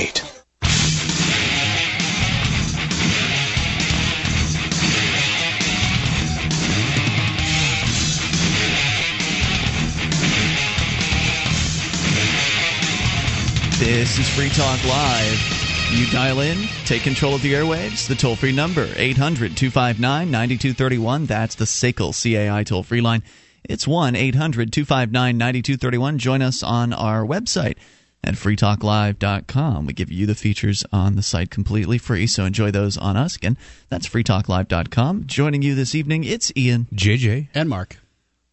8. This is Free Talk Live. You dial in, take control of the airwaves. The toll free number, 800 259 9231. That's the SACL CAI toll free line. It's 1 800 259 9231. Join us on our website at freetalklive.com. We give you the features on the site completely free, so enjoy those on us. Again, that's freetalklive.com. Joining you this evening, it's Ian. JJ. And Mark.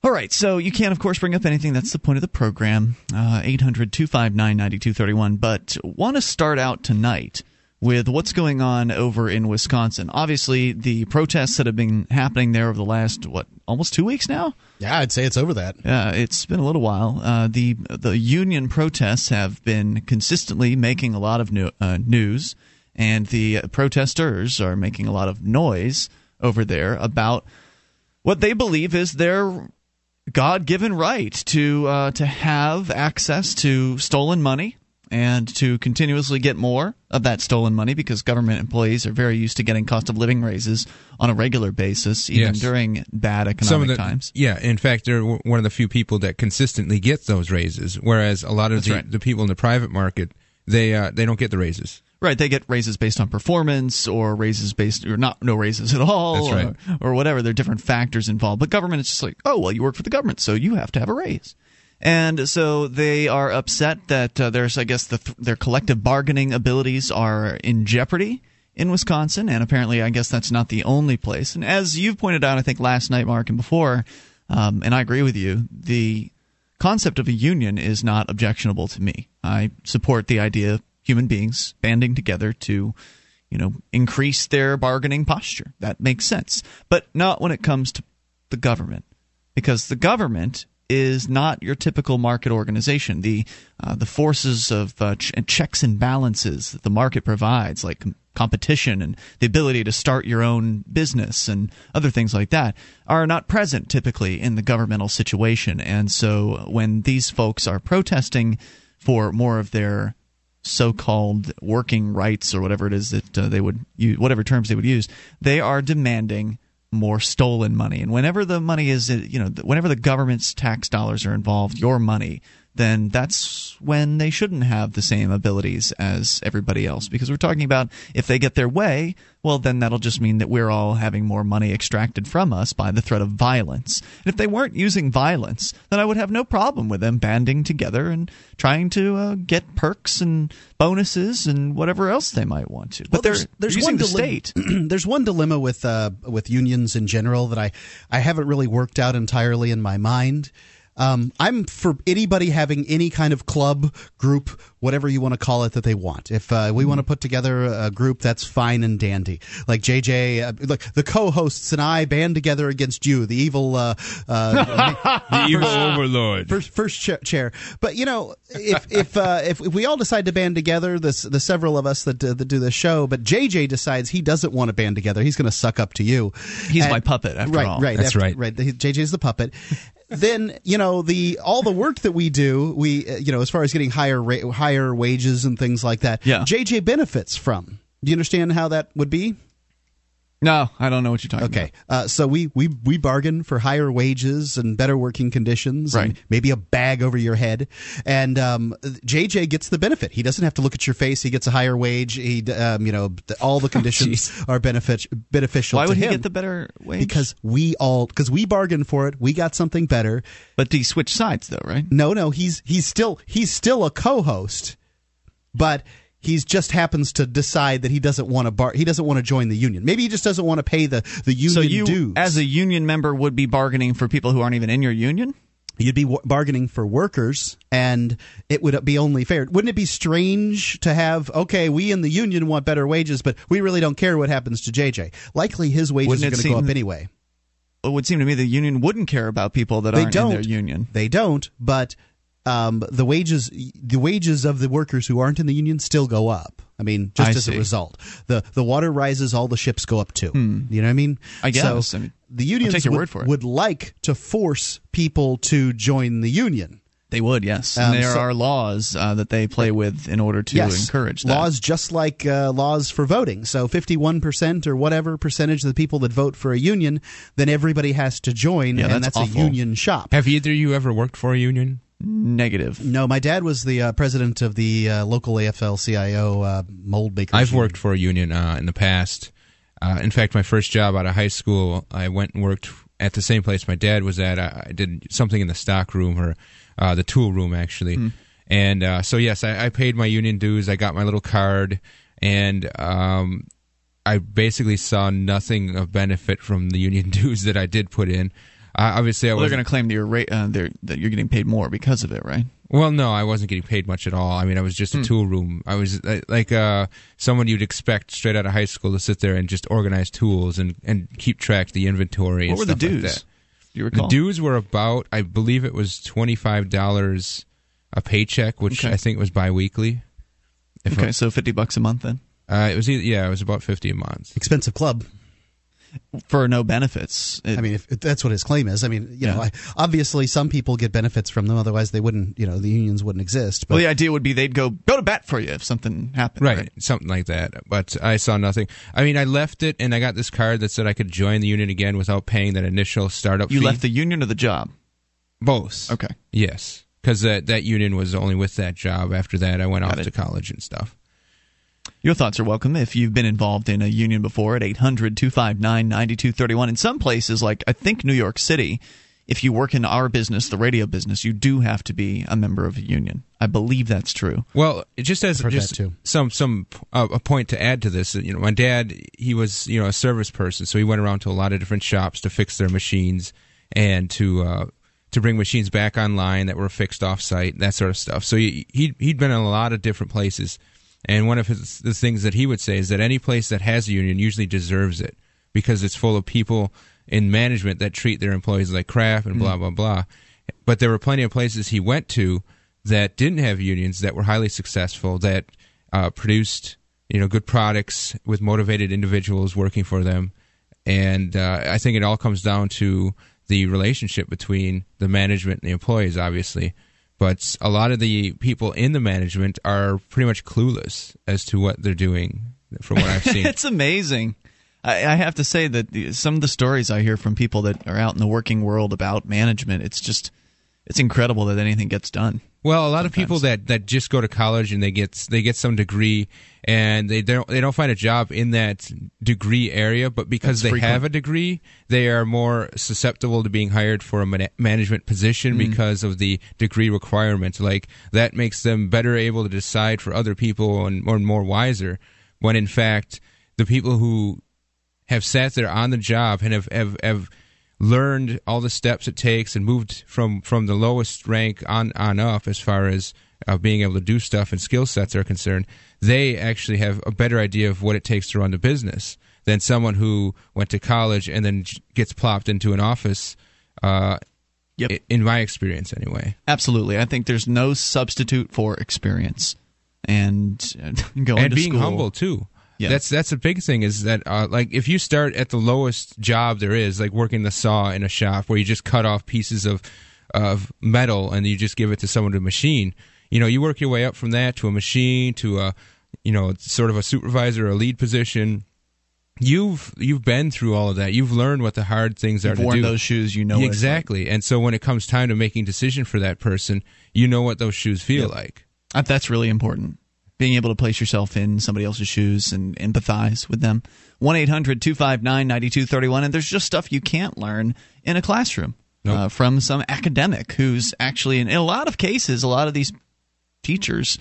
All right, so you can, of course, bring up anything. That's the point of the program. Uh, 800 259 9231. But want to start out tonight with what's going on over in Wisconsin. Obviously, the protests that have been happening there over the last, what, almost two weeks now? Yeah, I'd say it's over that. Yeah, it's been a little while. Uh, the the union protests have been consistently making a lot of new, uh, news, and the protesters are making a lot of noise over there about what they believe is their God-given right to uh, to have access to stolen money and to continuously get more of that stolen money because government employees are very used to getting cost of living raises on a regular basis, even Yes. during bad economic the, times. Yeah, in fact, they're w- one of the few people that consistently get those raises, whereas a lot of the, right. the people in the private market they uh, they don't get the raises. Right, they get raises based on performance, or raises based, or not no raises at all, right. or, or whatever. There are different factors involved. But government is just like, oh well, you work for the government, so you have to have a raise. And so they are upset that uh, there's, I guess, the, their collective bargaining abilities are in jeopardy in Wisconsin, and apparently, I guess that's not the only place. And as you've pointed out, I think last night, Mark, and before, um, and I agree with you, the concept of a union is not objectionable to me. I support the idea of human beings banding together to, you know, increase their bargaining posture. That makes sense. But not when it comes to the government. Because the government is not your typical market organization. The uh, the forces of uh, ch- checks and balances that the market provides, like com- competition and the ability to start your own business and other things like that, are not present typically in the governmental situation. And so when these folks are protesting for more of their so-called working rights or whatever it is that uh, they would use, whatever terms they would use, they are demanding more stolen money. And whenever the money is, you know, whenever the government's tax dollars are involved, your money, then that's when they shouldn't have the same abilities as everybody else. Because we're talking about if they get their way, well, then that'll just mean that we're all having more money extracted from us by the threat of violence. And if they weren't using violence, then I would have no problem with them banding together and trying to uh, get perks and bonuses and whatever else they might want to. But Well, there's, there's using one the dilemma- state. there's one dilemma with uh, with unions in general that I I haven't really worked out entirely in my mind. Um, I'm for anybody having any kind of club, group, whatever you want to call it that they want. If uh, we want to put together a group, that's fine and dandy. Like JJ, uh, look, the co-hosts and I band together against you, the evil, uh, uh, The evil overlord. first first cha- chair. But you know, if if uh, if, if we all decide to band together, this the several of us that uh, that do the show, but JJ decides he doesn't want to band together, he's going to suck up to you. He's And- my puppet, after right, all. Right, That's after- right. Right, the- JJ's the puppet. Then you know the all the work that we do, we uh, you know as far as getting higher ra- higher wages and things like that. Yeah. JJ benefits from. Do you understand how that would be? No, I don't know what you're talking Okay, about. uh, so we, we we bargain for higher wages and better working conditions, and Right. maybe a bag over your head, and um, JJ gets the benefit. He doesn't have to look at your face. He gets a higher wage. He um, you know all the conditions are benefit beneficial. Why would he him get the better wage? Because we all because we bargained for it. We got something better. but he switched sides, though, right? No, no, he's he's still he's still a co-host, but he's just happens to decide that he doesn't want to bar he doesn't want to join the union. Maybe he just doesn't want to pay the the union So you, dues. as a union member, would be bargaining for people who aren't even in your union. You'd be w- bargaining for workers, and it would be only fair. Wouldn't it be strange to have, okay, we in the union want better wages, but we really don't care what happens to JJ? Likely his wages Wouldn't are going to go up anyway. It would seem to me the union wouldn't care about people that They aren't don't. in their union. They don't, but um, the wages the wages of the workers who aren't in the union still go up. I mean, just I as see. a result, the the water rises, all the ships go up too. You know what I mean? I guess. So I mean, the unions would, word for it. would like to force people to join the union. They would, yes. Um, and there so- are laws uh, that they play with in order to yes, encourage that. laws just like uh, laws for voting. So 51% or whatever percentage of the people that vote for a union, then everybody has to join, Yeah, and that's that's a union shop. Have either of you ever worked for a union? Negative. No, my dad was the uh, president of the uh, local AFL-CIO uh, mold makers. I've union. worked for a union uh, in the past. Uh, in fact, my first job out of high school, I went and worked at the same place my dad was at. I, I did something in the stock room or uh, the tool room, actually. And uh, so, yes, I, I paid my union dues. I got my little card, and um, I basically saw nothing of benefit from the union dues that I did put in. Obviously, I Well, they're going to claim that you're, ra- uh, they're, that you're getting paid more because of it, right? Well, no, I wasn't getting paid much at all. I mean, I was just Hmm. a tool room. I was uh, like uh, someone you'd expect straight out of high school to sit there and just organize tools and, and keep track of the inventory. What and were the stuff like dues? that. Do you The dues were about, I believe it was twenty five dollars a paycheck, which Okay. I think was biweekly. If okay, so 50 bucks a month then? Uh, it was either, yeah, it was about fifty a month. expensive club. For no benefits. It- I mean, if, if that's what his claim is. I mean, you know, I, obviously some people get benefits from them. Otherwise, they wouldn't. You know, the unions wouldn't exist. But well, the idea would be they'd go go to bat for you if something happened. Right, Right. something like that. But I saw nothing. I mean, I left it, and I got this card that said I could join the union again without paying that initial startup You fee. You left the union or the job? both. Okay. Yes, because that that union was only with that job. After that, I went Got off it. to college and stuff. Your thoughts are welcome if you've been involved in a union before at 800 259 9231. In some places, like I think New York City, if you work in our business, the radio business, you do have to be a member of a union. I believe that's true. Well, just as just too. some some uh, a point to add to this, you know, my dad he was you know a service person, so he went around to a lot of different shops to fix their machines and to uh, to bring machines back online that were fixed off site, that sort of stuff. So he he'd, he'd been in a lot of different places, and one of his the things that he would say is that any place that has a union usually deserves it because it's full of people in management that treat their employees like crap and blah blah blah. But there were plenty of places he went to that didn't have unions that were highly successful that uh, produced you know good products with motivated individuals working for them. And uh, I think it all comes down to the relationship between the management and the employees obviously but a lot of the people in the management are pretty much clueless as to what they're doing from what I've seen it's amazing. I, I have to say that some of the stories I hear from people that are out in the working world about management, it's just it's incredible that anything gets done. Well, a lot of people that, that just go to college and they get they get some degree and they don't they don't find a job in that degree area, but because That's they frequent. have a degree, they are more susceptible to being hired for a mana- management position Mm. because of the degree requirement. Like that makes them better able to decide for other people and more more wiser. When in fact, the people who have sat there on the job and have have, have learned all the steps it takes and moved from from the lowest rank on on up as far as uh, being able to do stuff and skill sets are concerned they actually have a better idea of what it takes to run the business than someone who went to college and then gets plopped into an office uh Yep. in my experience anyway Absolutely, I think there's no substitute for experience and uh, going and being school. humble too. Yeah. That's that's a big thing. Is that uh, like if you start at the lowest job there is, like working the saw in a shop where you just cut off pieces of of metal and you just give it to someone to machine. You know, you work your way up from that to a machine to a you know sort of a supervisor or a lead position. You've you've been through all of that. You've learned what the hard things are You've to worn do. those shoes, you know exactly. And so when it comes time to making decision for that person, you know what those shoes feel like. Uh, That's really important. Being able to place yourself in somebody else's shoes and empathize with them. 1 800 259 9231. And there's just stuff you can't learn in a classroom Nope. uh, from some academic who's actually, in, in a lot of cases, a lot of these teachers,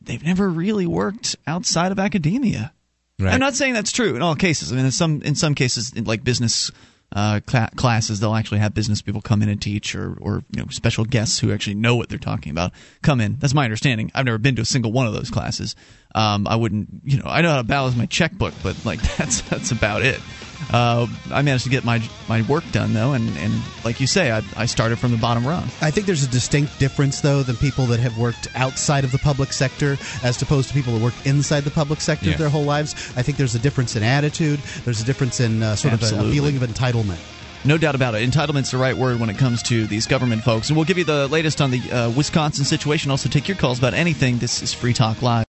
they've never really worked outside of academia. Right. I'm not saying that's true in all cases. I mean, in some in some cases, like business uh, cla- classes, they'll actually have business people come in and teach, or or you know special guests who actually know what they're talking about come in. That's my understanding. I've never been to a single one of those classes. Um, I wouldn't, you know, I know how to balance my checkbook, but like that's that's about it. Uh, I managed to get my my work done though, and, and like you say, I, I started from the bottom rung. I think there's a distinct difference, though, than people that have worked outside of the public sector as opposed to people that work inside the public sector Yeah. their whole lives. I think there's a difference in attitude. There's a difference in uh, sort of a, a feeling of entitlement. No doubt about it. Entitlement's the right word when it comes to these government folks. And we'll give you the latest on the uh, Wisconsin situation. Also, take your calls about anything. This is Free Talk Live.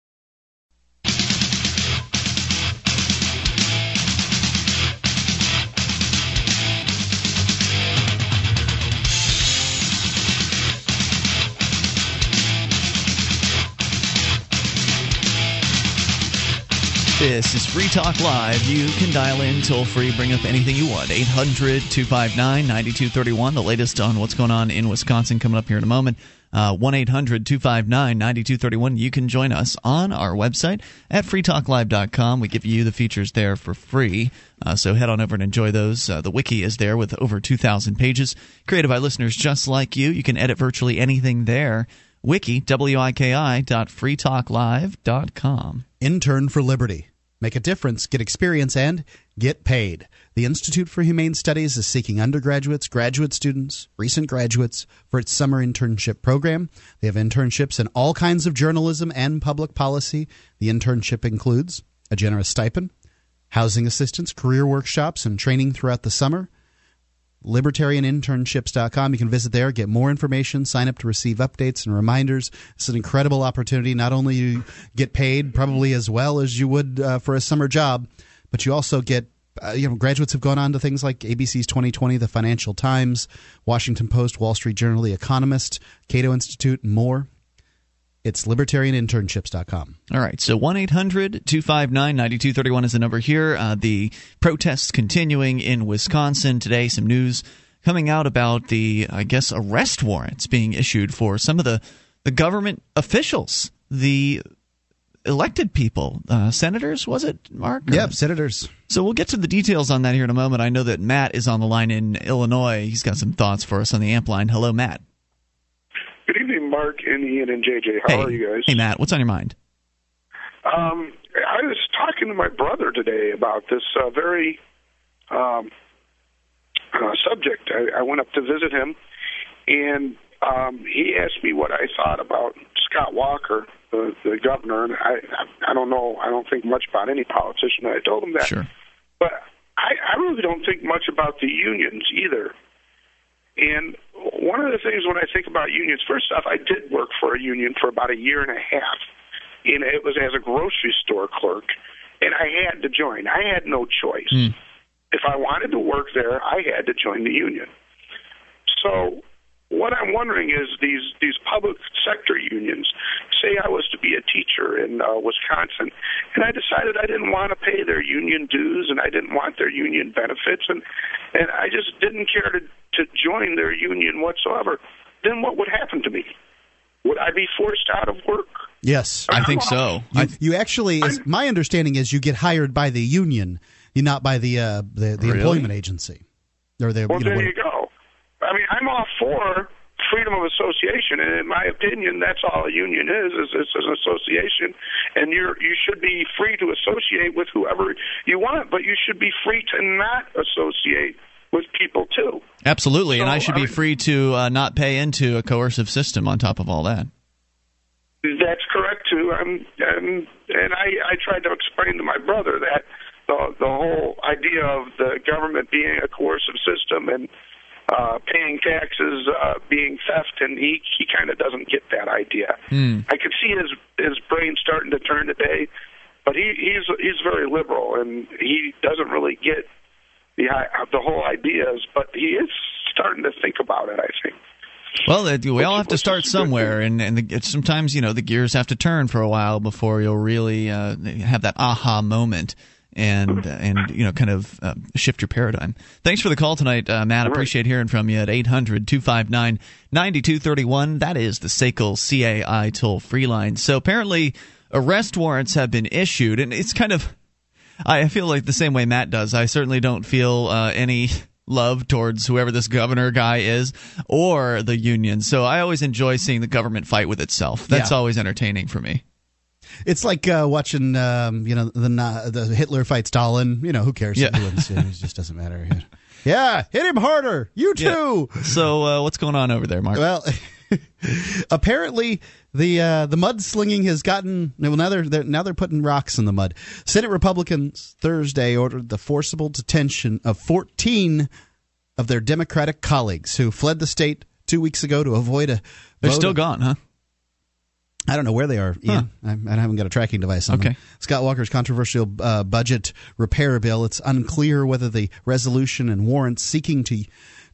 This is Free Talk Live. You can dial in toll free, bring up anything you want. 800 259 9231. The latest on what's going on in Wisconsin coming up here in a moment. Uh, 1 800 259 9231. You can join us on our website at freetalklive.com. We give you the features there for free. Uh, so head on over and enjoy those. Uh, the wiki is there with over 2,000 pages, created by listeners just like you. You can edit virtually anything there. Wiki, W-I-K-I dot freetalklive.com. Intern for Liberty. Make a difference, get experience, and get paid. The Institute for Humane Studies is seeking undergraduates, graduate students, recent graduates for its summer internship program. They have internships in all kinds of journalism and public policy. The internship includes a generous stipend, housing assistance, career workshops, and training throughout the summer libertarianinternships.com. You can visit there, get more information, sign up to receive updates and reminders. It's an incredible opportunity. Not only you get paid probably as well as you would uh, for a summer job, but you also get uh, you know graduates have gone on to things like ABC's 2020, the Financial Times, Washington Post, Wall Street Journal, The Economist, Cato Institute, and more. It's libertarianinternships.com. All right. So 1 800 259 9231 is the number here. Uh, the protests continuing in Wisconsin today. Some news coming out about the, I guess, arrest warrants being issued for some of the, the government officials, the elected people, uh, senators, was it, Mark? Yeah, senators. So we'll get to the details on that here in a moment. I know that Matt is on the line in Illinois. He's got some thoughts for us on the amp line. Hello, Matt. Good evening, Mark and Ian and JJ. How hey. are you guys? Hey, Matt. What's on your mind? Um, I was talking to my brother today about this uh, very um, uh, subject. I, I went up to visit him, and um, he asked me what I thought about Scott Walker, the, the governor. And I, I, I don't know. I don't think much about any politician. I told him that. Sure. But I, I really don't think much about the unions either. And one of the things when I think about unions, first off, I did work for a union for about a year and a half, and it was as a grocery store clerk, and I had to join. I had no choice. Mm. If I wanted to work there, I had to join the union. So what I'm wondering is these these public sector unions. Say I was to be a teacher in uh, Wisconsin, and I decided I didn't want to pay their union dues, and I didn't want their union benefits, and and I just didn't care to to join their union whatsoever. Then what would happen to me? Would I be forced out of work? Yes, I think so. You, you actually, as my understanding is, you get hired by the union, not by the uh, the, the Really? employment agency or the. Well, you know, there you go. I mean, I'm all for freedom of association, and in my opinion, that's all a union is. is It's an association, and you're you should be free to associate with whoever you want, but you should be free to not associate with people too. absolutely. and I should I be mean- free to uh, not pay into a coercive system on top of all that. That's correct too. Um, and and I I tried to explain to my brother that the the whole idea of the government being a coercive system and uh, paying taxes uh, being theft, and he he kind of doesn't get that idea. Hmm. I could see his his brain starting to turn today, but he he's he's very liberal and he doesn't really get the the whole ideas, but he is starting to think about it. I think. Well, we all have to start is a good somewhere, and and the, sometimes you know the gears have to turn for a while before you'll really uh, have that aha moment and and you know kind of uh, shift your paradigm. Thanks for the call tonight, uh, Matt. Appreciate hearing from you at 800-259-9231. That is the SACL CAI toll free line. So apparently arrest warrants have been issued, and it's kind of I feel like the same way Matt does. I certainly don't feel uh, any love towards whoever this governor guy is or the union. So I always enjoy seeing the government fight with itself. That's Yeah. always entertaining for me. It's like uh, watching, um, you know, the the Hitler fights Stalin. You know, who cares? Yeah. Who wins? it just doesn't matter. Yeah, hit him harder. You too. So uh, what's going on over there, Mark? Well, apparently the uh, the mudslinging has gotten well now they're, they're now they're putting rocks in the mud. Senate Republicans Thursday ordered the forcible detention of 14 of their Democratic colleagues who fled the state two weeks ago to avoid a. They're still of- gone, huh? I don't know where they are, Ian. I, I haven't got a tracking device on them. Okay. Scott Walker's controversial uh, budget repair bill. It's unclear whether the resolution and warrants seeking to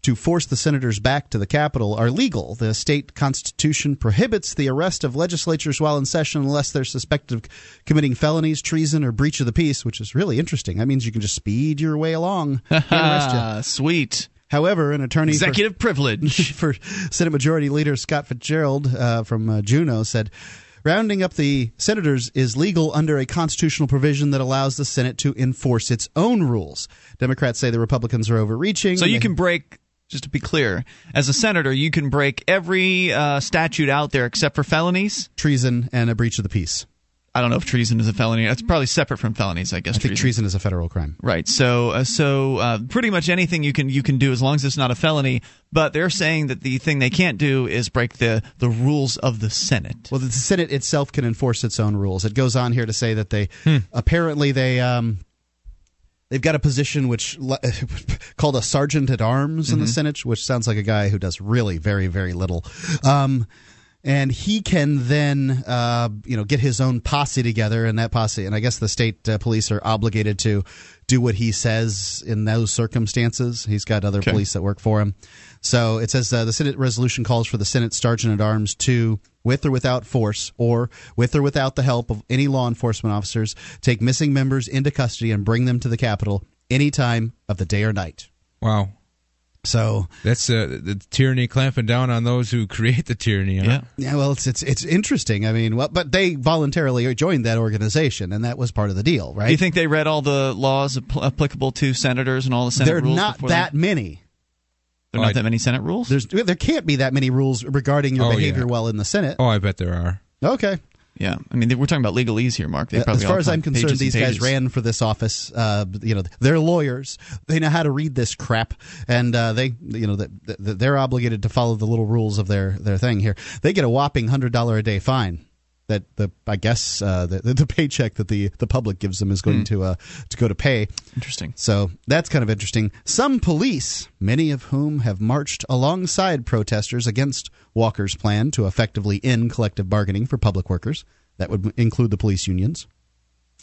to force the senators back to the Capitol are legal. The state constitution prohibits the arrest of legislatures while in session unless they're suspected of committing felonies, treason, or breach of the peace, which is really interesting. That means you can just speed your way along. Can't arrest you. Sweet. However, an attorney for- Executive privilege. for Senate Majority Leader Scott Fitzgerald uh, from uh, Juneau said, rounding up the senators is legal under a constitutional provision that allows the Senate to enforce its own rules. Democrats say the Republicans are overreaching. So you can break. Just to be clear, as a senator, you can break every uh, statute out there except for felonies. treason and a breach of the peace. I don't know if treason is a felony. That's probably separate from felonies, I guess. I think treason is a federal crime. Right. So, uh, so uh, pretty much anything you can you can do as long as it's not a felony. But they're saying that the thing they can't do is break the the rules of the Senate. Well, the Senate itself can enforce its own rules. It goes on here to say that they Hmm. apparently they um, they've got a position which called a sergeant at arms Mm-hmm. in the Senate, which sounds like a guy who does really very very little. Um, and he can then, uh, you know, get his own posse together, and that posse, and I guess the state uh, police are obligated to do what he says in those circumstances. He's got other Okay. police that work for him. So it says uh, the Senate resolution calls for the Senate sergeant at arms to, with or without force, or with or without the help of any law enforcement officers, take missing members into custody and bring them to the Capitol any time of the day or night. Wow. So That's uh, the tyranny clamping down on those who create the tyranny. Huh? Yeah. yeah, well, it's it's it's interesting. I mean, well, but they voluntarily joined that organization, and that was part of the deal, right? Do you think they read all the laws app- applicable to senators and all the Senate there are rules? not that They, many. there are Oh, not I- that many Senate rules. There's there can't be that many rules regarding your Oh, behavior yeah. while in the Senate. Oh, I bet there are. Okay. Yeah, I mean we're talking about legalese here, Mark. They probably as far as I'm concerned, these guys ran for this office. Uh, you know, they're lawyers. They know how to read this crap, and uh, they, you know, that they're obligated to follow the little rules of their their thing here. They get a whopping hundred dollar a day fine. That the I guess uh, the the paycheck that the the public gives them is going to uh, to go to pay. Interesting. So that's kind of interesting. Some police, many of whom have marched alongside protesters against Walker's plan to effectively end collective bargaining for public workers, that would include the police unions.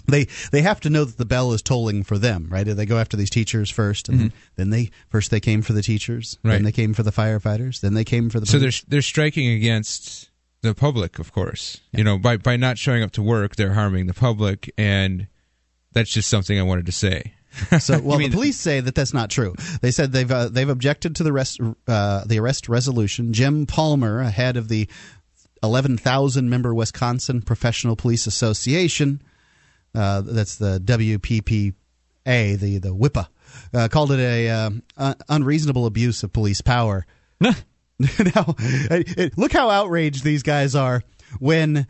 They they have to know that the bell is tolling for them, right? They go after these teachers first, and then they first they came for the teachers, Right. then they came for the firefighters, then they came for the So they're they're striking against the public, of course. You know, by by not showing up to work, they're harming the public, and that's just something I wanted to say. So, well, the police say that that's not true. They said they've uh, they've objected to the rest uh, the arrest resolution. Jim Palmer, head of the eleven thousand member Wisconsin Professional Police Association, uh, that's the WPPA, the the WIPA, uh, called it a um, unreasonable abuse of police power. now, look how outraged these guys are when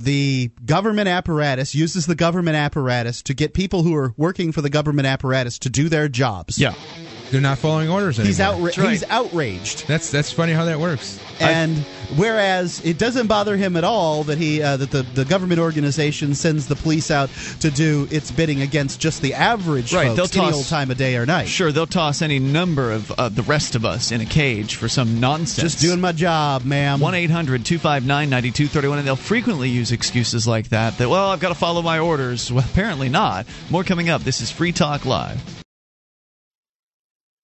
the government apparatus uses the government apparatus to get people who are working for the government apparatus to do their jobs. Yeah. They're not following orders anymore. He's outra- right. he's outraged. That's that's funny how that works. And whereas it doesn't bother him at all that he uh, that the, the government organization sends the police out to do its bidding against just the average Right, folks they'll any toss- old time of day or night. Sure, they'll toss any number of uh, the rest of us in a cage for some nonsense. Just doing my job, ma'am. 1 800 259 9231, and they'll frequently use excuses like that. That, well, I've got to follow my orders. Well, apparently not. More coming up. This is Free Talk Live.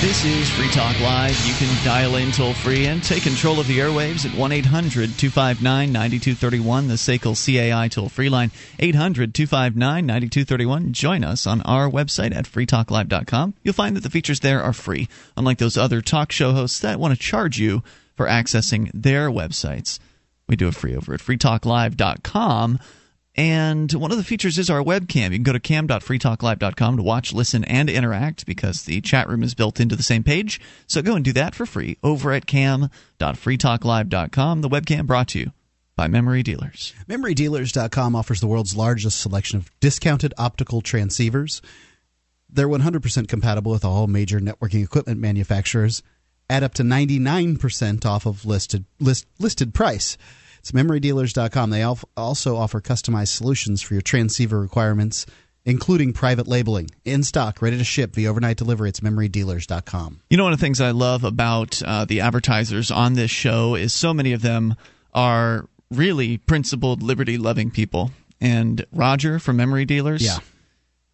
This is Free Talk Live. You can dial in toll free and take control of the airwaves at 1 800 259 9231, the SACL CAI toll free line. 800 259 9231. Join us on our website at freetalklive.com. You'll find that the features there are free, unlike those other talk show hosts that want to charge you for accessing their websites. We do it free over at freetalklive.com. And one of the features is our webcam. You can go to cam.freetalklive.com to watch, listen, and interact because the chat room is built into the same page. So go and do that for free over at cam.freetalklive.com. The webcam brought to you by Memory Dealers. MemoryDealers.com offers the world's largest selection of discounted optical transceivers. They're 100% compatible with all major networking equipment manufacturers at up to 99% off of listed list, listed price. It's memorydealers.com. They also offer customized solutions for your transceiver requirements, including private labeling. In stock, ready to ship via overnight delivery. It's memorydealers.com. You know, one of the things I love about uh, the advertisers on this show is so many of them are really principled, liberty loving people. And Roger from Memory Dealers yeah.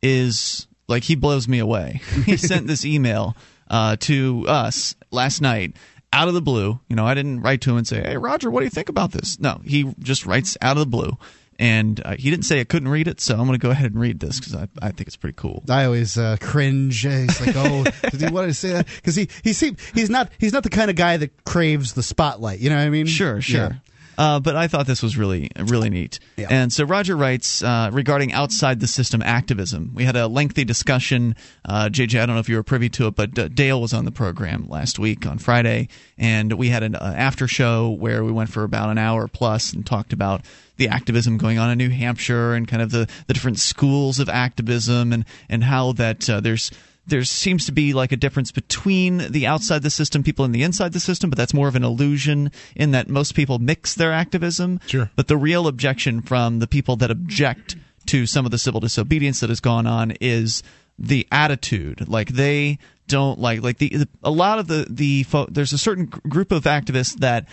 is like, he blows me away. he sent this email uh, to us last night out of the blue. You know, I didn't write to him and say, "Hey, Roger, what do you think about this?" No, he just writes out of the blue, and uh, he didn't say I couldn't read it, so I'm going to go ahead and read this because I, I think it's pretty cool. I always uh, cringe. He's like, "Oh, did he want to say that?" Because he he seem, he's not he's not the kind of guy that craves the spotlight. You know what I mean? Sure, sure. Yeah. Uh, but I thought this was really, really neat. Yeah. And so Roger writes uh, regarding outside the system activism. We had a lengthy discussion. Uh, JJ, I don't know if you were privy to it, but uh, Dale was on the program last week on Friday, and we had an uh, after show where we went for about an hour plus and talked about the activism going on in New Hampshire and kind of the, the different schools of activism and, and how that uh, there's there seems to be like a difference between the outside the system people and the inside the system, but that's more of an illusion in that most people mix their activism. Sure. But the real objection from the people that object to some of the civil disobedience that has gone on is the attitude. Like they don't like like the, the a lot of the the fo- there's a certain group of activists that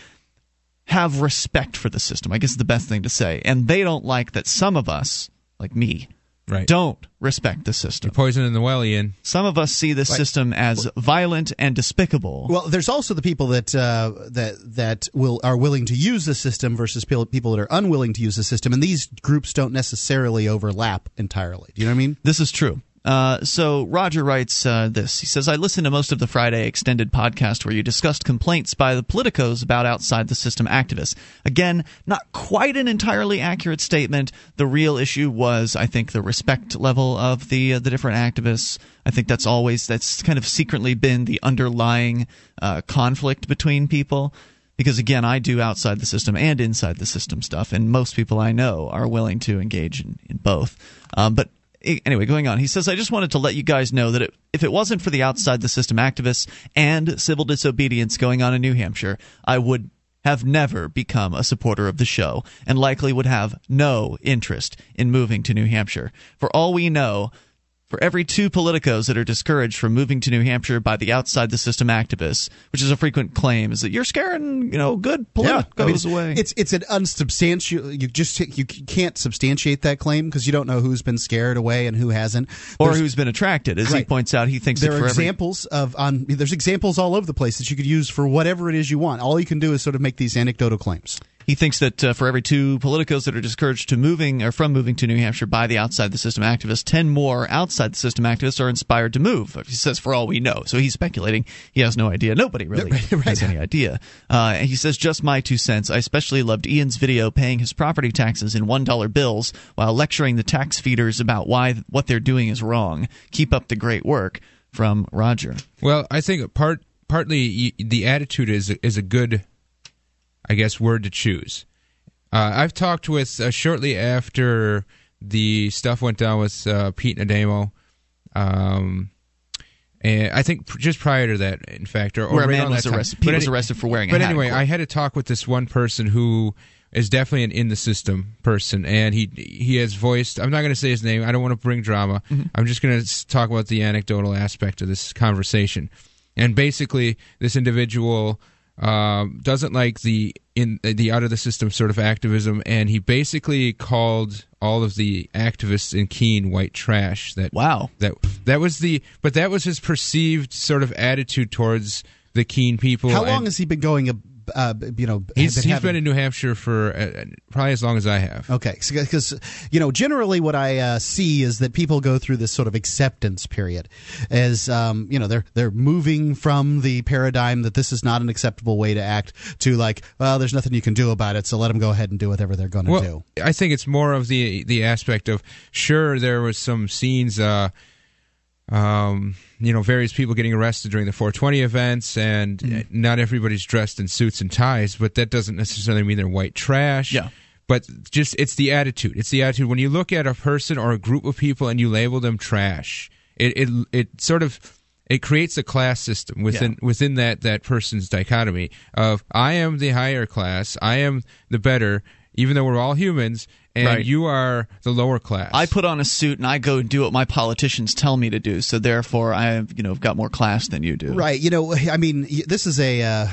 have respect for the system. I guess is the best thing to say, and they don't like that some of us, like me, right. don't respect the system. You're poisoning the well, Ian. Some of us see this system as violent and despicable. Well, there's also the people that uh, that that will are willing to use the system versus people that are unwilling to use the system, and these groups don't necessarily overlap entirely. Do you know what I mean? This is true. Uh, so Roger writes uh, this. He says, I listened to most of the Friday extended podcast where you discussed complaints by the politicos about outside the system activists. Again, not quite an entirely accurate statement. The real issue was, I think, the respect level of the uh, the different activists. I think that's always that's kind of secretly been the underlying uh, conflict between people. Because again, I do outside the system and inside the system stuff, and most people I know are willing to engage in, in both. Um, but anyway, going on. He says, I just wanted to let you guys know that it, if it wasn't for the outside the system activists and civil disobedience going on in New Hampshire, I would have never become a supporter of the show and likely would have no interest in moving to New Hampshire. For all we know, for every two politicos that are discouraged from moving to New Hampshire by the outside the system activists, which is a frequent claim, is that you're scaring, you know, good politicos I mean, away. It's it's an unsubstantial. You just you can't substantiate that claim because you don't know who's been scared away and who hasn't, or there's, who's been attracted. As right. he points out, he thinks there are every, examples of on. There's examples all over the place that you could use for whatever it is you want. All you can do is sort of make these anecdotal claims. He thinks that uh, for every two politicos that are discouraged to moving or from moving to New Hampshire by the outside the system activists, ten more outside the system activists are inspired to move. He says, for all we know. So he's speculating. He has no idea. Nobody really right, has any idea. Uh, and he says, just my two cents. I especially loved Ian's video paying his property taxes in one dollar bills while lecturing the tax feeders about why what they're doing is wrong. Keep up the great work. From Roger. Well, I think part partly the attitude is is a good I guess, word to choose. Uh, I've talked with uh, shortly after the stuff went down with uh, Pete Nademo. Um, and I think just prior to that, in fact, or, or where right a man was arrested. Pete was arrested for wearing. But anyway, I had to talk with this one person who is definitely an in the system person, and he he has voiced. I'm not going to say his name. I don't want to bring drama. Mm-hmm. I'm just going to talk about the anecdotal aspect of this conversation. And basically, this individual um, doesn't like the in the out of the system sort of activism, and he basically called all of the activists in Keene white trash. That wow, that that was the but that was his perceived sort of attitude towards the Keene people. How long has he been going? Uh, you know, he's, been, he's having... been in New Hampshire for uh, probably as long as I have. Okay, because you know, generally what I uh, see is that people go through this sort of acceptance period, as um, you know, they're they're moving from the paradigm that this is not an acceptable way to act to like, well, there's nothing you can do about it, so let them go ahead and do whatever they're going to well, do. I think it's more of the the aspect of sure there was some scenes. Uh, um, you know, various people getting arrested during the 420 events, and mm. not everybody's dressed in suits and ties, but that doesn't necessarily mean they're white trash. Yeah. But just it's the attitude. It's the attitude. When you look at a person or a group of people and you label them trash, it it, it sort of it creates a class system within yeah. within that that person's dichotomy of I am the higher class, I am the better, even though we're all humans, and right. you are the lower class. I put on a suit and I go do what my politicians tell me to do. So therefore, I've you know got more class than you do. Right. You know, I mean, this is a. Uh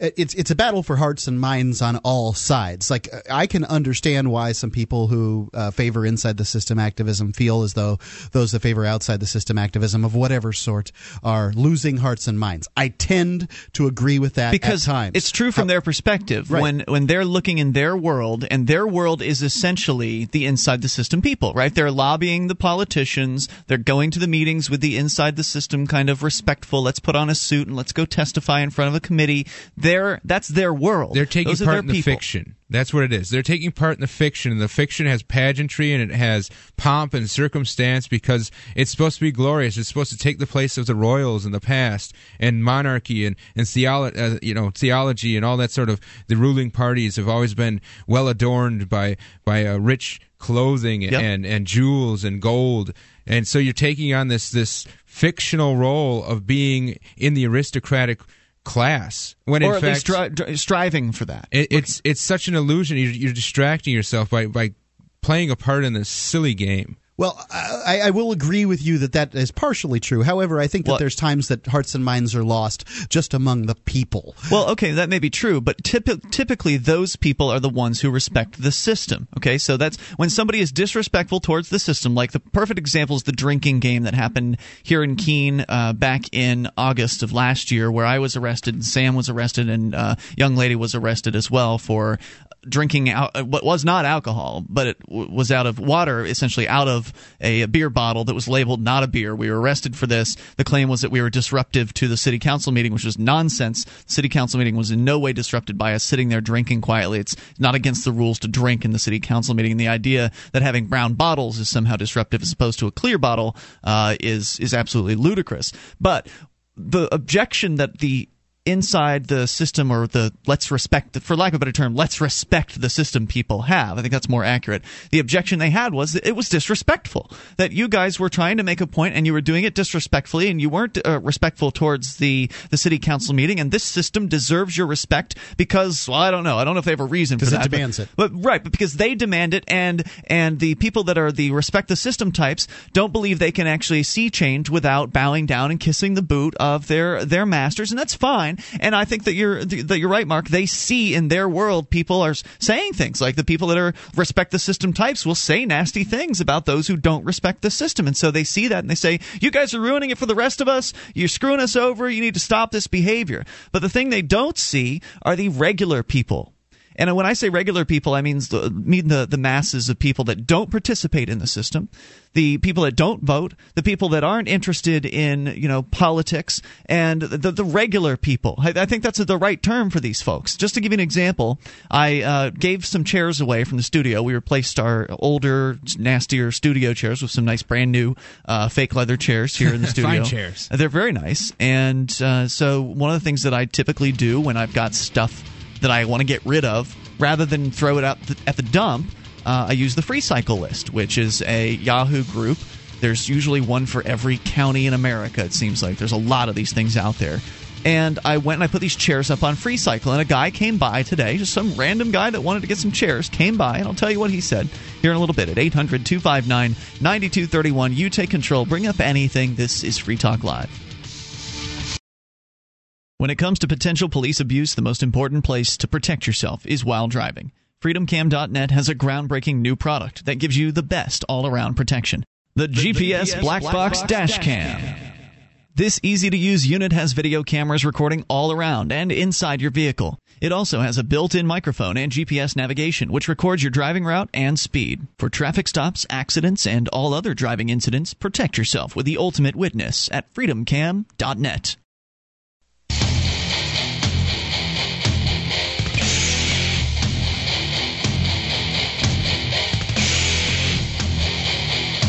it's it's a battle for hearts and minds on all sides. Like I can understand why some people who uh, favor inside the system activism feel as though those that favor outside the system activism of whatever sort are losing hearts and minds. I tend to agree with that because times. it's true from How, their perspective. Right. When when they're looking in their world, and their world is essentially the inside the system people, right? They're lobbying the politicians. They're going to the meetings with the inside the system kind of respectful. Let's put on a suit and let's go testify in front of a committee. They're their that's their world. They're taking Those part in the people. fiction. That's what it is. They're taking part in the fiction, and the fiction has pageantry and it has pomp and circumstance because it's supposed to be glorious. It's supposed to take the place of the royals in the past and monarchy and and theolo- uh, you know theology and all that sort of. The ruling parties have always been well adorned by by uh, rich clothing yep. and and jewels and gold, and so you're taking on this this fictional role of being in the aristocratic class when or in at fact least stri- striving for that. It, it's it's such an illusion. You're, you're distracting yourself by by playing a part in this silly game. Well, I, I, will agree with you that that is partially true. However, I think that well, there's times that hearts and minds are lost just among the people. Well, okay, that may be true, but typ- typically those people are the ones who respect the system. Okay, so that's when somebody is disrespectful towards the system. Like the perfect example is the drinking game that happened here in Keene uh, back in August of last year, where I was arrested and Sam was arrested and a uh, young lady was arrested as well for drinking out uh, what was not alcohol, but it w- was out of water, essentially out of a, a, beer bottle that was labeled not a beer. We were arrested for this. The claim was that we were disruptive to the city council meeting, which was nonsense. The city council meeting was in no way disrupted by us sitting there drinking quietly. It's not against the rules to drink in the city council meeting. And the idea that having brown bottles is somehow disruptive as opposed to a clear bottle uh, is is absolutely ludicrous. But the objection that the inside the system or the let's respect for lack of a better term let's respect the system people have. I think that's more accurate. The objection they had was that it was disrespectful that you guys were trying to make a point and you were doing it disrespectfully and you weren't uh, respectful towards the the city council meeting and this system deserves your respect because well i don't know. I don't know if they have a reason for that it demands but, it. but right but because they demand it and and the people that are the respect the system types don't believe they can actually see change without bowing down and kissing the boot of their their masters and that's fine And I think that you're that you're right, Mark. They see in their world people are saying things like the people that are respect the system types will say nasty things about those who don't respect the system, and so they see that and they say, "You guys are ruining it for the rest of us. You're screwing us over. You need to stop this behavior." But the thing they don't see are the regular people and when I say regular people, I mean the, mean the, the masses of people that don't participate in the system, the people that don't vote, the people that aren't interested in you know politics, and the, the regular people. I, I think that's the right term for these folks. Just to give you an example, I uh, gave some chairs away from the studio. We replaced our older, nastier studio chairs with some nice brand new uh, fake leather chairs here in the studio. Fine chairs. They're very nice. And uh, so one of the things that I typically do when I've got stuff that I want to get rid of, rather than throw it out at the dump, uh, I use the Free Cycle list, which is a Yahoo group. There's usually one for every county in America, it seems like. There's a lot of these things out there. And I went and I put these chairs up on Free Cycle, and a guy came by today, just some random guy that wanted to get some chairs, came by, and I'll tell you what he said here in a little bit at 800 259 9231. You take control, bring up anything. This is Free Talk Live. When it comes to potential police abuse, the most important place to protect yourself is while driving. FreedomCam.net has a groundbreaking new product that gives you the best all around protection the, the GPS, GPS, Black, Black Box, Box Dash Cam. Cam. This easy to use unit has video cameras recording all around and inside your vehicle. It also has a built in microphone and GPS navigation, which records your driving route and speed. For traffic stops, accidents, and all other driving incidents, protect yourself with the ultimate witness at freedomcam.net.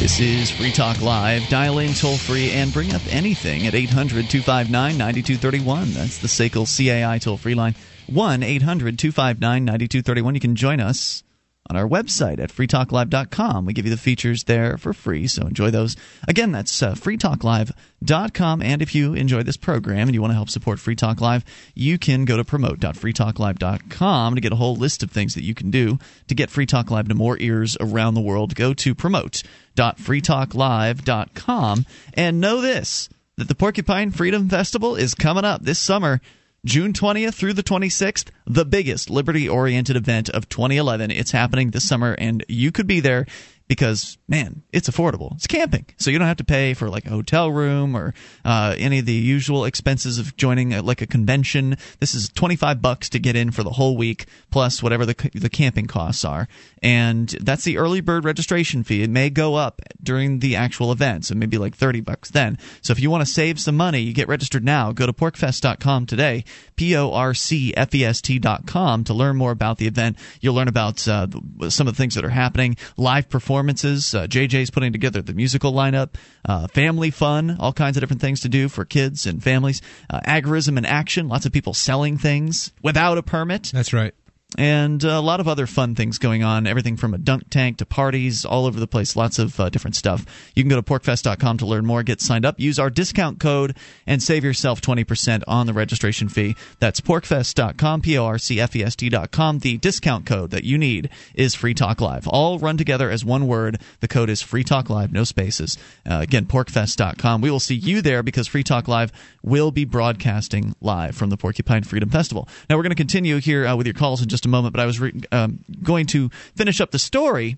This is Free Talk Live. Dial in toll free and bring up anything at 800 259 9231. That's the SACL CAI toll free line. 1 800 259 9231. You can join us on our website at freetalklive.com. We give you the features there for free, so enjoy those. Again, that's uh, freetalklive.com. And if you enjoy this program and you want to help support Free Talk Live, you can go to promote.freetalklive.com to get a whole list of things that you can do to get Free Talk Live to more ears around the world. Go to promote.freetalklive.com and know this that the Porcupine Freedom Festival is coming up this summer. June 20th through the 26th, the biggest liberty oriented event of 2011. It's happening this summer, and you could be there because man, it's affordable. It's camping, so you don't have to pay for like a hotel room or uh, any of the usual expenses of joining a, like a convention. This is twenty five bucks to get in for the whole week, plus whatever the the camping costs are, and that's the early bird registration fee. It may go up during the actual event, so maybe like thirty bucks then. So if you want to save some money, you get registered now. Go to porcfest.com today, p o r c f e s t.com to learn more about the event. You'll learn about uh, some of the things that are happening, live performance performances. Uh, JJ's putting together the musical lineup, uh, family fun, all kinds of different things to do for kids and families. Uh, agorism and action, lots of people selling things without a permit. That's right and a lot of other fun things going on. Everything from a dunk tank to parties all over the place. Lots of uh, different stuff. You can go to porcfest.com to learn more. Get signed up. Use our discount code and save yourself 20% on the registration fee. That's porcfest.com, P O R C F E S T.com. The discount code that you need is Free Talk Live. All run together as one word. The code is Free Talk Live, no spaces. Uh, again, porcfest.com. We will see you there because Free Talk Live will be broadcasting live from the Porcupine Freedom Festival. Now, we're going to continue here uh, with your calls in just just a moment, but I was re- um, going to finish up the story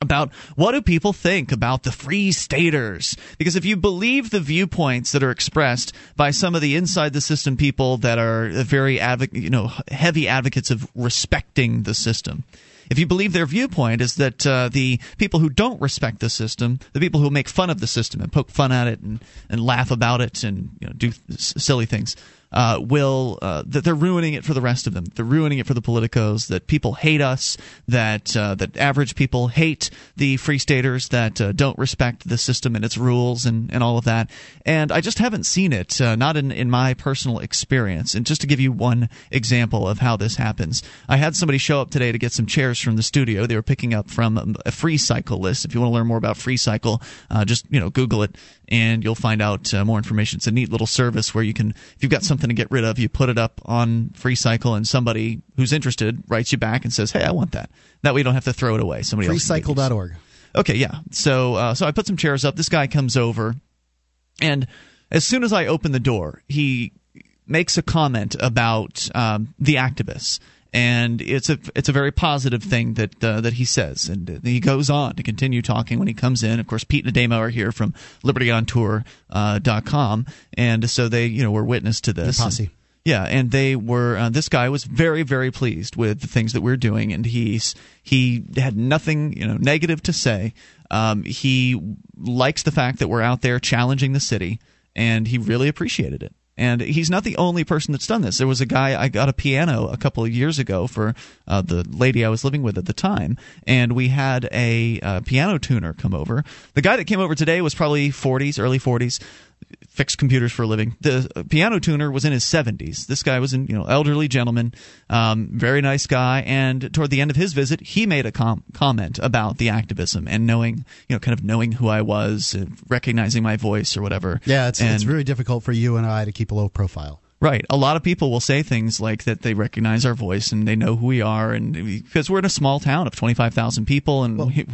about what do people think about the free staters? Because if you believe the viewpoints that are expressed by some of the inside the system people that are very advo- you know heavy advocates of respecting the system if you believe their viewpoint is that uh, the people who don't respect the system, the people who make fun of the system and poke fun at it and, and laugh about it and you know, do s- silly things, uh, will uh, that they're ruining it for the rest of them. They're ruining it for the politicos. That people hate us. That uh, that average people hate the free staters that uh, don't respect the system and its rules and, and all of that. And I just haven't seen it, uh, not in in my personal experience. And just to give you one example of how this happens, I had somebody show up today to get some chairs from the studio. They were picking up from a free cycle list. If you want to learn more about free cycle, uh, just you know Google it and you'll find out more information. It's a neat little service where you can if you've got something to get rid of, you put it up on FreeCycle, and somebody who's interested writes you back and says, "Hey, I want that." That way, you don't have to throw it away. Somebody FreeCycle.org. Okay, yeah. So, uh, so I put some chairs up. This guy comes over, and as soon as I open the door, he makes a comment about um, the activists and it's a it's a very positive thing that uh, that he says, and he goes on to continue talking when he comes in. Of course, Pete and Ademo are here from LibertyOnTour.com, uh, and so they you know were witness to this. posse. Yeah, and they were. Uh, this guy was very, very pleased with the things that we are doing, and he's he had nothing, you know, negative to say. Um, he likes the fact that we're out there challenging the city, and he really appreciated it. And he's not the only person that's done this. There was a guy, I got a piano a couple of years ago for uh, the lady I was living with at the time, and we had a uh, piano tuner come over. The guy that came over today was probably 40s, early 40s fix computers for a living. The piano tuner was in his 70s. This guy was an you know elderly gentleman, um, very nice guy. And toward the end of his visit, he made a com- comment about the activism and knowing you know kind of knowing who I was, recognizing my voice or whatever. Yeah, it's and, it's very difficult for you and I to keep a low profile. Right. A lot of people will say things like that they recognize our voice and they know who we are, and because we're in a small town of 25,000 people and well, we,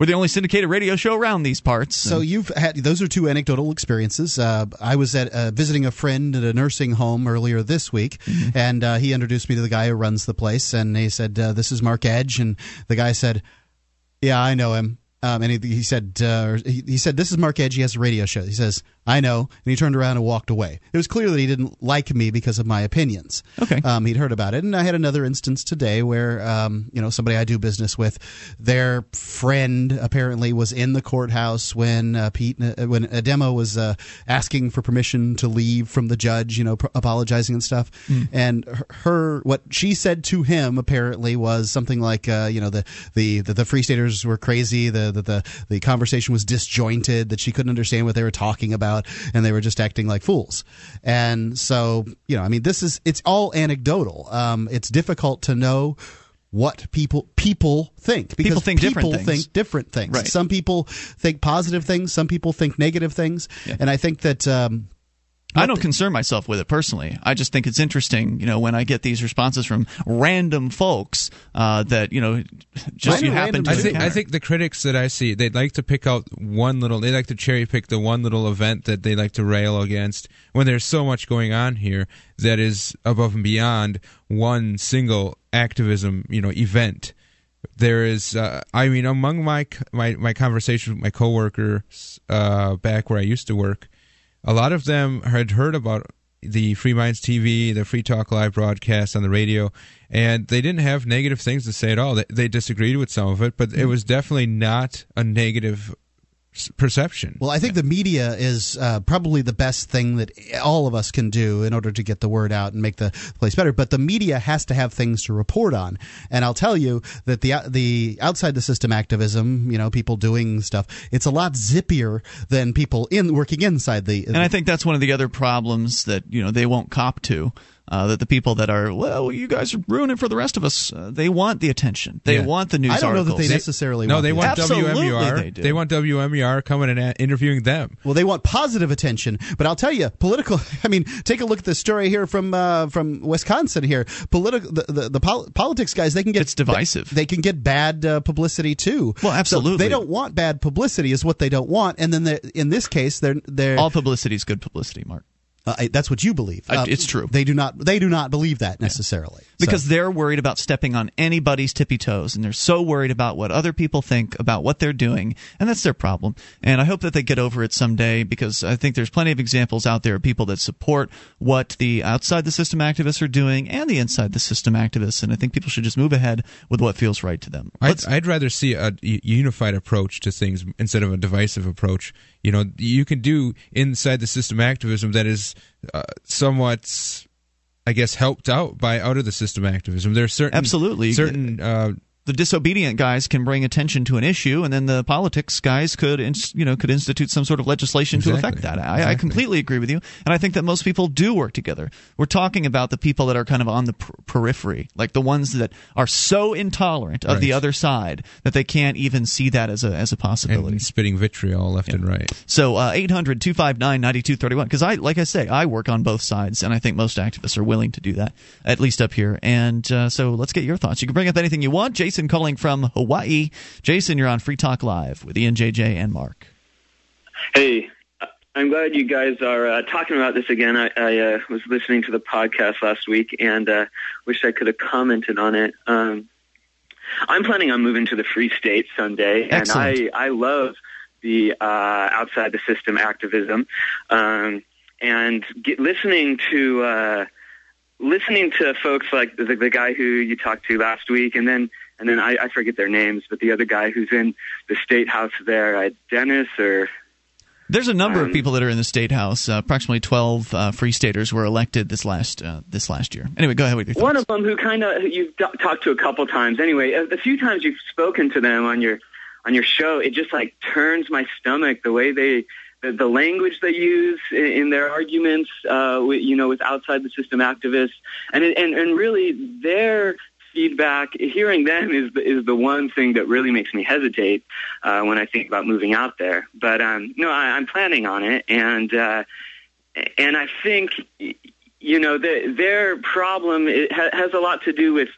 are the only syndicated radio show around these parts. So you've had those are two anecdotal experiences. Uh, I was at uh, visiting a friend at a nursing home earlier this week, mm-hmm. and uh, he introduced me to the guy who runs the place, and he said, uh, "This is Mark Edge," and the guy said, "Yeah, I know him." Um, and he, he said, uh, he, he, said, this is Mark Edge. He has a radio show. He says, I know. And he turned around and walked away. It was clear that he didn't like me because of my opinions. Okay. Um, he'd heard about it. And I had another instance today where, um, you know, somebody I do business with, their friend apparently was in the courthouse when uh, Pete, uh, when Ademo was uh, asking for permission to leave from the judge, you know, pr- apologizing and stuff. Mm. And her, her, what she said to him apparently was something like, uh, you know, the, the, the, the Free Staters were crazy, the, the, the, the conversation was disjointed, that she couldn't understand what they were talking about about and they were just acting like fools. And so, you know, I mean, this is, it's all anecdotal. Um, it's difficult to know what people people think because people think people different things. think different things. Right. Some people think positive things, some people think negative things, yeah. and I think that um, I don't concern myself with it personally. I just think it's interesting, you know, when I get these responses from random folks uh, that you know just you happen to. I think, I think the critics that I see, they'd like to pick out one little. They like to cherry pick the one little event that they like to rail against. When there's so much going on here that is above and beyond one single activism, you know, event there is uh, i mean among my my my conversation with my coworkers uh, back where i used to work a lot of them had heard about the Free Minds TV, the Free Talk Live broadcast on the radio, and they didn't have negative things to say at all. They, they disagreed with some of it, but it mm. was definitely not a negative perception. Well, I think the media is uh, probably the best thing that all of us can do in order to get the word out and make the place better. But the media has to have things to report on, and I'll tell you that the the outside the system activism, you know, people doing stuff, it's a lot zippier than people in working inside the. And I think that's one of the other problems that you know they won't cop to uh, that the people that are well, you guys are ruining for the rest of us. Uh, they want the attention. They yeah. want the news. I don't articles. know that they necessarily. no, want no, they want Absolutely WMUR. They, do. they want WMUR coming and a- interviewing them. Well, they want positive attention. But I'll tell you, political. I mean, take a look at the story here from uh, from Wisconsin. Here, political the the, the pol- politics guys they can get it's divisive. They, they can get bad uh, publicity too. Well, absolutely. So they don't want bad publicity is what they don't want. And then in this case, they're they're all publicity is good publicity, Mark. Uh, that's what you believe. Uh, it's true. They do not. They do not believe that necessarily yeah. because so. they're worried about stepping on anybody's tippy toes, and they're so worried about what other people think about what they're doing, and that's their problem. And I hope that they get over it someday because I think there's plenty of examples out there of people that support what the outside the system activists are doing and the inside the system activists, and I think people should just move ahead with what feels right to them. I'd, I'd rather see a unified approach to things instead of a divisive approach you know you can do inside the system activism that is uh, somewhat i guess helped out by out of the system activism. There's certain absolutely. certain uh, the disobedient guys can bring attention to an issue, and then the politics guys could, you know, could institute some sort of legislation exactly. to affect that. I, exactly. I, completely agree with you, and I think that most people do work together. We're talking about the people that are kind of on the per- periphery, like the ones that are so intolerant of right. the other side that they can't even see that as a as a possibility. And spitting vitriol left yeah. and right. So uh, eight hundred two five nine ninety two thirty one. Because I, like I say, I work on both sides, and I think most activists are willing to do that, at least up here. And uh, so let's get your thoughts. You can bring up anything you want. Jason calling from Hawaii. Jason, you're on Free Talk Live with Ian, JJ, and Mark. Hey, I'm glad you guys are uh, talking about this again. I, I uh, was listening to the podcast last week and uh, wish I could have commented on it. Um, I'm planning on moving to the Free State someday, Excellent. and I I love the uh, outside the system activism, um, and get, listening to uh, listening to folks like the, the guy who you talked to last week, and then and then I, I forget their names, but the other guy who's in the state house there, uh, Dennis or there's a number um, of people that are in the state house. Uh, approximately 12 uh, free staters were elected this last uh, this last year. Anyway, go ahead with your thoughts. One of them who kind of you've d- talked to a couple times. Anyway, a, a few times you've spoken to them on your on your show. It just like turns my stomach the way they the, the language they use in, in their arguments. Uh, with, you know, with outside the system activists, and and and really their feedback, hearing them is the, is the one thing that really makes me hesitate uh, when I think about moving out there. But um, no, I, I'm planning on it, and uh, and I think you know, the, their problem ha- has a lot to do with,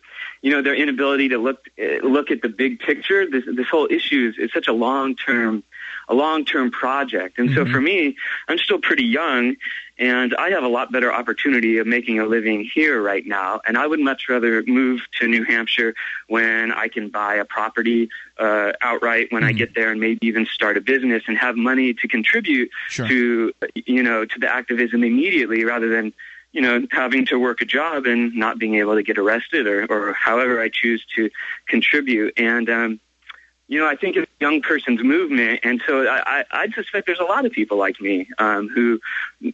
you know, their inability to look look at the big picture. This this whole issue is, is such a long term a long term project, and mm-hmm. so for me, I'm still pretty young, and I have a lot better opportunity of making a living here right now. And I would much rather move to New Hampshire when I can buy a property uh, outright when mm-hmm. I get there, and maybe even start a business and have money to contribute sure. to you know to the activism immediately, rather than you know, having to work a job and not being able to get arrested or, or however I choose to contribute. And, um, you know, I think it's a young person's movement, and so I, I, I suspect there's a lot of people like me um, who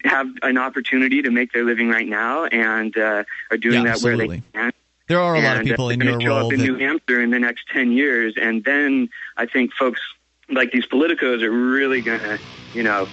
have an opportunity to make their living right now and uh, are doing yeah, that absolutely. where they can. There are a and, lot of people uh, in your show up in that... New Hampshire in the next ten years, and then I think folks like these politicos are really going to, you know,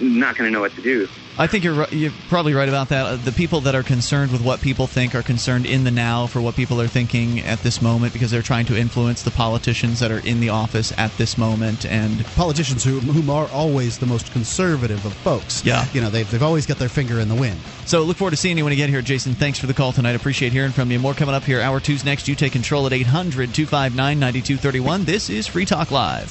not going to know what to do. I think you're you're probably right about that. Uh, the people that are concerned with what people think are concerned in the now for what people are thinking at this moment because they're trying to influence the politicians that are in the office at this moment and politicians who whom are always the most conservative of folks. Yeah, you know they've they've always got their finger in the wind. So look forward to seeing you when you get here, Jason. Thanks for the call tonight. Appreciate hearing from you. More coming up here. Hour two's next. You take control at 800-259-9231. This is Free Talk Live.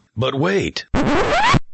But wait.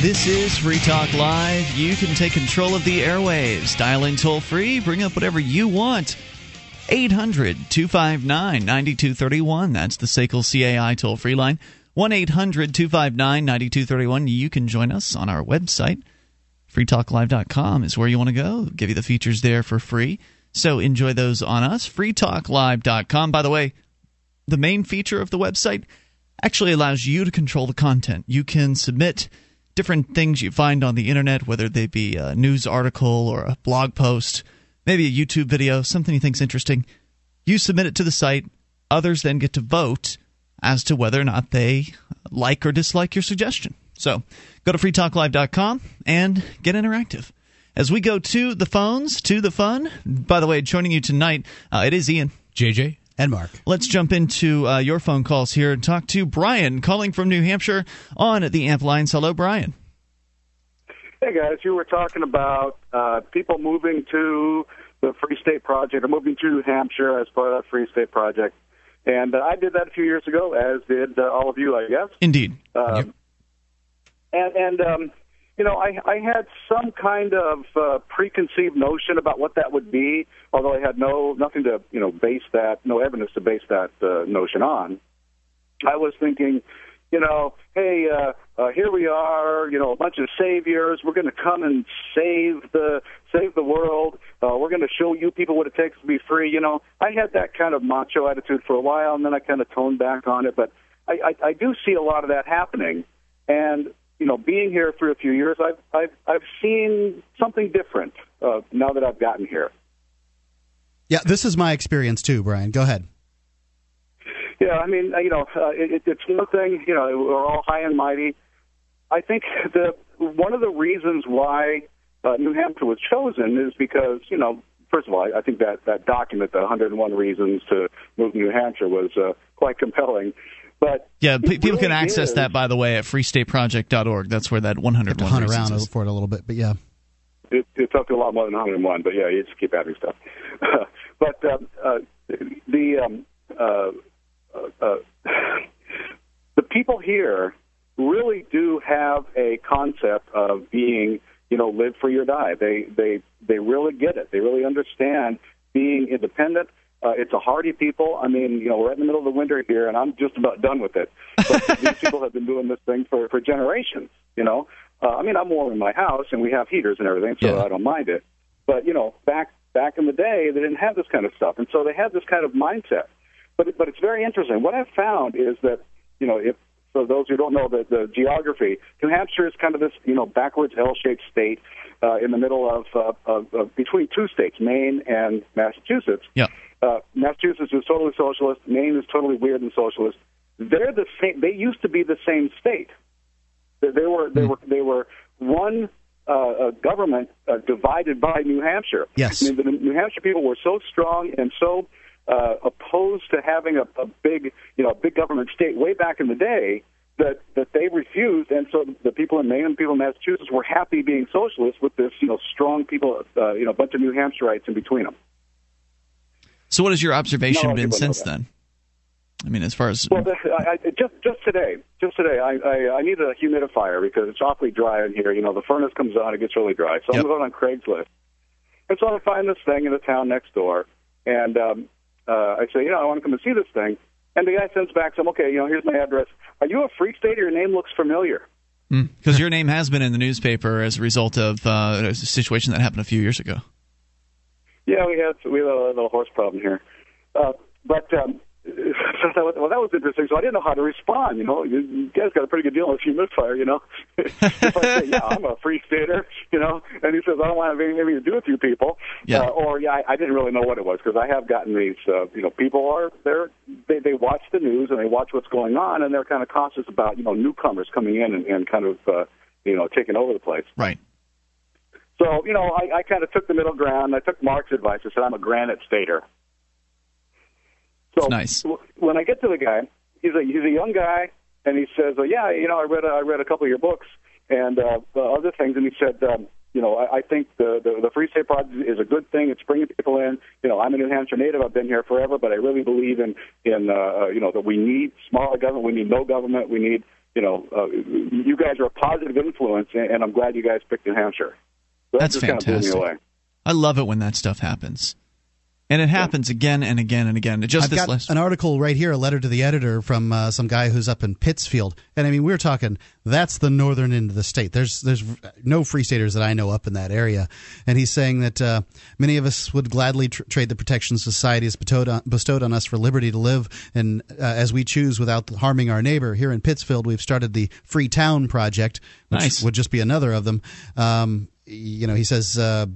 This is Free Talk Live. You can take control of the airwaves. Dial in toll free, bring up whatever you want. 800 259 9231. That's the SACL CAI toll free line. 1 800 259 9231. You can join us on our website. freetalklive.com is where you want to go. Give you the features there for free. So enjoy those on us. freetalklive.com. By the way, the main feature of the website actually allows you to control the content. You can submit different things you find on the internet, whether they be a news article or a blog post, maybe a YouTube video, something you think's interesting. You submit it to the site. Others then get to vote as to whether or not they like or dislike your suggestion. So go to freetalklive.com and get interactive. As we go to the phones, to the fun. By the way, joining you tonight, uh, it is Ian. JJ and Mark. Let's jump into uh, your phone calls here and talk to Brian calling from New Hampshire on the Amp Lines. Hello, Brian. Hey guys, you were talking about uh, people moving to the Free State Project or moving to New Hampshire as part of that Free State Project, and uh, I did that a few years ago, as did uh, all of you, I guess. Indeed. Um, yep. And and um, you know, I, I had some kind of uh, preconceived notion about what that would be, although I had no nothing to you know base that, no evidence to base that uh, notion on. I was thinking, you know, hey, uh, uh, here we are, you know, a bunch of saviors. We're going to come and save the save the world. Uh, we're going to show you people what it takes to be free. You know, I had that kind of macho attitude for a while, and then I kind of toned back on it. But I, I, I do see a lot of that happening, and you know, being here for a few years, I've I've I've seen something different uh, now that I've gotten here. Yeah, this is my experience too, Brian. Go ahead. Yeah, I mean, you know, uh, it, it's one thing. You know, we're all high and mighty. I think the one of the reasons why uh, New Hampshire was chosen is because you know, first of all, I, I think that that document, the 101 Reasons to Move to New Hampshire, was uh, quite compelling. But yeah, p- people really can access is, that by the way at freestateproject.org. That's where that one hundred 101 hunt around is. for it a little bit, but yeah, it, it's up to a lot more than 101. But yeah, you just keep adding stuff. but um, uh, the um, uh, uh, uh, the people here really do have a concept of being, you know, live free or die. They they they really get it. They really understand being independent. Uh, it's a hardy people. I mean, you know, we're in the middle of the winter here, and I'm just about done with it. But these people have been doing this thing for for generations. You know, uh, I mean, I'm warm in my house, and we have heaters and everything, so Yeah. I don't mind it. But you know, back back in the day, they didn't have this kind of stuff, and so they had this kind of mindset. But but it's very interesting. What I've found is that you know, if for those who don't know the, the geography, New Hampshire is kind of this you know backwards L-shaped state uh, in the middle of, uh, of, of between two states, Maine and Massachusetts. Yeah. Uh, Massachusetts is totally socialist. Maine is totally weird and socialist. They're the same. They used to be the same state. They, they were they were they were one uh, uh, government uh, divided by New Hampshire. Yes. I mean, the New Hampshire people were so strong and so uh, opposed to having a, a big, you know, a big government state way back in the day that that they refused, and so the people in Maine and people in Massachusetts were happy being socialists with this, you know, strong people, uh, you know, bunch of New Hampshireites in between them. So, what has your observation No, been since then? I mean, as far as Well, I, I, just just today, just today, I, I I need a humidifier because it's awfully dry in here. You know, the furnace comes on, it gets really dry. So Yep. I'm going on Craigslist, and so I find this thing in the town next door, and um, uh, I say, you know, I want to come and see this thing, and the guy sends back some, okay, you know, here's my address. Are you a free state? Your name looks familiar. because your name has been in the newspaper as a result of uh, a situation that happened a few years ago. Yeah, we had we had a little horse problem here, uh, but um, so that was, well, that was interesting. So I didn't know how to respond. You know, you, you guys got a pretty good deal on this humidifier. You know, if I say, yeah, I'm a free stater, you know, and he says I don't want to have anything to do with you people, Yeah. uh, or yeah, I, I didn't really know what it was because I have gotten these. Uh, you know, people are they're they they watch the news and they watch what's going on and they're kind of cautious about you know newcomers coming in and, and kind of uh, you know taking over the place. Right. So, you know, I, I kind of took the middle ground. I took Mark's advice. I said, I'm a granite stater. So nice. w- when I get to the guy, he's a he's a young guy, and he says, oh, "Yeah, you know, I read a, I read a couple of your books and uh, uh, other things." And he said, um, "You know, I, I think the, the the Free State Project is a good thing. It's bringing people in. You know, I'm a New Hampshire native. I've been here forever, but I really believe in in uh, uh, you know that we need smaller government. We need no government. We need." You know, uh, you guys are a positive influence, and, and I'm glad you guys picked New Hampshire. So that That's kind of fantastic. I love it when that stuff happens, and it happens again and again and again. Just I've this got last an article right here, a letter to the editor from uh, some guy who's up in Pittsfield, and I mean we're talking that's the northern end of the state. There's there's no free staters that I know up in that area, and he's saying that uh, many of us would gladly tr- trade the protections society has bestowed on, bestowed on us for liberty to live and uh, as we choose without harming our neighbor. Here in Pittsfield, we've started the Free Town Project, which Nice. would just be another of them. Um, you know, he says. Uh,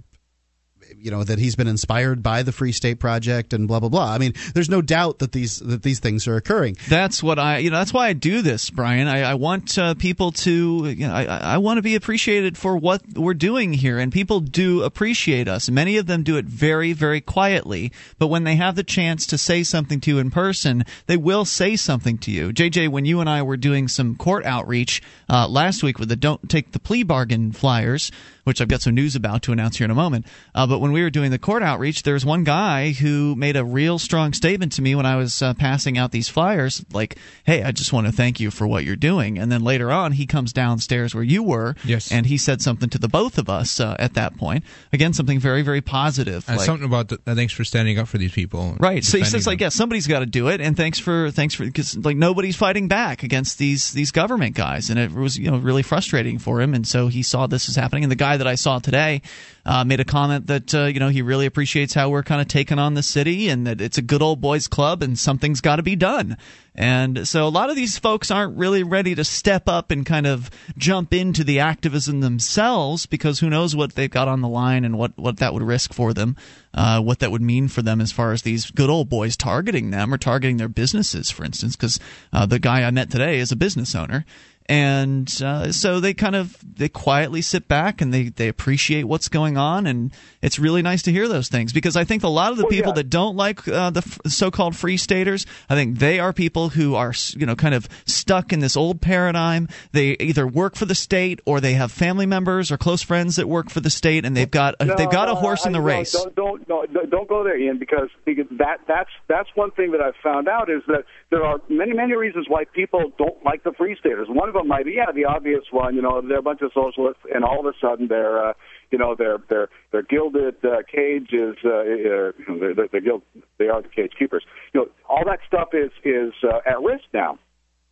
you know that he's been inspired by the Free State Project and blah blah blah. I mean, there's no doubt that these that these things are occurring. That's what I, you know, that's why I do this, Brian. I, I want uh, people to, you know, I, I want to be appreciated for what we're doing here, and people do appreciate us. Many of them do it very, very quietly, but when they have the chance to say something to you in person, they will say something to you. JJ, when you and I were doing some court outreach uh, last week with the "Don't Take the Plea Bargain" flyers, which I've got some news about to announce here in a moment. Uh, but when we were doing the court outreach, there was one guy who made a real strong statement to me when I was uh, passing out these flyers, like, "Hey, I just want to thank you for what you're doing." And then later on, he comes downstairs where you were, Yes. and he said something to the both of us uh, at that point. Again, something very, very positive. Like- something about the, uh, thanks for standing up for these people. Right. So he says like, yeah, somebody's got to do it, and thanks for thanks for because like nobody's fighting back against these these government guys, and it was you know really frustrating for him, and so he saw this is happening. And the guy that I saw today uh, made a comment that uh, you know he really appreciates how we're kind of taking on the city, and that it's a good old boys club, and something's got to be done. And so a lot of these folks aren't really ready to step up and kind of jump into the activism themselves because who knows what they've got on the line and what, what that would risk for them, uh, what that would mean for them as far as these good old boys targeting them or targeting their businesses, for instance. Because uh, the guy I met today is a business owner. And uh, so they kind of they quietly sit back and they they appreciate what's going on, and it's really nice to hear those things because I think a lot of the Well, people yeah. that don't like uh, the f- so-called free staters, I think they are people who are you know kind of stuck in this old paradigm. They either work for the state or they have family members or close friends that work for the state, and they've got a, No, they've got a horse in I- the no, race. Don't don't no, don't go there, Ian, because because that that's that's one thing that I've found out is that there are many many reasons why people don't like the free staters. One them might be yeah the obvious one, you know, they're a bunch of socialists, and all of a sudden they're uh, you know their their their gilded uh, cage is uh, uh, they're, they're, they're gild, they are the cage keepers. You know, all that stuff is is uh, at risk now.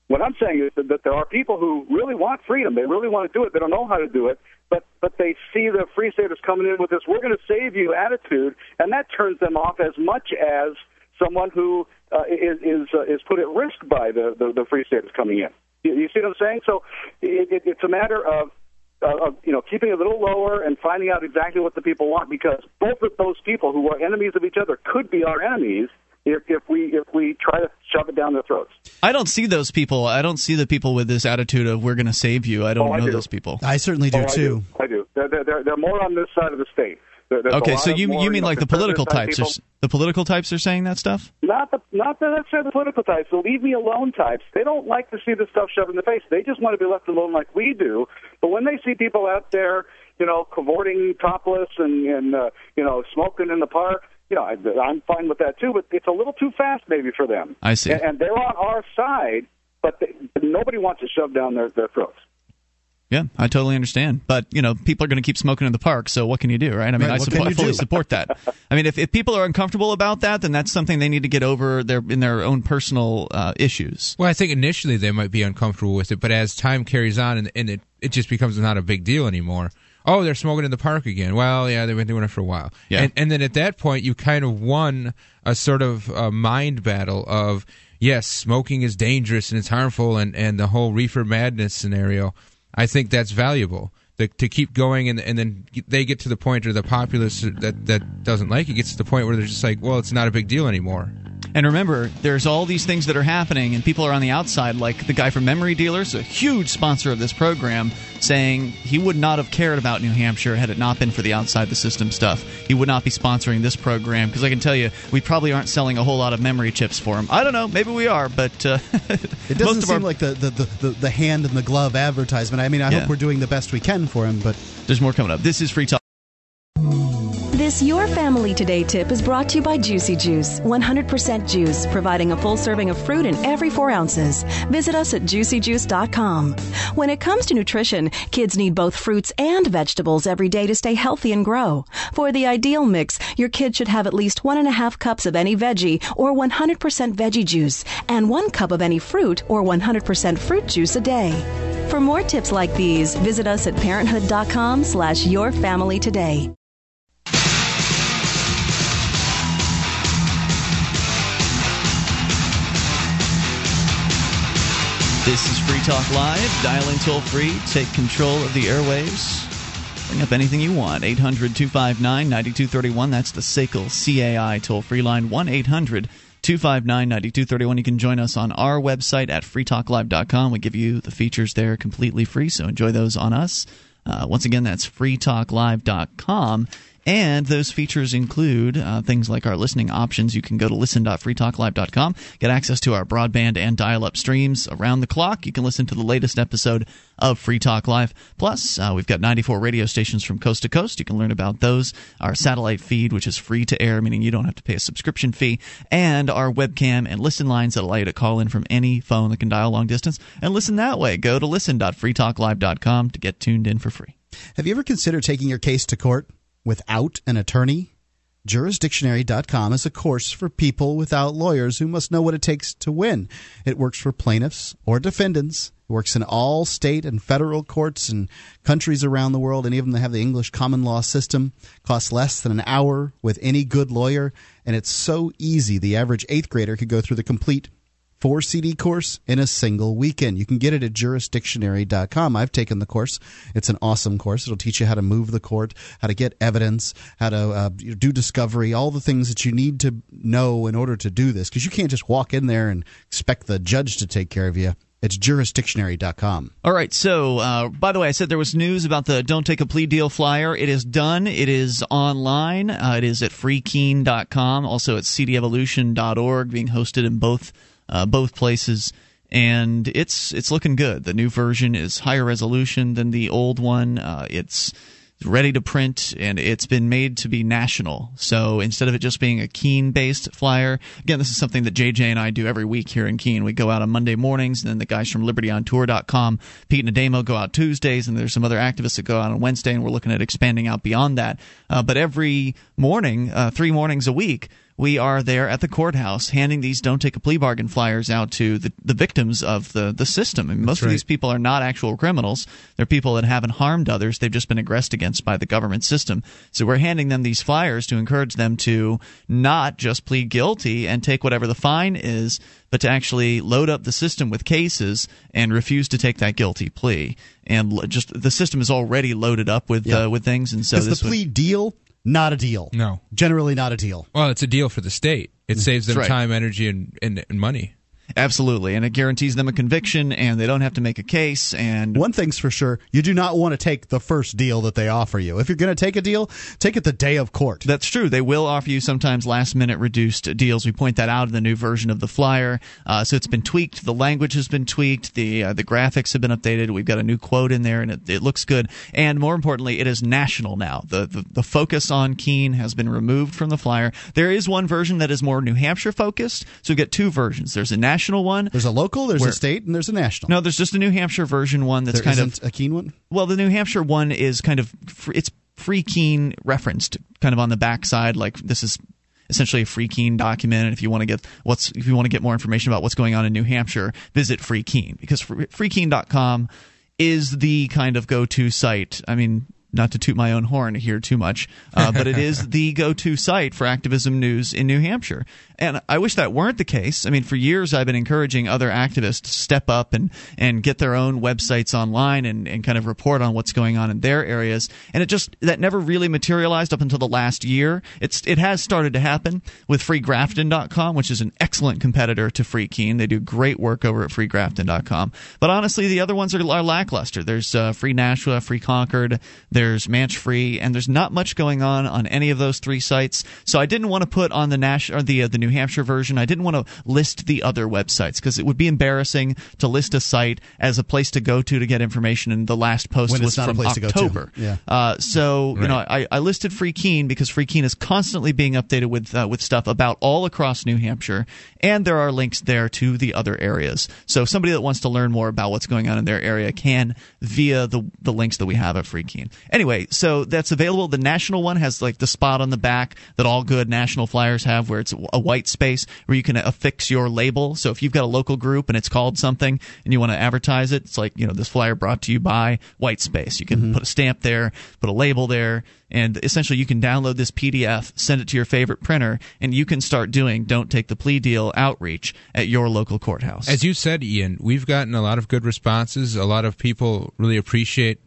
What I'm saying is that, that there are people who really want freedom. They really want to do it. They don't know how to do it, but but they see the free staters coming in with this "we're going to save you" attitude, and that turns them off as much as someone who uh, is is uh, is put at risk by the, the the free staters coming in. You, you see what I'm saying? So it, it, it's a matter of uh, of you know keeping it a little lower and finding out exactly what the people want because both of those people who are enemies of each other could be our enemies if if we if we try to shove it down their throats. I don't see those people. I don't see the people with this attitude of "we're going to save you." I don't Oh, I know do. those people. I certainly do Oh, I too. I do. They're, they're, they're, they're more on this side of the state. There- there's Okay, so you you mean like the political types? type Are, the political types are saying that stuff? Not the not the necessarily the political types. The leave me alone types. They don't like to see this stuff shoved in the face. They just want to be left alone like we do. But when they see people out there, you know, cavorting topless and and uh, you know smoking in the park, you know, I, I'm fine with that too. But it's a little too fast maybe for them. I see. And, and they're on our side, but they, nobody wants to shove down their their throats. Yeah, I totally understand. But you know, people are going to keep smoking in the park. So what can you do, right? I mean, Right, I, support, I fully support that. I mean, if, if people are uncomfortable about that, then that's something they need to get over their in their own personal uh, issues. Well, I think initially they might be uncomfortable with it, but as time carries on and, and it, it just becomes not a big deal anymore. Oh, they're smoking in the park again. Well, yeah, they've been doing it for a while. Yeah. And, and then at that point, you kind of won a sort of uh mind battle of, yes, smoking is dangerous and it's harmful, and, and the whole reefer madness scenario. I think that's valuable. The, to keep going, and, and then they get to the point, or the populace that, that doesn't like it gets to the point where they're just like, well, it's not a big deal anymore. And remember, there's all these things that are happening, and people are on the outside, like the guy from Memory Dealers, a huge sponsor of this program, saying he would not have cared about New Hampshire had it not been for the outside the system stuff. He would not be sponsoring this program because I can tell you, we probably aren't selling a whole lot of memory chips for him. I don't know, maybe we are, but uh, It doesn't seem our, like the, the, the, the, hand in the glove advertisement. I mean, I Yeah. hope we're doing the best we can for him, but there's more coming up. This is Free Talk. This Your Family Today tip is brought to you by Juicy Juice, 100% juice, providing a full serving of fruit in every four ounces. Visit us at juicyjuice.com. When it comes to nutrition, kids need both fruits and vegetables every day to stay healthy and grow. For the ideal mix, your kid should have at least one and a half cups of any veggie or 100% veggie juice, and one cup of any fruit or 100% fruit juice a day. For more tips like these, visit us at parenthood.com slash your family today. This is Free Talk Live. Dial in toll free. Take control of the airwaves. Bring up anything you want. 800 259 9231. That's the SACL CAI toll free line. 1 800 259 9231. You can join us on our website at freetalklive.com. We give you the features there completely free, so enjoy those on us. Uh, once again, that's freetalklive.com. And those features include uh, things like our listening options. You can go to listen.freetalklive.com, get access to our broadband and dial up streams around the clock. You can listen to the latest episode of Free Talk Live. Plus, uh, we've got 94 radio stations from coast to coast. You can learn about those. Our satellite feed, which is free to air, meaning you don't have to pay a subscription fee, and our webcam and listen lines that allow you to call in from any phone that can dial long distance and listen that way. Go to listen.freetalklive.com to get tuned in for free. have you ever considered taking your case to court without an attorney? Jurisdictionary.com is a course for people without lawyers who must know what it takes to win. It works for plaintiffs or defendants. It works in all state and federal courts and countries around the world. Any of them that have the English common law system costs less than an hour with any good lawyer, and it's so easy. The average eighth grader could go through the complete four CD course in a single weekend. You can get it at jurisdictionary.com. I've taken the course. It's an awesome course. It'll teach you how to move the court, how to get evidence, how to uh, do discovery, all the things that you need to know in order to do this. Because you can't just walk in there and expect the judge to take care of you. It's jurisdictionary.com. All right. So, uh, by the way, I said there was news about the Don't Take a Plea Deal flyer. It is done. It is online. Uh, it is at freekeene.com. Also at cdevolution.org, being hosted in both uh, both places. And it's it's looking good. The new version is higher resolution than the old one. Uh, it's ready to print and it's been made to be national. So instead of it just being a Keene based flyer, again, this is something that JJ and I do every week here in Keene. We go out on Monday mornings and then the guys from libertyontour.com, Pete and Ademo go out Tuesdays and there's some other activists that go out on Wednesday and we're looking at expanding out beyond that. Uh, but every morning, uh, three mornings a week, we are there at the courthouse handing these don't take a plea bargain flyers out to the, the victims of the, the system. And most right. of these people are not actual criminals. They're people that haven't harmed others. They've just been aggressed against by the government system. So we're handing them these flyers to encourage them to not just plead guilty and take whatever the fine is, but to actually load up the system with cases and refuse to take that guilty plea. And just the system is already loaded up with Yeah. uh, with things, and so this the would- plea deal, not a deal. No. Generally not a deal. Well, it's a deal for the state. It saves them Mm, right. time, energy, and, and, and money. Absolutely, and it guarantees them a conviction, and they don't have to make a case. And One thing's for sure, you do not want to take the first deal that they offer you. If you're going to take a deal, take it the day of court. that's true. They will offer you sometimes last minute reduced deals. We point that out in the new version of the flyer. Uh, so it's been tweaked. The language has been tweaked. The uh, the graphics have been updated. We've got a new quote in there, and it, it looks good. And more importantly, it is national now. The, the the focus on Keene has been removed from the flyer. There is one version that is more New Hampshire focused. So we get two versions. There's a national one. There's a local, there's Where- a state, and there's a national. No, there's just a New Hampshire version one that's there kind of a Keene one. Well, the New Hampshire one is kind of it's Free Keene referenced, kind of on the backside. Like this is essentially a Free Keene document. And if you want to get what's if you want to get more information about what's going on in New Hampshire, visit Free Keene because fr- freekeene.com is the kind of go-to site. I mean. Not to toot my own horn here too much, uh, but it is the go-to site for activism news in New Hampshire. And I wish that weren't the case. I mean, for years I've been encouraging other activists to step up and, and get their own websites online and, and kind of report on what's going on in their areas. And it just that never really materialized up until the last year. It's it has started to happen with freegrafton.com, which is an excellent competitor to FreeKeene. They do great work over at freegrafton.com. But honestly, the other ones are, are lackluster. There's uh, Free Nashua, Free Concord, there's Manch Free, and there's not much going on on any of those three sites. So I didn't want to put on the Nash or the uh, the New Hampshire version. I didn't want to list the other websites because it would be embarrassing to list a site as a place to go to to get information. And the last post was it's not a from place to go to. October. Yeah. Uh, so you know, I, I listed Free Keene because Free Keene is constantly being updated with uh, with stuff about all across New Hampshire, and there are links there to the other areas. So somebody that wants to learn more about what's going on in their area can via the the links that we have at Free Keene. Anyway, so that's available. The national one has like the spot on the back that all good national flyers have, where it's a white space where you can affix your label. So if you've got a local group and it's called something and you want to advertise it, it's like you know this flyer brought to you by White Space. You can mm-hmm. put a stamp there, put a label there, and essentially you can download this PDF, send it to your favorite printer, and you can start doing "Don't Take the Plea Deal" outreach at your local courthouse. As you said, Ian, we've gotten a lot of good responses. A lot of people really appreciate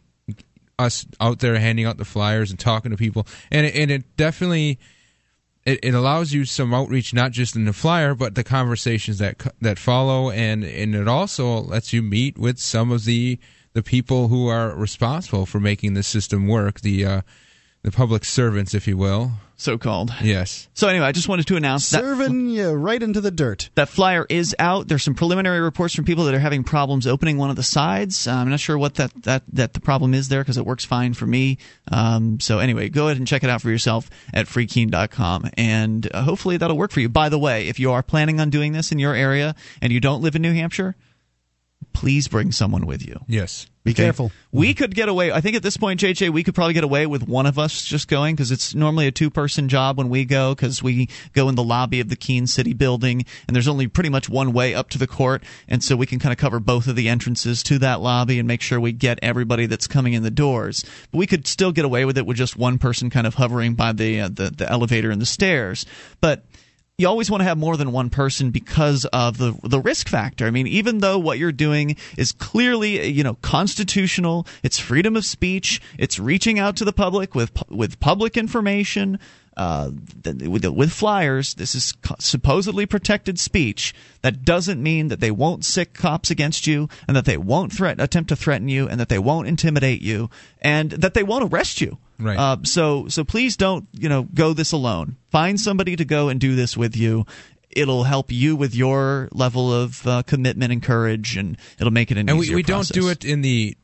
us out there handing out the flyers and talking to people, and it, and it definitely it, it allows you some outreach, not just in the flyer, but the conversations that that follow, and and it also lets you meet with some of the the people who are responsible for making the system work, the uh, the public servants, if you will. so called. Yes. So anyway, I just wanted to announce that Serving you right into the dirt. that flyer is out. There's some preliminary reports from people that are having problems opening one of the sides. Uh, I'm not sure what that that, that the problem is there because it works fine for me. Um, so anyway, go ahead and check it out for yourself at freekeene.com, and uh, hopefully that'll work for you. By the way, if you are planning on doing this in your area and you don't live in New Hampshire, please bring someone with you. Yes. Be Okay. careful. We could get away. I think at this point, JJ, we could probably get away with one of us just going because it's normally a two-person job when we go because we go in the lobby of the Keene City building and there's only pretty much one way up to the court, and so we can kind of cover both of the entrances to that lobby and make sure we get everybody that's coming in the doors. But we could still get away with it with just one person kind of hovering by the uh, the, the elevator and the stairs, but you always want to have more than one person because of the the risk factor. I mean, even though what you're doing is clearly you know constitutional, it's freedom of speech, it's reaching out to the public with with public information. uh, with, with flyers, this is supposedly protected speech. That doesn't mean that they won't sick cops against you, and that they won't threat, attempt to threaten you, and that they won't intimidate you, and that they won't arrest you. Right. Uh, so so please don't you know go this alone. Find somebody to go and do this with you. It'll help you with your level of uh, commitment and courage, and it'll make it an and easier we, we don't do it in the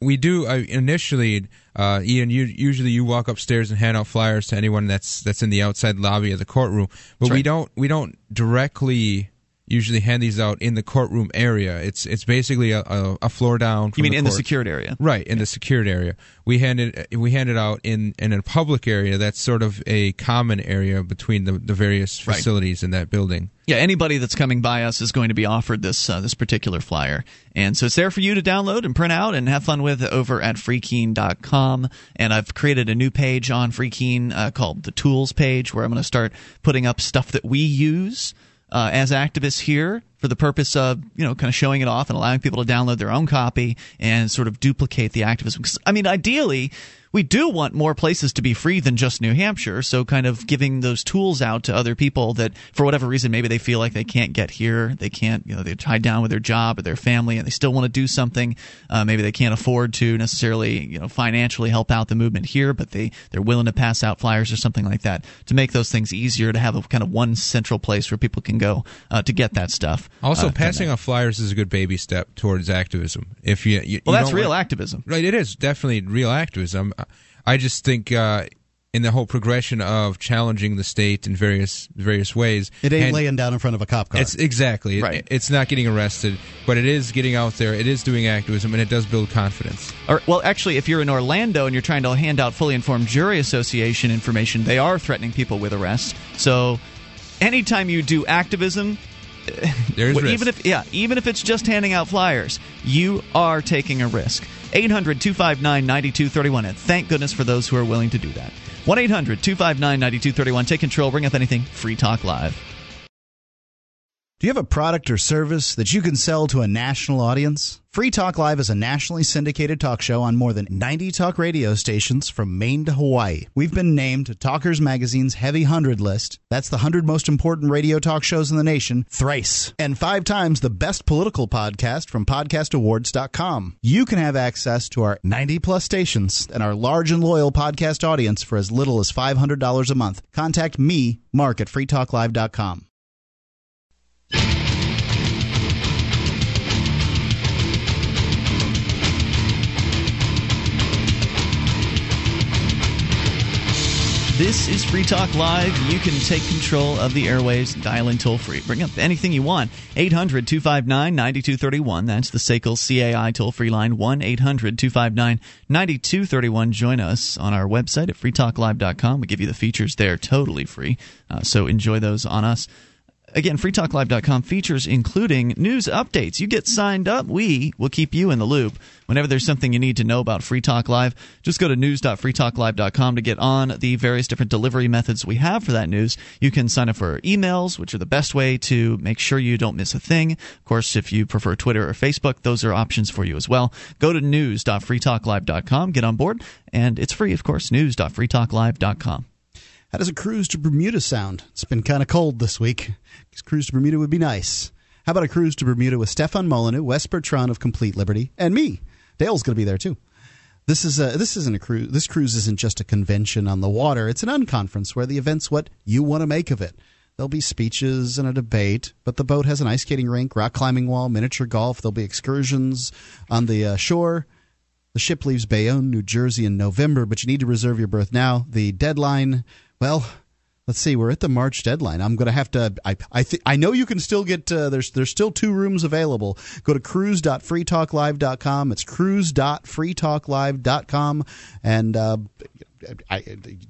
we do uh, initially uh, ian you, usually you walk upstairs and hand out flyers to anyone that's that's in the outside lobby of the courtroom but That's we don't we don't directly usually hand these out in the courtroom area. It's it's basically a, a, a floor down from You mean in the secured area? right in the secured area. We hand it we hand it out in in a public area that's sort of a common area between the, the various Right. facilities in that building. Yeah, anybody that's coming by us is going to be offered this uh, this particular flyer, and so it's there for you to download and print out and have fun with over at freekeene.com. And I've created a new page on FreeKeene uh, called the Tools page, where I'm going to start putting up stuff that we use uh, as activists here for the purpose of you know kind of showing it off and allowing people to download their own copy and sort of duplicate the activism. 'Cause, I mean, ideally. We do want more places to be free than just New Hampshire, so kind of giving those tools out to other people that, for whatever reason, maybe they feel like they can't get here, they can't, you know, they're tied down with their job or their family, and they still want to do something. Uh, maybe they can't afford to necessarily, you know, financially help out the movement here, but they they're willing to pass out flyers or something like that to make those things easier to have a kind of one central place where people can go uh, to get that stuff. Also, Uh, passing out flyers is a good baby step towards activism. If you, you well, you that's real want- activism. right? It is definitely real activism. I just think uh, in the whole progression of challenging the state in various various ways, It ain't and laying down in front of a cop car. It's exactly It- Right. it's not getting arrested, but it is getting out there. It is doing activism, and it does build confidence. Or, well, actually, if you're in Orlando and you're trying to hand out fully informed jury association information, they are threatening people with arrest. So, anytime you do activism, There's well, risk. even if yeah, even if it's just handing out flyers, you are taking a risk. 800-259-9231 and thank goodness for those who are willing to do that. 1-800-259-9231 take control, bring up anything, Free Talk Live. Do you have a product or service that you can sell to a national audience? Free Talk Live is a nationally syndicated talk show on more than 90 talk radio stations from Maine to Hawaii. We've been named to Talkers Magazine's Heavy 100 list. That's the 100 most important radio talk shows in the nation, thrice. And five times the best political podcast from podcastawards.com. You can have access to our 90 plus stations and our large and loyal podcast audience for as little as $500 a month. Contact me, Mark, at freetalklive.com. This is Free Talk Live. You can take control of the airwaves, dial in toll free. Bring up anything you want. 800 259 9231. That's the SACL CAI toll free line. 1 800 259 9231. Join us on our website at freetalklive.com. We give you the features there totally free. Uh, so enjoy those on us. Again, freetalklive.com features including news updates. You get signed up, we will keep you in the loop. Whenever there's something you need to know about Free Talk Live, just go to news.freetalklive.com to get on the various different delivery methods we have for that news. You can sign up for emails, which are the best way to make sure you don't miss a thing. Of course, if you prefer Twitter or Facebook, those are options for you as well. Go to news.freetalklive.com, get on board, and it's free, of course, news.freetalklive.com. How does a cruise to Bermuda sound? It's been kind of cold this week. A cruise to Bermuda would be nice. How about a cruise to Bermuda with Stefan Molyneux, Wes Bertrand of Complete Liberty, and me? Dale's going to be there too. This is a, this isn't a cruise. This cruise isn't just a convention on the water. It's an unconference where the event's what you want to make of it. There'll be speeches and a debate, but the boat has an ice skating rink, rock climbing wall, miniature golf. There'll be excursions on the uh, shore. The ship leaves Bayonne, New Jersey in November, but you need to reserve your berth now. The deadline, well, let's see, we're at the March deadline. I'm going to have to. I I, th- I know you can still get. Uh, there's there's still two rooms available. Go to cruise.freetalklive.com. It's cruise.freetalklive.com, and uh, I,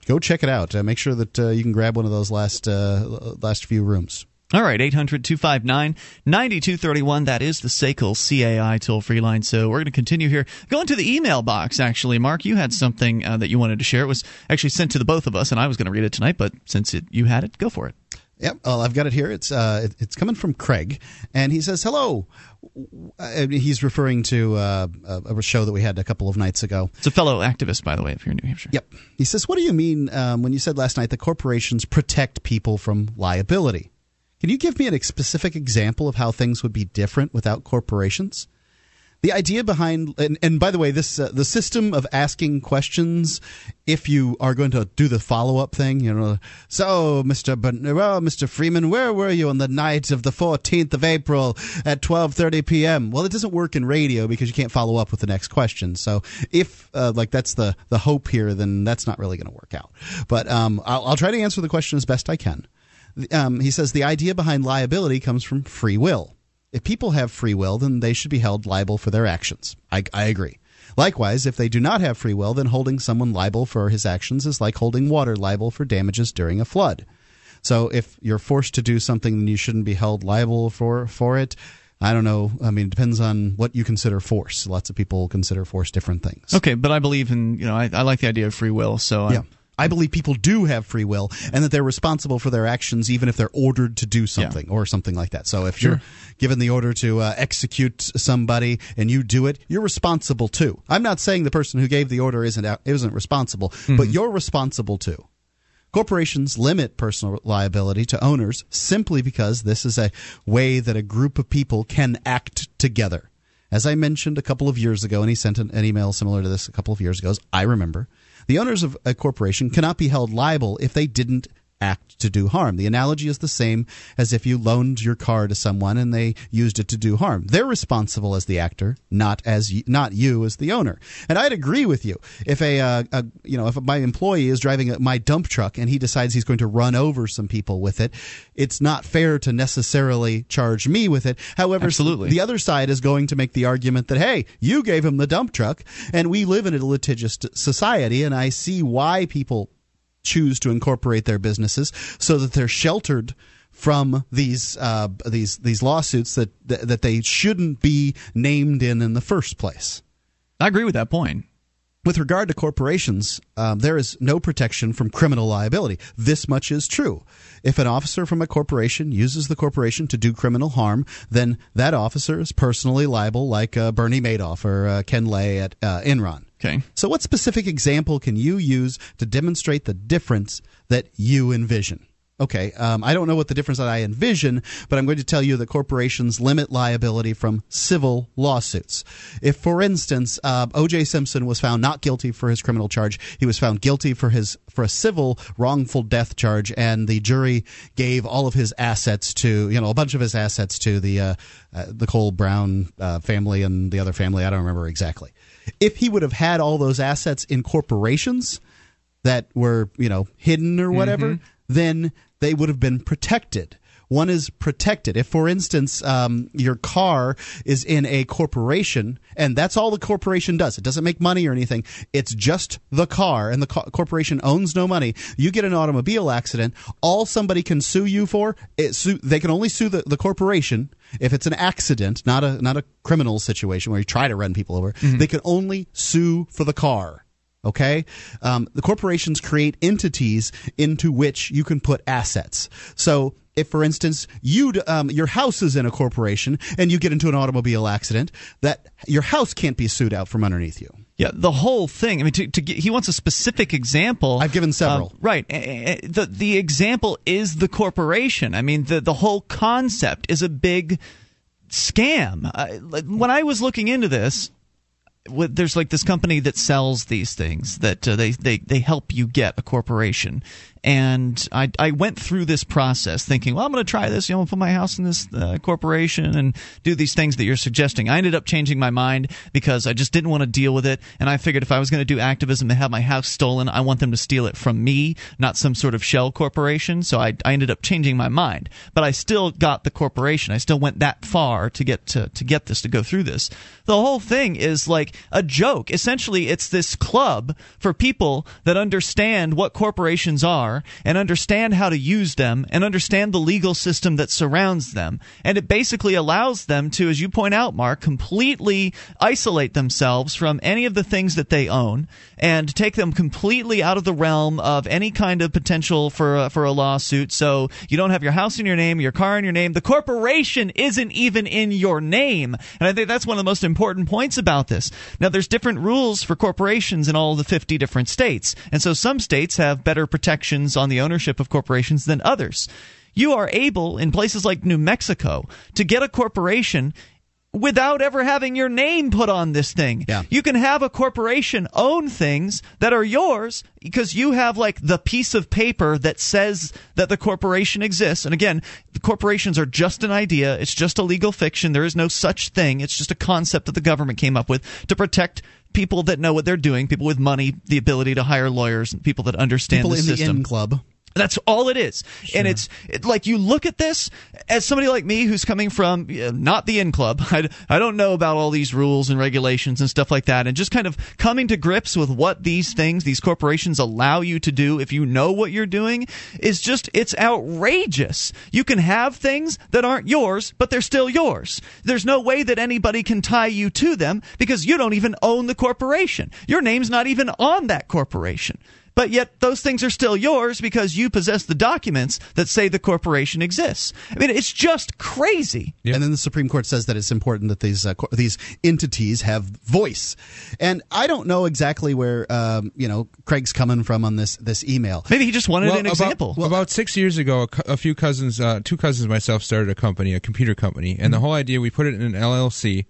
go check it out. Uh, make sure that uh, you can grab one of those last uh, last few rooms. All right, 800 259 9231. That is the SACL CAI toll free line. So we're going to continue here. Going to the email box, actually. Mark, you had something uh, that you wanted to share. It was actually sent to the both of us, and I was going to read it tonight, but since it, you had it, go for it. Yep, well, I've got it here. It's uh, it's coming from Craig, and he says, "Hello." He's referring to uh, a a show that we had a couple of nights ago. It's a fellow activist, by the way, if you're in New Hampshire. Yep. He says, "What do you mean um, when you said last night that corporations protect people from liability? Can you give me a specific example of how things would be different without corporations?" The idea behind, and, and by the way, this uh, the system of asking questions, if you are going to do the follow up thing, you know, so Mister, but well, Mister Freeman, where were you on the night of the fourteenth of April at twelve thirty p.m.? Well, it doesn't work in radio because you can't follow up with the next question. So if uh, like that's the the hope here, then that's not really going to work out. But um, I'll, I'll try to answer the question as best I can. Um, he says the idea behind liability comes from free will. If people have free will, then they should be held liable for their actions. I, I agree. Likewise, if they do not have free will, then holding someone liable for his actions is like holding water liable for damages during a flood. So if you're forced to do something, then you shouldn't be held liable for for it. I don't know. I mean, it depends on what you consider force. Lots of people consider force different things. Okay, but I believe in you know I, I like the idea of free will. So I- Yeah. I believe people do have free will and that they're responsible for their actions even if they're ordered to do something or something like that. So if you're given the order to uh, execute somebody and you do it, you're responsible too. I'm not saying the person who gave the order isn't out- isn't responsible, but you're responsible too. Corporations limit personal liability to owners simply because this is a way that a group of people can act together. As I mentioned a couple of years ago, and he sent an, an email similar to this a couple of years ago, I remember, the owners of a corporation cannot be held liable if they didn't act to do harm. The analogy is the same as if you loaned your car to someone and they used it to do harm. They're responsible as the actor, not as y- not you as the owner. And I'd agree with you. If a, uh, a you know if my employee is driving my dump truck and he decides he's going to run over some people with it, it's not fair to necessarily charge me with it. However, Absolutely. the other side is going to make the argument that hey, you gave him the dump truck, and we live in a litigious society, and I see why people choose to incorporate their businesses so that they're sheltered from these uh, these these lawsuits that, that they shouldn't be named in in the first place. I agree with that point. With regard to corporations, um, there is no protection from criminal liability. This much is true. If an officer from a corporation uses the corporation to do criminal harm, then that officer is personally liable, like uh, Bernie Madoff or uh, Ken Lay at uh, Enron. Okay. So, what specific example can you use to demonstrate the difference that you envision? Okay, um, I don't know what the difference that I envision, but I'm going to tell you that corporations limit liability from civil lawsuits. If, for instance, uh, O.J. Simpson was found not guilty for his criminal charge, he was found guilty for his for a civil wrongful death charge, and the jury gave all of his assets to you know a bunch of his assets to the uh, uh, the Cole Brown uh, family and the other family. I don't remember exactly. If he would have had all those assets in corporations that were you know hidden or whatever, mm-hmm. then they would have been protected. One is protected. If, for instance, um, your car is in a corporation and that's all the corporation does, it doesn't make money or anything. It's just the car, and the co- corporation owns no money. You get an automobile accident, all somebody can sue you for, it sue, they can only sue the, the corporation if it's an accident, not a not a criminal situation where you try to run people over. They can only sue for the car. Okay, um, the corporations create entities into which you can put assets. So, if, for instance, you um, your house is in a corporation and you get into an automobile accident, that your house can't be sued out from underneath you. Yeah, the whole thing. I mean, to, to get, he wants a specific example. I've given several. Uh, right. The the example is the corporation. I mean, the the whole concept is a big scam. Uh, when I was looking into this, there's like this company that sells these things that uh, they, they they help you get a corporation and I, I went through this process thinking well i'm going to try this. You know put my house in this uh, corporation and do these things that you're suggesting. I ended up changing my mind because i just didn't want to deal with it. And i figured if i was going to do activism and have my house stolen i want them to steal it from me not some sort of shell corporation. So i, I ended up changing my mind. But i still got the corporation. I still went that far to get to, to get this to go through this. The whole thing is like a joke. Essentially, it's this club for people that understand what corporations are and understand how to use them and understand the legal system that surrounds them. And it basically allows them to, as you point out, Mark, completely isolate themselves from any of the things that they own and take them completely out of the realm of any kind of potential for a, for a lawsuit. So you don't have your house in your name, your car in your name. The corporation isn't even in your name. And I think that's one of the most important points about this. Now, there's different rules for corporations in all the 50 different states. And so some states have better protections on the ownership of corporations than others. You are able, in places like New Mexico, to get a corporation without ever having your name put on this thing. Yeah. You can have a corporation own things that are yours because you have like the piece of paper that says that the corporation exists. And again, the corporations are just an idea. It's just a legal fiction. There is no such thing. It's just a concept that the government came up with to protect people that know what they're doing, people with money, the ability to hire lawyers, and people that understand People the in system. the in club. That's all it is. And it's it, like you look at this as somebody like me who's coming from uh, not the in club. I, I don't know about all these rules and regulations and stuff like that. And just kind of coming to grips with what these things, these corporations allow you to do if you know what you're doing is just, it's outrageous. You can have things that aren't yours, but they're still yours. There's no way that anybody can tie you to them because you don't even own the corporation. Your name's not even on that corporation but yet those things are still yours because you possess the documents that say the corporation exists. I mean, it's just crazy. Yep. And then the Supreme Court says that it's important that these uh, co- these entities have voice. And I don't know exactly where um, you know Craig's coming from on this this email. Maybe he just wanted an about, example. about six years ago, a, cou- a few cousins, uh, two cousins, myself started a company, a computer company, and the whole idea we put it in an LLC,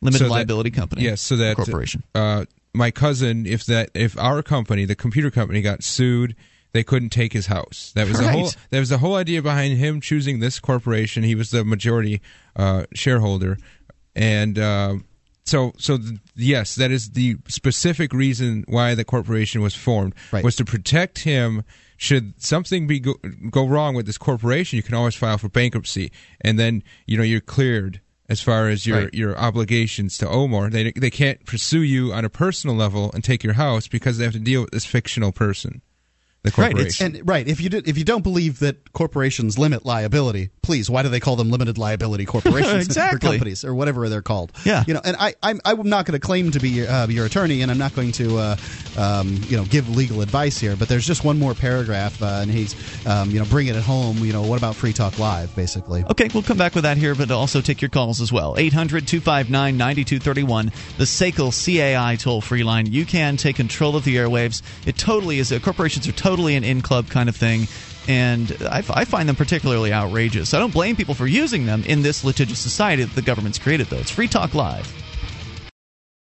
Limited so that- liability company. Yes, so that corporation. Uh, my cousin, if that, if our company, the computer company, got sued, they couldn't take his house. That was the whole. Right. That was the whole idea behind him choosing this corporation. He was the majority uh, shareholder, and. Uh, so, so th- yes, that is the specific reason why the corporation was formed Right. was to protect him. Should something be go, go wrong with this corporation, you can always file for bankruptcy, and then you know you're cleared as far as your Right. your obligations to more. They they can't pursue you on a personal level and take your house because they have to deal with this fictional person, the Right. And right, if you do, if you don't believe that corporations limit liability, please, why do they call them limited liability corporations Exactly. or companies or whatever they're called? Yeah. you know. And I, I'm I'm not going to claim to be your, uh, your attorney, and I'm not going to uh, um, you know give legal advice here. But there's just one more paragraph, uh, and he's um, you know bringing it at home. You know, what about Free Talk Live, basically? Okay, we'll come back with that here, but also take your calls as well. 800 259 9231, the SACL CAI toll free line. You can take control of the airwaves. It totally is. Uh, corporations are totally an in club kind of thing. And I, I find them particularly outrageous. I don't blame people for using them in this litigious society that the government's created, though. It's Free Talk Live.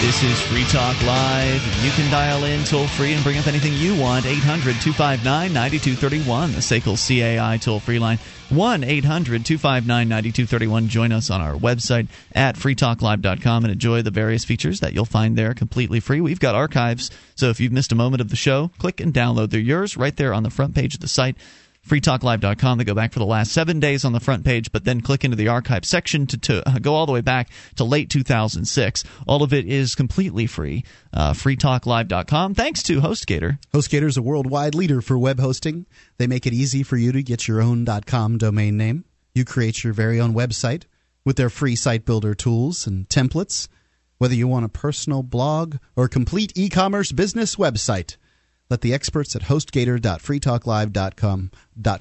This is Free Talk Live. You can dial in toll free and bring up anything you want. 800 259 9231, the SACL CAI toll free line. 1 800 259 9231. Join us on our website at freetalklive.com and enjoy the various features that you'll find there completely free. We've got archives, so if you've missed a moment of the show, click and download. They're yours right there on the front page of the site freetalklive.com. They go back for the last seven days on the front page, but then click into the archive section to, to uh, go all the way back to late 2006. All of it is completely free. Uh, freetalklive.com. Thanks to HostGator. HostGator is a worldwide leader for web hosting. They make it easy for you to get your own .com domain name. You create your very own website with their free site builder tools and templates. Whether you want a personal blog or complete e-commerce business website, let the experts at hostgator.freetalklive.com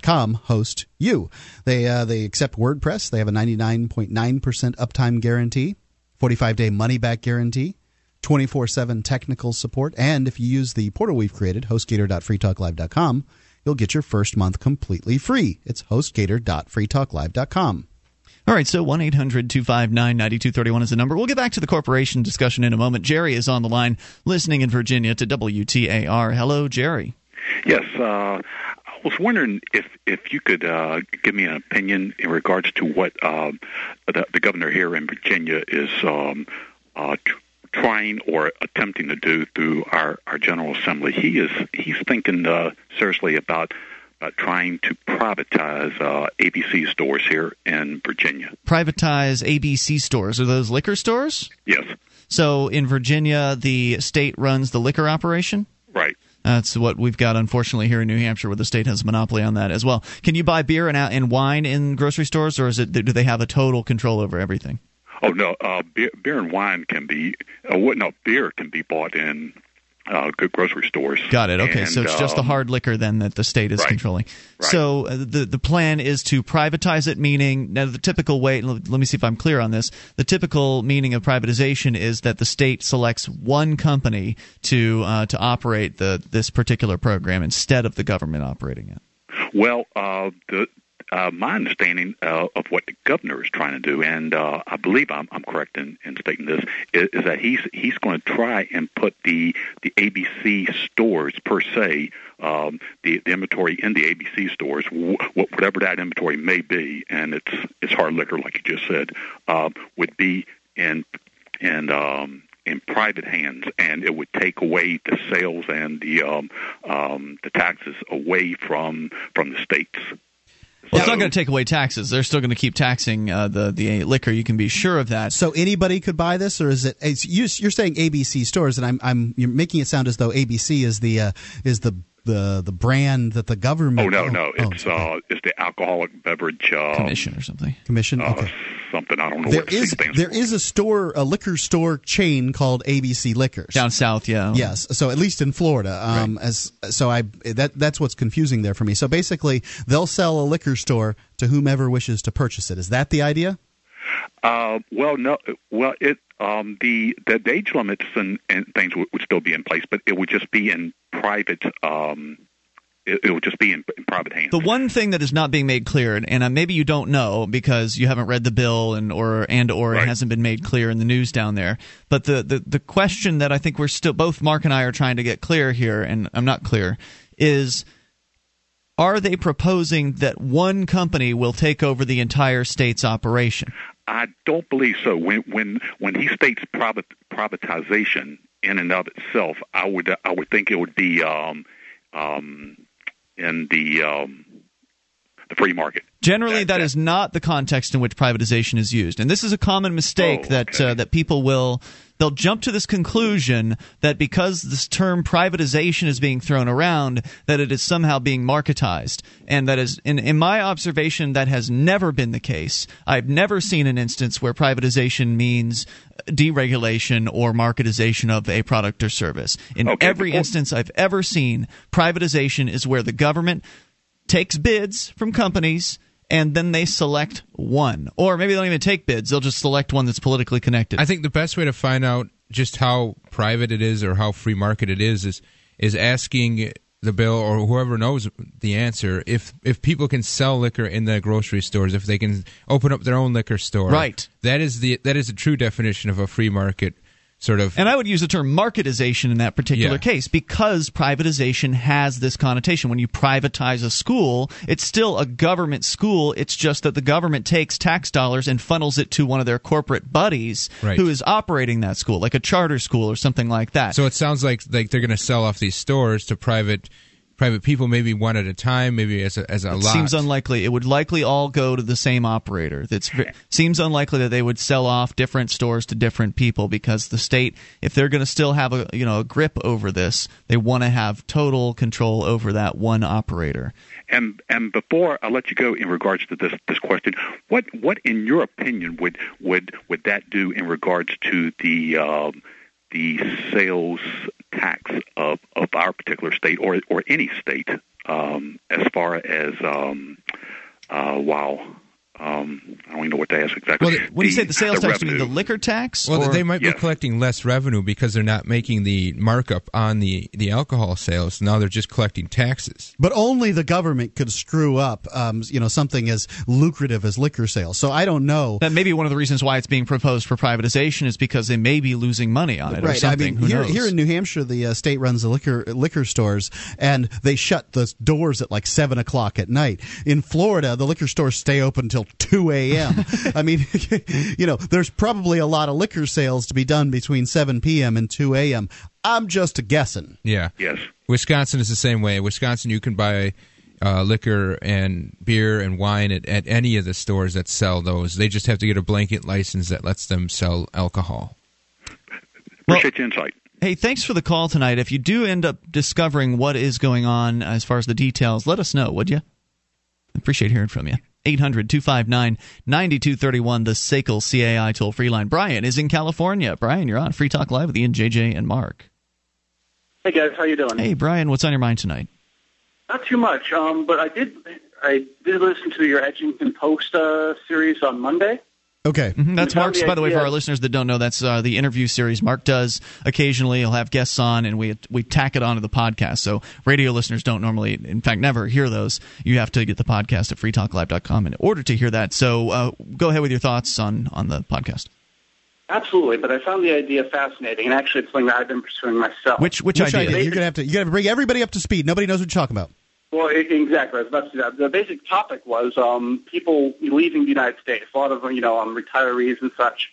.com host you. They uh, they accept WordPress. They have a 99.9% uptime guarantee, 45 day money back guarantee. 24 7 technical support. And if you use the portal we've created, hostgator.freetalklive.com, you'll get your first month completely free. It's hostgator.freetalklive.com. All right, so 1 800 259 9231 is the number. We'll get back to the corporation discussion in a moment. Jerry is on the line listening in Virginia to WTAR. Hello, Jerry. Yes, uh, I was wondering if if you could uh, give me an opinion in regards to what uh, the, the governor here in Virginia is um, uh, tr- trying or attempting to do through our, our General Assembly. He is he's thinking uh, seriously about uh, trying to privatize uh, ABC stores here in Virginia. Privatize ABC stores. Are those liquor stores? Yes. So in Virginia, the state runs the liquor operation? Right. That's what we've got, unfortunately, here in New Hampshire, where the state has a monopoly on that as well. Can you buy beer and, and wine in grocery stores, or is it do they have a total control over everything? Oh no, uh, beer, beer and wine can be. Uh, what? No, beer can be bought in uh, good grocery stores. Got it. Okay, And, so it's just the um, hard liquor then that the state is right. controlling. Right. So uh, the the plan is to privatize it, meaning now the typical way. Let me see if I'm clear on this. The typical meaning of privatization is that the state selects one company to uh, to operate the this particular program instead of the government operating it. Well, uh, the uh, my understanding uh, of what the governor is trying to do, and uh, I believe I'm, I'm correct in, in stating this, is, is that he's he's going to try and put the the ABC stores per se, um, the, the inventory in the ABC stores, wh- wh- whatever that inventory may be, and it's it's hard liquor, like you just said, uh, would be in in um, in private hands, and it would take away the sales and the um, um, the taxes away from from the states. Well, it's not going to take away taxes. They're still going to keep taxing uh, the the liquor. You can be sure of that. So anybody could buy this, or is it? It's, you, you're saying ABC stores, and I'm I'm you're making it sound as though ABC is the uh, is the the the brand that the government. Oh no, no, oh, it's uh, it's the alcoholic beverage uh, Commission or something. commission. uh, Okay. something. I don't know There what the C is stands there for. is a store, a liquor store chain called ABC Liquors. Down south, yeah. Yes, so at least in Florida, um, as so I that that's what's confusing there for me. So basically, they'll sell a liquor store to whomever wishes to purchase it. Is that the idea? Uh, well, no. Well, it um, the, the age limits and, and things would, would still be in place, but it would just be in private. Um, it, it would just be in, in private hands. The one thing that is not being made clear, and uh, maybe you don't know because you haven't read the bill, and or and or it hasn't been made clear in the news down there. But the, the the question that I think we're still both Mark and I are trying to get clear here, and I'm not clear, is are they proposing that one company will take over the entire state's operation? I don't believe so. When when when he states private privatization in and of itself, I would I would think it would be um, um, in the um, the free market. Generally, That- that that- is not the context in which privatization is used, and this is a common mistake Oh, that uh, that people will they'll jump to this conclusion that because this term privatization is being thrown around, that it is somehow being marketized, and that is in in my observation that has never been the case. I've never seen an instance where privatization means deregulation or marketization of a product or service. In Okay, every before- instance I've ever seen, privatization is where the government takes bids from companies and then they select one. Or maybe they don't even take bids, they'll just select one that's politically connected. I think the best way to find out just how private it is or how free market it is is is asking the bill or whoever knows the answer if if people can sell liquor in the grocery stores if they can open up their own liquor store Right. that is the that is the true definition of a free market sort of and I would use the term marketization in that particular Yeah. case because privatization has this connotation. When you privatize a school, it's still a government school. It's just that the government takes tax dollars and funnels it to one of their corporate buddies Right. who is operating that school, like a charter school or something like that. So it sounds like like they're going to sell off these stores to private private people, maybe one at a time, maybe as a as a It lot. seems unlikely. It would likely all go to the same operator. That's seems unlikely that they would sell off different stores to different people because the state, if they're going to still have a you know a grip over this, they want to have total control over that one operator. And and before I let you go in regards to this this question, what what in your opinion would would would that do in regards to the um, the sales tax of, of our particular state or or any state um, as far as um, uh, while um, I don't even know what to ask exactly. Well, when you say the sales tax, you mean the liquor tax? Well, or- they might Yes. be collecting less revenue because they're not making the markup on the, the alcohol sales. Now they're just collecting taxes. But only the government could screw up, um, you know, something as lucrative as liquor sales. So I don't know. that may be one of the reasons why it's being proposed for privatization is because they may be losing money on it or Right. I something. mean, Who here, knows? here in New Hampshire, the uh, state runs the liquor liquor stores, and they shut the doors at like seven o'clock at night. In Florida, the liquor stores stay open until two a.m. I mean, you know, there's probably a lot of liquor sales to be done between seven p.m. and two a.m. I'm just guessing. Yeah. Yes. Wisconsin is the same way. Wisconsin, you can buy uh, liquor and beer and wine at, at any of the stores that sell those. They just have to get a blanket license that lets them sell alcohol. Appreciate your insight. Hey, thanks for the call tonight. If you do end up discovering what is going on as far as the details, let us know, would you? Appreciate hearing from you. 800 259 9231, the SACL CAI toll free line. Brian is in California. Brian, you're on Free Talk Live with Ian, JJ, and Mark. Hey guys, how you doing? Hey, Brian, what's on your mind tonight? Not too much, um, but I did I did listen to your Edgington Post uh, series on Monday. Okay. Mhm, That's You Mark's, by the way, for our listeners that don't know, that's uh, the interview series Mark does occasionally. He'll have guests on, and we we tack it onto the podcast. So radio listeners don't normally, in fact, never hear those. You have to get the podcast at freetalklive.com in order to hear that. So uh, go ahead with your thoughts on, on the podcast. Absolutely, but I found the idea fascinating, and actually, it's something that I've been pursuing myself. Which which, Which idea? idea? You're gonna have to you gotta bring everybody up to speed. Nobody knows what you're talking about. Well, exactly. I was about to that. The basic topic was um, people leaving the United States. A lot of you know um, retirees and such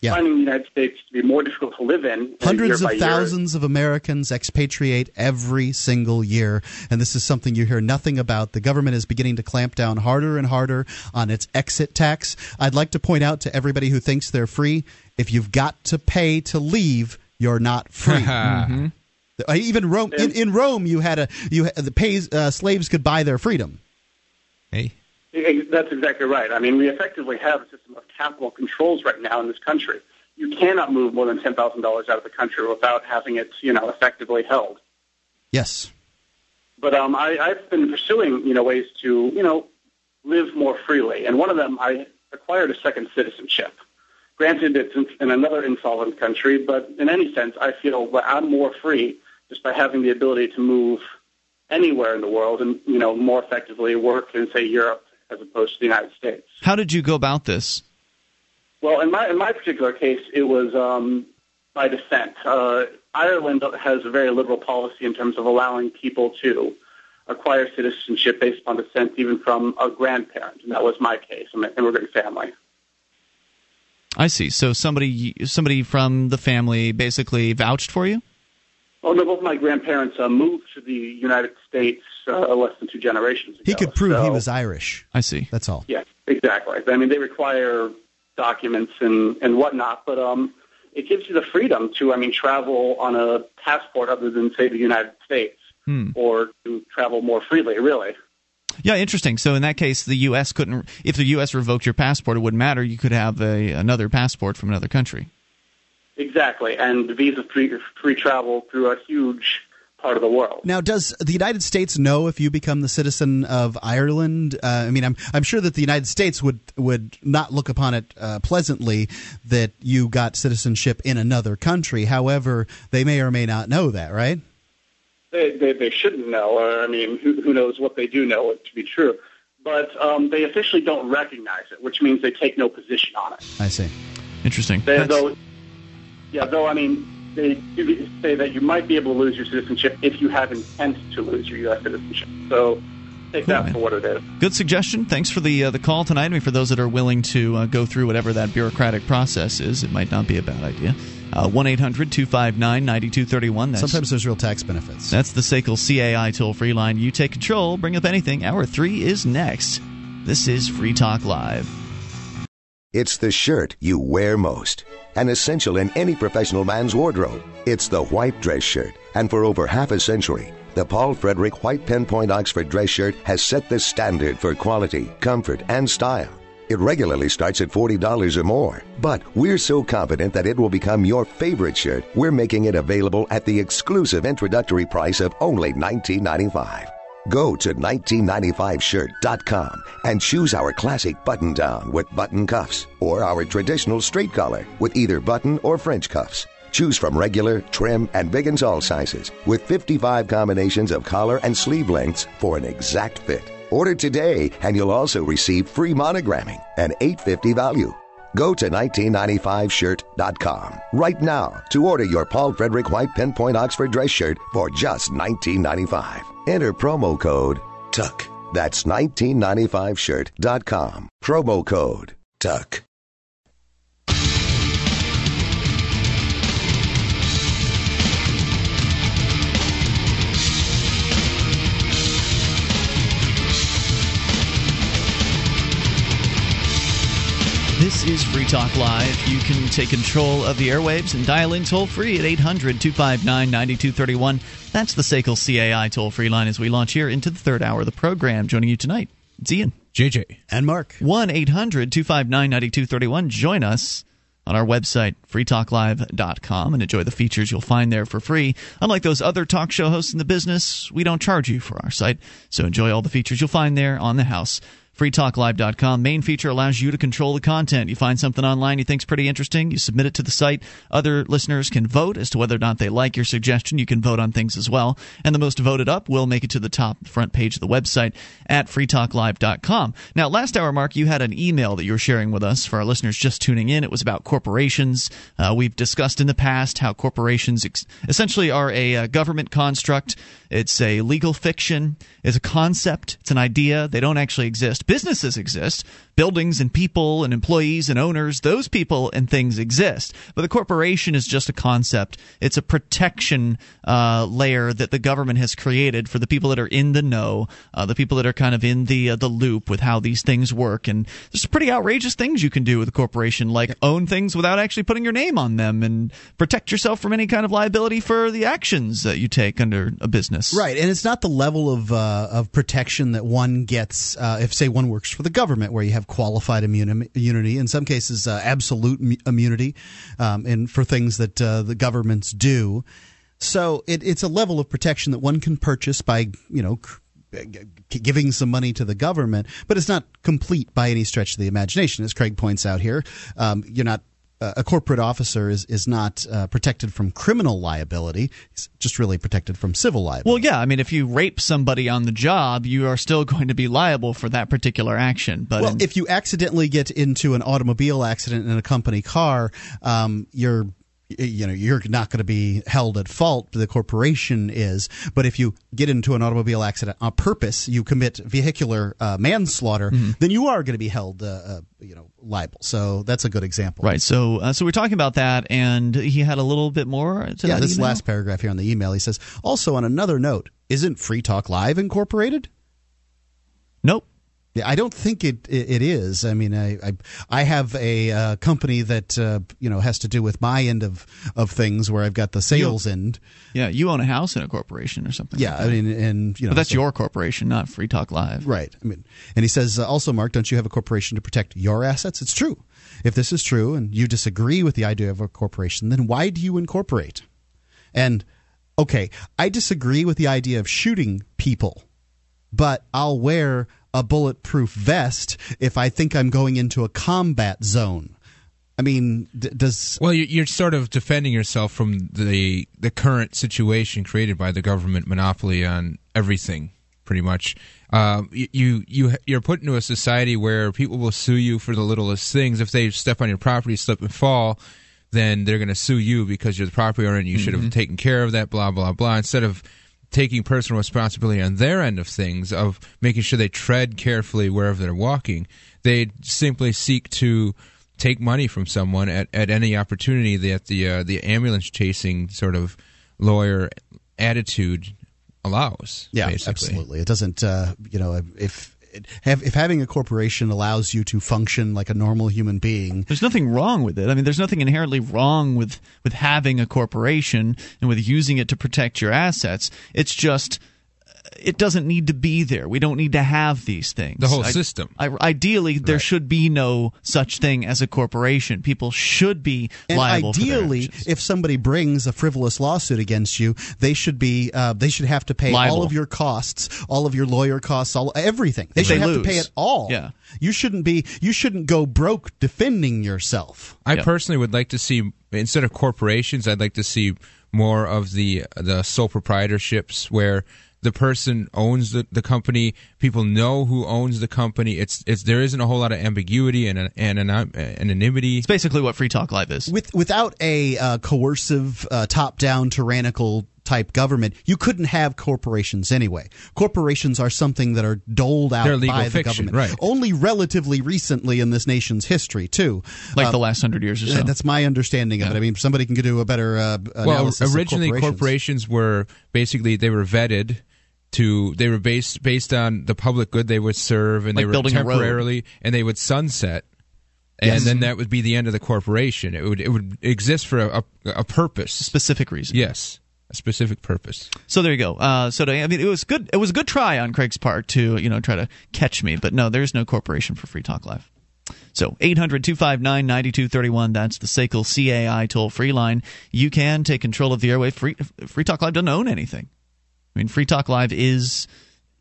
Yeah. finding the United States to be more difficult to live in. uh, Hundreds year by of year. thousands of Americans expatriate every single year, and this is something you hear nothing about. The government is beginning to clamp down harder and harder on its exit tax. I'd like to point out to everybody who thinks they're free if you've got to pay to leave, you're not free. Mhm. Even Rome, in, in Rome, you had a you had, the pays uh, slaves could buy their freedom. Hey. That's exactly right. I mean, we effectively have a system of capital controls right now in this country. You cannot move more than ten thousand dollars out of the country without having it, you know, effectively held. Yes. But um, I, I've been pursuing, you know, ways to, you know, live more freely. And one of them, I acquired a second citizenship. Granted, it's in, in another insolvent country, but in any sense, I feel that I'm more free just by having the ability to move anywhere in the world and, you know, more effectively work in, say, Europe as opposed to the United States. How did you go about this? Well, in my in my particular case, it was um, by descent. Uh, Ireland has a very liberal policy in terms of allowing people to acquire citizenship based upon descent, even from a grandparent, and that was my case. I'm an immigrant family. I see. So somebody somebody from the family basically vouched for you? Oh no, both my grandparents uh, moved to the United States uh, less than two generations ago. He could prove he was Irish. I see. That's all. Yeah, exactly. I mean, they require documents and and whatnot, but um, it gives you the freedom to, I mean, travel on a passport other than say the United States, Hmm. or to travel more freely. Really, Yeah, interesting. So in that case, the U.S. couldn't. If the U.S. revoked your passport, it wouldn't matter. You could have a, another passport from another country. Exactly. And visa free free travel through a huge part of the world. Now, does the United States know if you become the citizen of Ireland? Uh, I mean, I'm I'm sure that the United States would would not look upon it uh, pleasantly that you got citizenship in another country. However, they may or may not know that, right? They, they, they shouldn't know. Or, I mean, who, who knows what they do know it to be true. But um, they officially don't recognize it, which means they take no position on it. I see. Interesting. They, That's- though, yeah, though I mean, they do say that you might be able to lose your citizenship if you have intent to lose your U.S. citizenship. So take Cool, that man. for what it is. Good suggestion. Thanks for the uh, the call tonight. I mean, for those that are willing to uh, go through whatever that bureaucratic process is, it might not be a bad idea. Uh, One eight hundred two five nine ninety two thirty one. That's Sometimes there's real tax benefits. that's the SACL CAI toll free line. You take control. Bring up anything. Hour three is next. This is Free Talk Live. It's the shirt you wear most. An essential in any professional man's wardrobe. It's the white dress shirt. And for over half a century, the Paul Frederick White Pinpoint Oxford dress shirt has set the standard for quality, comfort, and style. It regularly starts at $40 or more, but we're so confident that it will become your favorite shirt, we're making it available at the exclusive introductory price of only $19.95. Go to 1995shirt.com and choose our classic button down with button cuffs or our traditional straight collar with either button or French cuffs. Choose from regular, trim, and big and tall sizes with 55 combinations of collar and sleeve lengths for an exact fit. Order today and you'll also receive free monogramming and 850 value. Go to 1995shirt.com right now to order your Paul Frederick White Pinpoint Oxford dress shirt for just $19.95. Enter promo code TUCK. That's 1995shirt.com. Promo code TUCK. This is Free Talk Live. You can take control of the airwaves and dial in toll free at 800 259 9231. That's the SACL CAI toll free line as we launch here into the third hour of the program. Joining you tonight, it's Ian. JJ. And Mark. 1 800 259 9231. Join us on our website, freetalklive.com, and enjoy the features you'll find there for free. Unlike those other talk show hosts in the business, we don't charge you for our site, so enjoy all the features you'll find there on the house freetalklive.com. Main feature allows you to control the content. You find something online you think's pretty interesting, you submit it to the site. Other listeners can vote as to whether or not they like your suggestion. You can vote on things as well. And the most voted up will make it to the top front page of the website at freetalklive.com. Now, last hour, Mark, you had an email that you were sharing with us for our listeners just tuning in. It was about corporations. Uh, we've discussed in the past how corporations ex- essentially are a, a government construct. It's a legal fiction. It's a concept. It's an idea. They don't actually exist businesses exist buildings and people and employees and owners those people and things exist. But the corporation is just a concept. It's a protection uh, layer that the government has created for the people that are in the know uh, the people that are kind of in the uh, the loop with how these things work. And there's pretty outrageous things you can do with a corporation like own things without actually putting your name on them and protect yourself from any kind of liability for the actions that you take under a business. Right. And it's not the level of uh, of protection that one gets uh, if say one works for the government where you have qualified immunity, in some cases uh, absolute immunity, um, and for things that uh, the governments do. So it, it's a level of protection that one can purchase by you know giving some money to the government, but it's not complete by any stretch of the imagination. As Craig points out here, um, you're not a corporate officer is is not uh, protected from criminal liability. He's just really protected from civil liability. Well, yeah, I mean, if you rape somebody on the job, you are still going to be liable for that particular action. But well, in- if you accidentally get into an automobile accident in a company car, um, you're you know you're not going to be held at fault the corporation is but if you get into an automobile accident on purpose you commit vehicular uh, manslaughter mm-hmm. then you are going to be held uh, uh, you know liable. So that's a good example. Right. So uh, so we're talking about that and he had a little bit more yeah this email? last paragraph here on the email he says also on another note isn't free talk live incorporated? Nope I don't think it it, is. I mean, I I, I have a uh, company that uh, you know has to do with my end of, of things where I've got the sales you, end. Yeah, you own a house in a corporation or something. Yeah, like I mean, and you know, but that's so, your corporation, not Free Talk Live. Right. I mean, and he says uh, also, Mark, don't you have a corporation to protect your assets? It's true. If this is true, and you disagree with the idea of a corporation, then why do you incorporate? And okay, I disagree with the idea of shooting people, but I'll wear a bulletproof vest if I think I'm going into a combat zone. I mean, d- does well, you're sort of defending yourself from the the current situation created by the government monopoly on everything, pretty much. Uh, you you you're put into a society where people will sue you for the littlest things. If they step on your property, slip and fall, then they're going to sue you because you're the property owner and you mm-hmm. should have mm-hmm. taken care of that. Blah blah blah. Instead of taking personal responsibility on their end of things, of making sure they tread carefully wherever they're walking. They simply seek to take money from someone at, at any opportunity that the uh, the ambulance chasing sort of lawyer attitude allows. Yeah, basically. absolutely. It doesn't, uh, you know, if have, if having a corporation allows you to function like a normal human being, there's nothing wrong with it. I mean, there's nothing inherently wrong with with having a corporation and with using it to protect your assets. It's just it doesn't need to be there. We don't need to have these things. The whole I- system. I, ideally, there should be no such thing as a corporation. People should be And liable. for their ideally, if somebody brings a frivolous lawsuit against you, they should be uh, they should have to pay Liable. all of your costs, all of your lawyer costs, all everything. They If should they have lose. to pay it all. Yeah. You shouldn't be you shouldn't go broke defending yourself. I personally would like to see instead of corporations, I'd like to see more of the the sole proprietorships where the person owns the, the company. People know who owns the company. It's it's there isn't a whole lot of ambiguity and and, and anonymity. It's basically what Free Talk Live is. With without a uh, coercive, uh, top-down, tyrannical type government, you couldn't have corporations anyway. Corporations are something that are doled out They're legal by the fiction, government. right. Only relatively recently in this nation's history, too. Like Uh, the last hundred years or so. That's my understanding of it. I mean, somebody can do a better uh, well, analysis. of originally corporations. corporations were basically they were vetted to they were based based on the public good they would serve and they Like were building a road. temporarily and they would sunset and Yes. then that would be the end of the corporation it would it would exist for a, a, a purpose specific reason yes a specific purpose So there you go. Uh, so to, I mean, it was good. It was a good try on Craig's part to you know try to catch me, but no, there's no corporation for Free Talk Live. So 800-259-9231, that's the SACL CAI toll free line. You can take control of the airwave. Free, Free Talk Live doesn't own anything. I mean, Free Talk Live is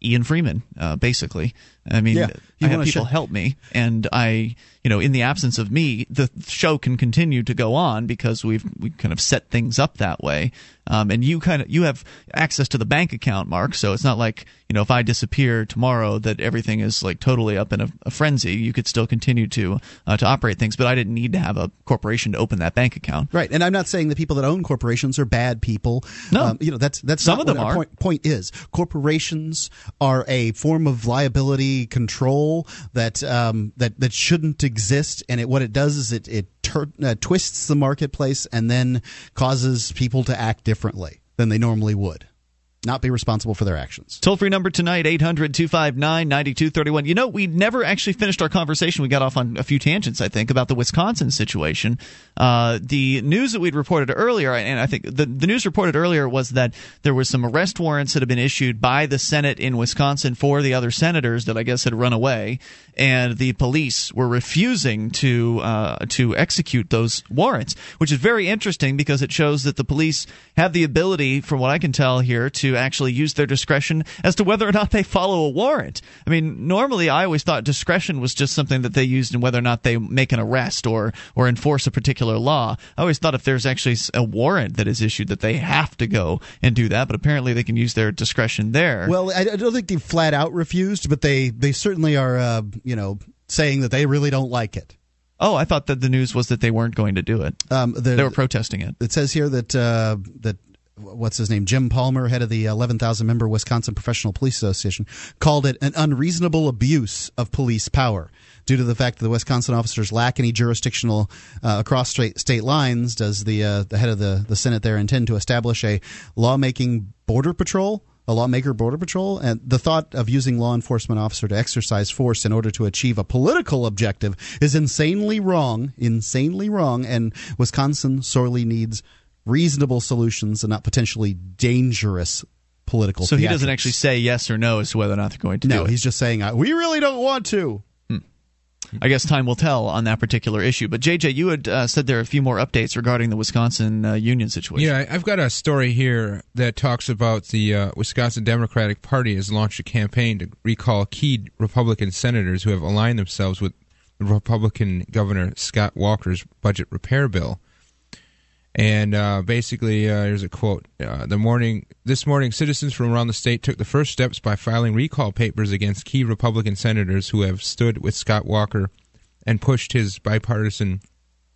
Ian Freeman, uh, basically. I mean, Yeah, I have people sh- help me, and I, you know, in the absence of me, the show can continue to go on because we've we kind of set things up that way. Um, and you kind of you have access to the bank account, Mark. So it's not like you know if I disappear tomorrow that everything is like totally up in a, a frenzy. You could still continue to uh, to operate things, but I didn't need to have a corporation to open that bank account. Right, and I'm not saying the people that own corporations are bad people. No. um, you know that's that's Some not of them are. Point, point is, corporations are a form of liability control that um, that that shouldn't exist, and it, what it does is it it tur- uh, twists the marketplace and then causes people to act differently than they normally would, not be responsible for their actions. Toll free number tonight, 800 259 9231. You know, we never actually finished our conversation. We got off on a few tangents, I think, about the Wisconsin situation. Uh, the news that we'd reported earlier, and I think the, the news reported earlier was that there was some arrest warrants that had been issued by the Senate in Wisconsin for the other senators that I guess had run away, and the police were refusing to uh, to execute those warrants, which is very interesting because it shows that the police have the ability, from what I can tell here, to actually use their discretion as to whether or not they follow a warrant. I mean, normally I always thought discretion was just something that they used in whether or not they make an arrest or or enforce a particular law. I always thought if there's actually a warrant that is issued that they have to go and do that, but apparently they can use their discretion there. Well, I, I don't think they flat out refused, but they they certainly are, uh, you know, saying that they really don't like it. Oh, I thought that the news was that they weren't going to do it. Um, the, they were protesting it. It says here that uh, that what's his name, Jim Palmer, head of the 11,000 member Wisconsin Professional Police Association, called it an unreasonable abuse of police power. Due to the fact that the Wisconsin officers lack any jurisdictional uh, across state, state lines, does the uh, the head of the, the Senate there intend to establish a lawmaking border patrol? A lawmaker border patrol, and the thought of using law enforcement officer to exercise force in order to achieve a political objective is insanely wrong, insanely wrong, and Wisconsin sorely needs reasonable solutions and not potentially dangerous political. So he doesn't actually say yes or no as to whether or not they're going to No, do it. he's just saying we really don't want to. I guess time will tell on that particular issue. But JJ, you had uh, said there are a few more updates regarding the Wisconsin uh, union situation. Yeah, I- I've got a story here that talks about the uh, Wisconsin Democratic Party has launched a campaign to recall key Republican senators who have aligned themselves with Republican Governor Scott Walker's budget repair bill. And uh, basically, uh, here's a quote: uh, "The morning, this morning, citizens from around the state took the first steps by filing recall papers against key Republican senators who have stood with Scott Walker and pushed his bipartisan,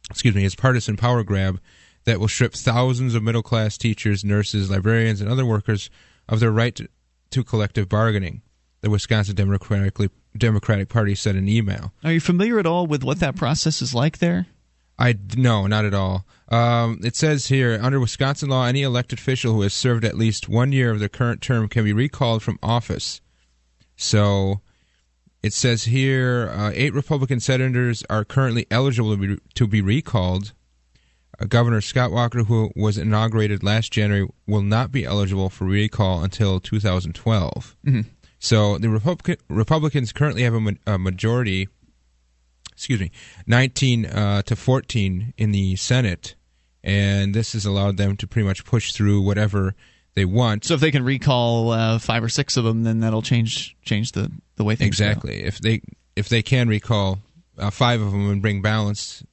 excuse me, his partisan power grab that will strip thousands of middle class teachers, nurses, librarians, and other workers of their right to, to collective bargaining." The Wisconsin Democratic Democratic Party said in an email. Are you familiar at all with what that process is like there? I no, not at all. Um, it says here under Wisconsin law, any elected official who has served at least one year of their current term can be recalled from office. So it says here uh, eight Republican senators are currently eligible to be, to be recalled. uh, Governor Scott Walker, who was inaugurated last January, will not be eligible for recall until 2012. Mhm. So the Republic- Republicans currently have a, ma- a majority, excuse me, 19 uh, to 14 in the Senate, and this has allowed them to pretty much push through whatever they want. So if they can recall uh, five or six of them, then that'll change change the, the way things exactly. If they if they can recall uh, five of them and bring balance.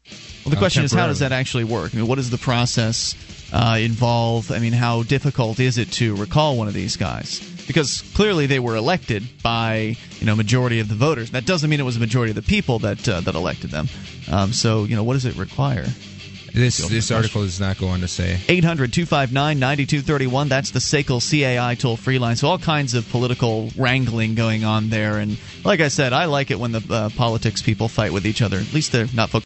Well, the uh, question is, how does that actually work? I mean, what does the process uh, involve? I mean, how difficult is it to recall one of these guys? Because clearly they were elected by you know majority of the voters. That doesn't mean it was a majority of the people that uh, that elected them. Um, so you know, what does it require? This this article does not go on to say. 800 259 9231. That's the SACL CAI toll free line. So, all kinds of political wrangling going on there. And, like I said, I like it when the uh, politics people fight with each other. At least they're not focused.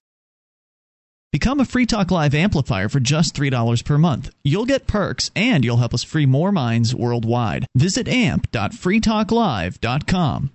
Become a Free Talk Live amplifier for just $3 per month. You'll get perks and you'll help us free more minds worldwide. Visit amp.freetalklive.com.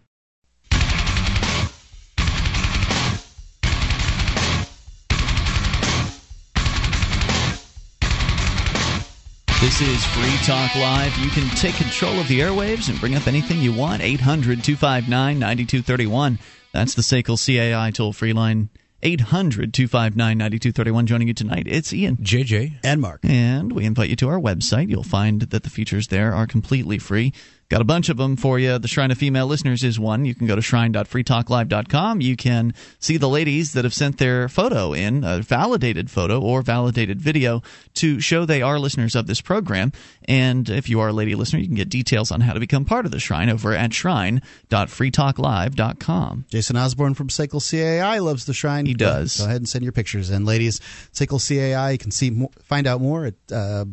This is Free Talk Live. You can take control of the airwaves and bring up anything you want. 800 259 9231. That's the SACL CAI toll free line. 800 259 9231. Joining you tonight, it's Ian. JJ. And Mark. And we invite you to our website. You'll find that the features there are completely free. Got a bunch of them for you. The Shrine of Female Listeners is one. You can go to shrine.freetalklive.com. You can see the ladies that have sent their photo in, a validated photo or validated video, to show they are listeners of this program. And if you are a lady listener, you can get details on how to become part of the Shrine over at shrine.freetalklive.com. Jason Osborne from Cycle CAI loves the shrine. He does. Go ahead and send your pictures in, ladies. Cycle CAI. You can see more, find out more at uh,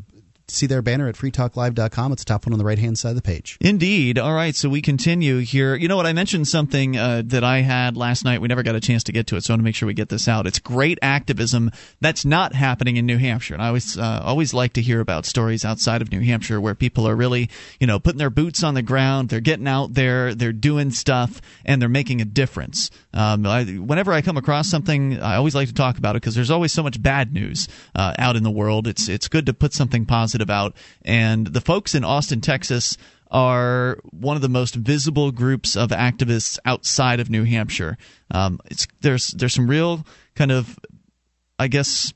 see their banner at freetalklive.com. It's the top one on the right hand side of the page. Indeed. All right, so we continue here. You know what? I mentioned something uh, that I had last night. We never got a chance to get to it, so I want to make sure we get this out. It's great activism that's not happening in New Hampshire. And I always uh, always like to hear about stories outside of New Hampshire where people are really, you know, putting their boots on the ground. They're getting out there. They're doing stuff, and they're making a difference. Um, I, whenever I come across something, I always like to talk about it because there's always so much bad news uh, out in the world. It's it's good to put something positive out. And the folks in Austin, Texas, are one of the most visible groups of activists outside of New Hampshire. Um, it's there's there's some real kind of, I guess,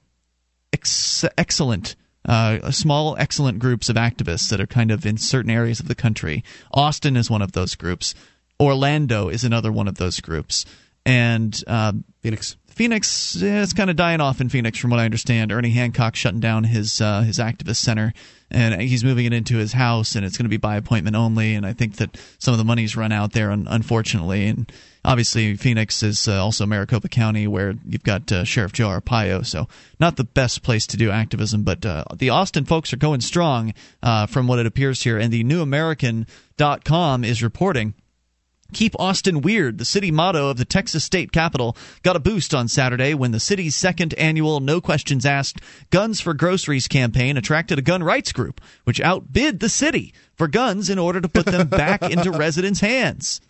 ex- excellent. Uh, small, excellent groups of activists that are kind of in certain areas of the country. Austin is one of those groups. Orlando is another one of those groups. And um, Phoenix. Phoenix, eh, it's kind of dying off in Phoenix, from what I understand. Ernie Hancock shutting down his uh, his activist center, and he's moving it into his house, and it's going to be by appointment only. And I think that some of the money's run out there, unfortunately. And obviously, Phoenix is uh, also Maricopa County, where you've got uh, Sheriff Joe Arpaio, so not the best place to do activism. But uh, the Austin folks are going strong, uh, from what it appears here. And the NewAmerican.com is reporting. Keep Austin Weird, the city motto of the Texas state capitol, got a boost on Saturday when the city's second annual No Questions Asked Guns for Groceries campaign attracted a gun rights group, which outbid the city for guns in order to put them back into residents' hands.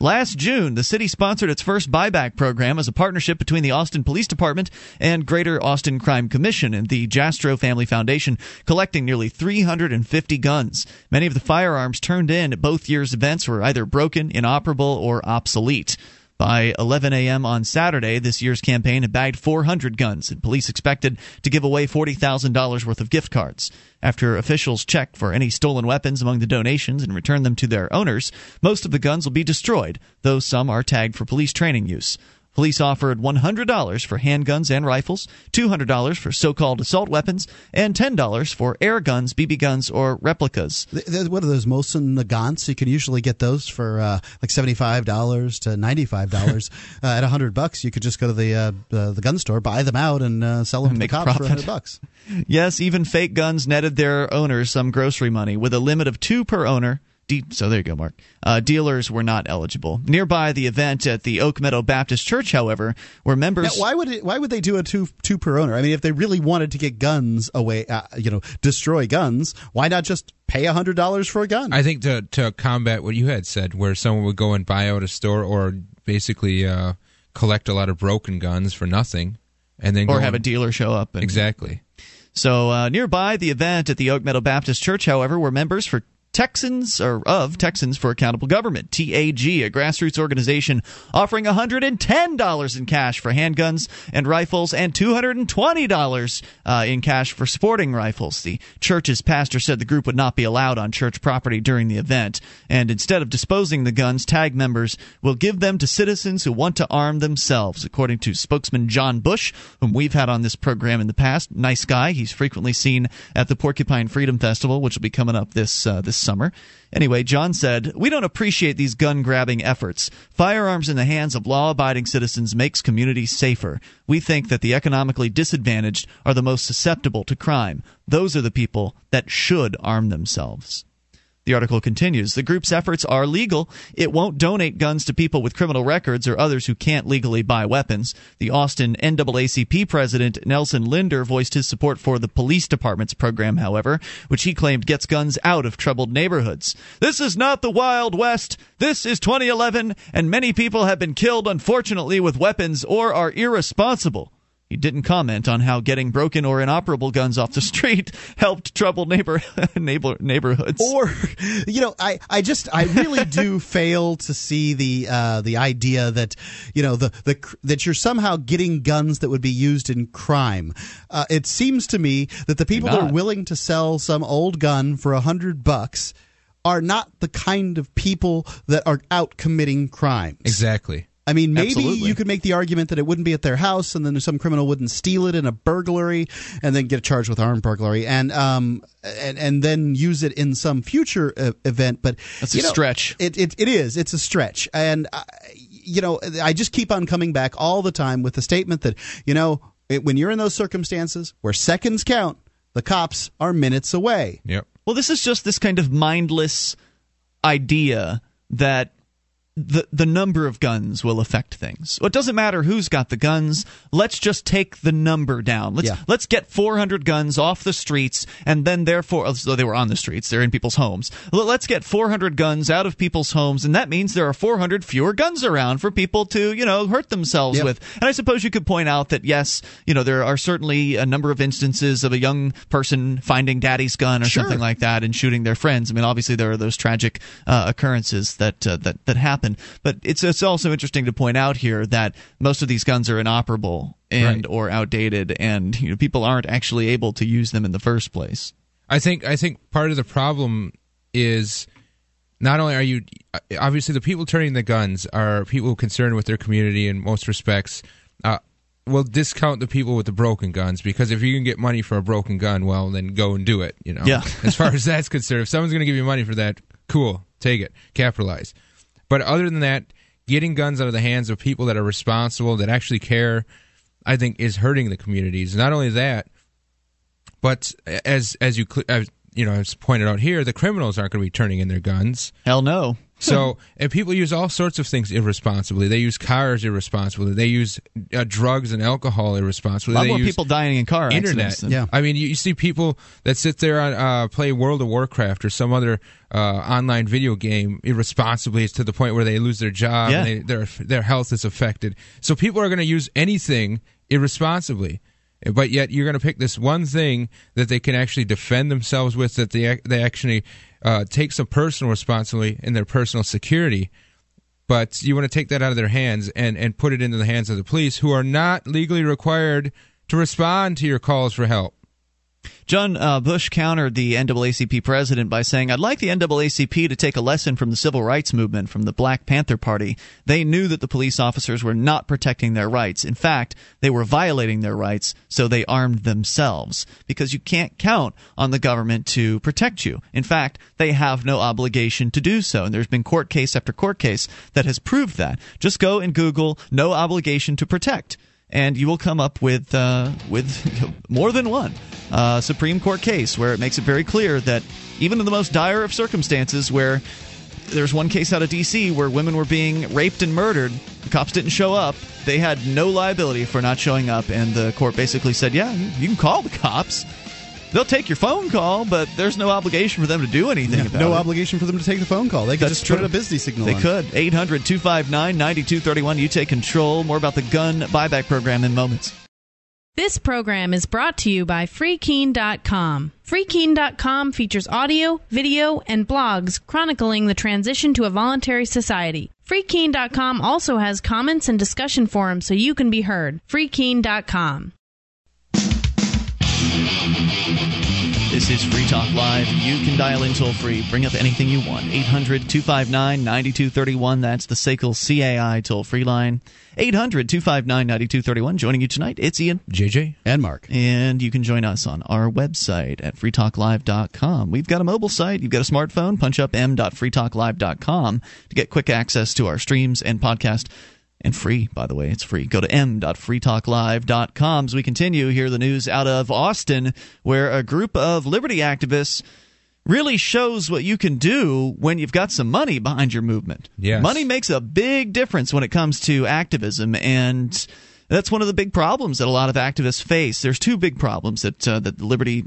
Last June, the city sponsored its first buyback program as a partnership between the Austin Police Department and Greater Austin Crime Commission and the Jastro Family Foundation, collecting nearly 350 guns. Many of the firearms turned in at both years' events were either broken, inoperable, or obsolete. By 11 a.m. on Saturday, this year's campaign had bagged 400 guns, and police expected to give away $40,000 worth of gift cards. After officials checked for any stolen weapons among the donations and returned them to their owners, most of the guns will be destroyed, though some are tagged for police training use. Police offered $100 for handguns and rifles, $200 for so called assault weapons, and $10 for air guns, BB guns, or replicas. What are those Mosin Nagants? You can usually get those for uh, like seventy-five dollars to ninety-five dollars. uh, at a hundred bucks, you could just go to the uh, the gun store, buy them out, and uh, sell them to the cops for a hundred bucks. Yes, even fake guns netted their owners some grocery money with a limit of two per owner. De- so there you go, Mark. Uh, dealers were not eligible. Nearby the event at the Oak Meadow Baptist Church, however, were members. Now, why would it, why would they do a two two per owner? I mean, if they really wanted to get guns away, uh, you know, destroy guns, why not just pay a hundred dollars for a gun? I think to to combat what you had said, where someone would go and buy out a store or basically uh, collect a lot of broken guns for nothing, and then or go have a dealer show up. And, exactly. So uh, nearby the event at the Oak Meadow Baptist Church, however, were members for Texans or of Texans for Accountable Government (TAG), a grassroots organization offering $110 in cash for handguns and rifles and $220 uh, in cash for sporting rifles. The church's pastor said the group would not be allowed on church property during the event, and instead of disposing the guns, TAG members will give them to citizens who want to arm themselves, according to spokesman John Bush, whom we've had on this program in the past. Nice guy. He's frequently seen at the Porcupine Freedom Festival, which will be coming up this uh, this summer. Anyway, John said, We don't appreciate these gun grabbing efforts. Firearms in the hands of law abiding citizens makes communities safer. We think that the economically disadvantaged are the most susceptible to crime. Those are the people that should arm themselves. The article continues The group's efforts are legal. It won't donate guns to people with criminal records or others who can't legally buy weapons. The Austin NAACP president, Nelson Linder, voiced his support for the police department's program, however, which he claimed gets guns out of troubled neighborhoods. This is not the Wild West. This is 2011, and many people have been killed, unfortunately, with weapons or are irresponsible. He didn't comment on how getting broken or inoperable guns off the street helped troubled neighbor, neighbor neighborhoods. Or, you know, I, I just I really do fail to see the uh, the idea that you know the the that you're somehow getting guns that would be used in crime. Uh, it seems to me that the people that are willing to sell some old gun for a hundred bucks are not the kind of people that are out committing crimes. Exactly. I mean, maybe Absolutely. you could make the argument that it wouldn't be at their house, and then some criminal wouldn't steal it in a burglary, and then get charged with armed burglary, and um, and and then use it in some future uh, event. But That's you a know, stretch. It, it it is. It's a stretch, and uh, you know, I just keep on coming back all the time with the statement that you know, it, when you're in those circumstances where seconds count, the cops are minutes away. Yep. Well, this is just this kind of mindless idea that the the number of guns will affect things. Well, it doesn't matter who's got the guns. Let's just take the number down. Let's Yeah. let's get 400 guns off the streets, and then therefore, so they were on the streets, they're in people's homes. Let's get 400 guns out of people's homes, and that means there are 400 fewer guns around for people to you know hurt themselves Yep. with. And I suppose you could point out that yes, you know there are certainly a number of instances of a young person finding daddy's gun or Sure. something like that and shooting their friends. I mean, obviously there are those tragic uh, occurrences that uh, that that happen, but it's it's also interesting to point out here that most of these guns are inoperable and Right. or outdated, and you know people aren't actually able to use them in the first place. I think I think part of the problem is not only are you obviously the people turning the guns are people concerned with their community in most respects. Uh, will discount the people with the broken guns because if you can get money for a broken gun, well, then go and do it. You know, Yeah. as far as that's concerned, if someone's going to give you money for that, cool, take it, capitalize. But other than that, getting guns out of the hands of people that are responsible, that actually care, I think is hurting the communities. Not only that, but as as you as, you know, as pointed out here, the criminals aren't going to be turning in their guns. Hell no. So, and people use all sorts of things irresponsibly. They use cars irresponsibly. They use uh, drugs and alcohol irresponsibly. A lot they more use people dying in car internet. accidents. Yeah. I mean, you, you see people that sit there and uh, play World of Warcraft or some other uh, online video game irresponsibly to the point where they lose their job Yeah. and they, their their health is affected. So people are going to use anything irresponsibly. But yet you're going to pick this one thing that they can actually defend themselves with, that they they actually uh, take some personal responsibility in their personal security. But you want to take that out of their hands and, and put it into the hands of the police, who are not legally required to respond to your calls for help. John uh, Bush countered the NAACP president by saying, I'd like the NAACP to take a lesson from the civil rights movement, from the Black Panther Party. They knew that the police officers were not protecting their rights. In fact, they were violating their rights, so they armed themselves. Because you can't count on the government to protect you. In fact, they have no obligation to do so. And there's been court case after court case that has proved that. Just go and Google no obligation to protect and you will come up with uh, with more than one uh, Supreme Court case where it makes it very clear that even in the most dire of circumstances, where there's one case out of D.C. where women were being raped and murdered, the cops didn't show up. They had no liability for not showing up, and the court basically said, "Yeah, you, you can call the cops." They'll take your phone call, but there's no obligation for them to do anything about it. no it. obligation for them to take the phone call. They could That's just put a busy signal They on. could. 800 259 9231. You take control. More about the gun buyback program in moments. This program is brought to you by FreeKeene.com. FreeKeene.com features audio, video, and blogs chronicling the transition to a voluntary society. FreeKeene.com also has comments and discussion forums so you can be heard. FreeKeene.com. This is Free Talk Live. You can dial in toll free. Bring up anything you want. 800 259 9231. That's the SACL CAI toll free line. 800 259 9231. Joining you tonight, it's Ian, JJ, and Mark. And you can join us on our website at freetalklive.com. We've got a mobile site. You've got a smartphone. Punch up m.freetalklive.com to get quick access to our streams and podcast and free, by the way. It's free. Go to m.freetalklive.com as we continue. Hear the news out of Austin, where a group of liberty activists really shows what you can do when you've got some money behind your movement. Yes. Money makes a big difference when it comes to activism and that's one of the big problems that a lot of activists face. There's two big problems that uh, that the liberty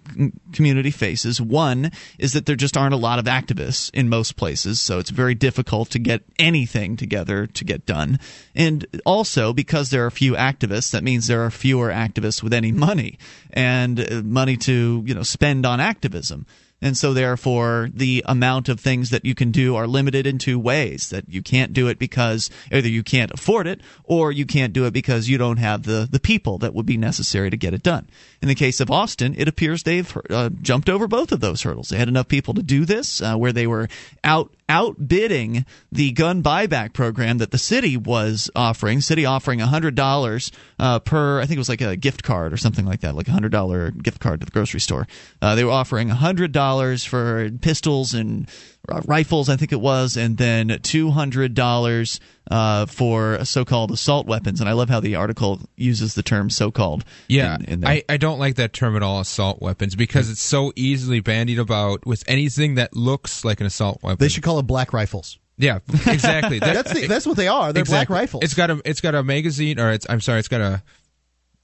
community faces. One is that there just aren't a lot of activists in most places, so it's very difficult to get anything together to get done. And also because there are few activists, that means there are fewer activists with any money and uh, money to you know spend on activism. And so, therefore, the amount of things that you can do are limited in two ways. That you can't do it because either you can't afford it or you can't do it because you don't have the, the people that would be necessary to get it done. In the case of Austin, it appears they've uh, jumped over both of those hurdles. They had enough people to do this, uh, where they were out outbidding the gun buyback program that the city was offering. City offering hundred dollars uh, per, I think it was like a gift card or something like that, like a hundred dollar gift card to the grocery store. Uh, they were offering hundred dollars for pistols and rifles, I think it was, and then two hundred dollars uh, for so-called assault weapons. And I love how the article uses the term "so-called." Yeah, in, in I, I don't like that term at all, assault weapons, because it's so easily bandied about with anything that looks like an assault weapon. They should call it black rifles. Yeah, exactly. That, that's the, that's what they are. They're exactly. black rifles. It's got a it's got a magazine, or it's I'm sorry, it's got a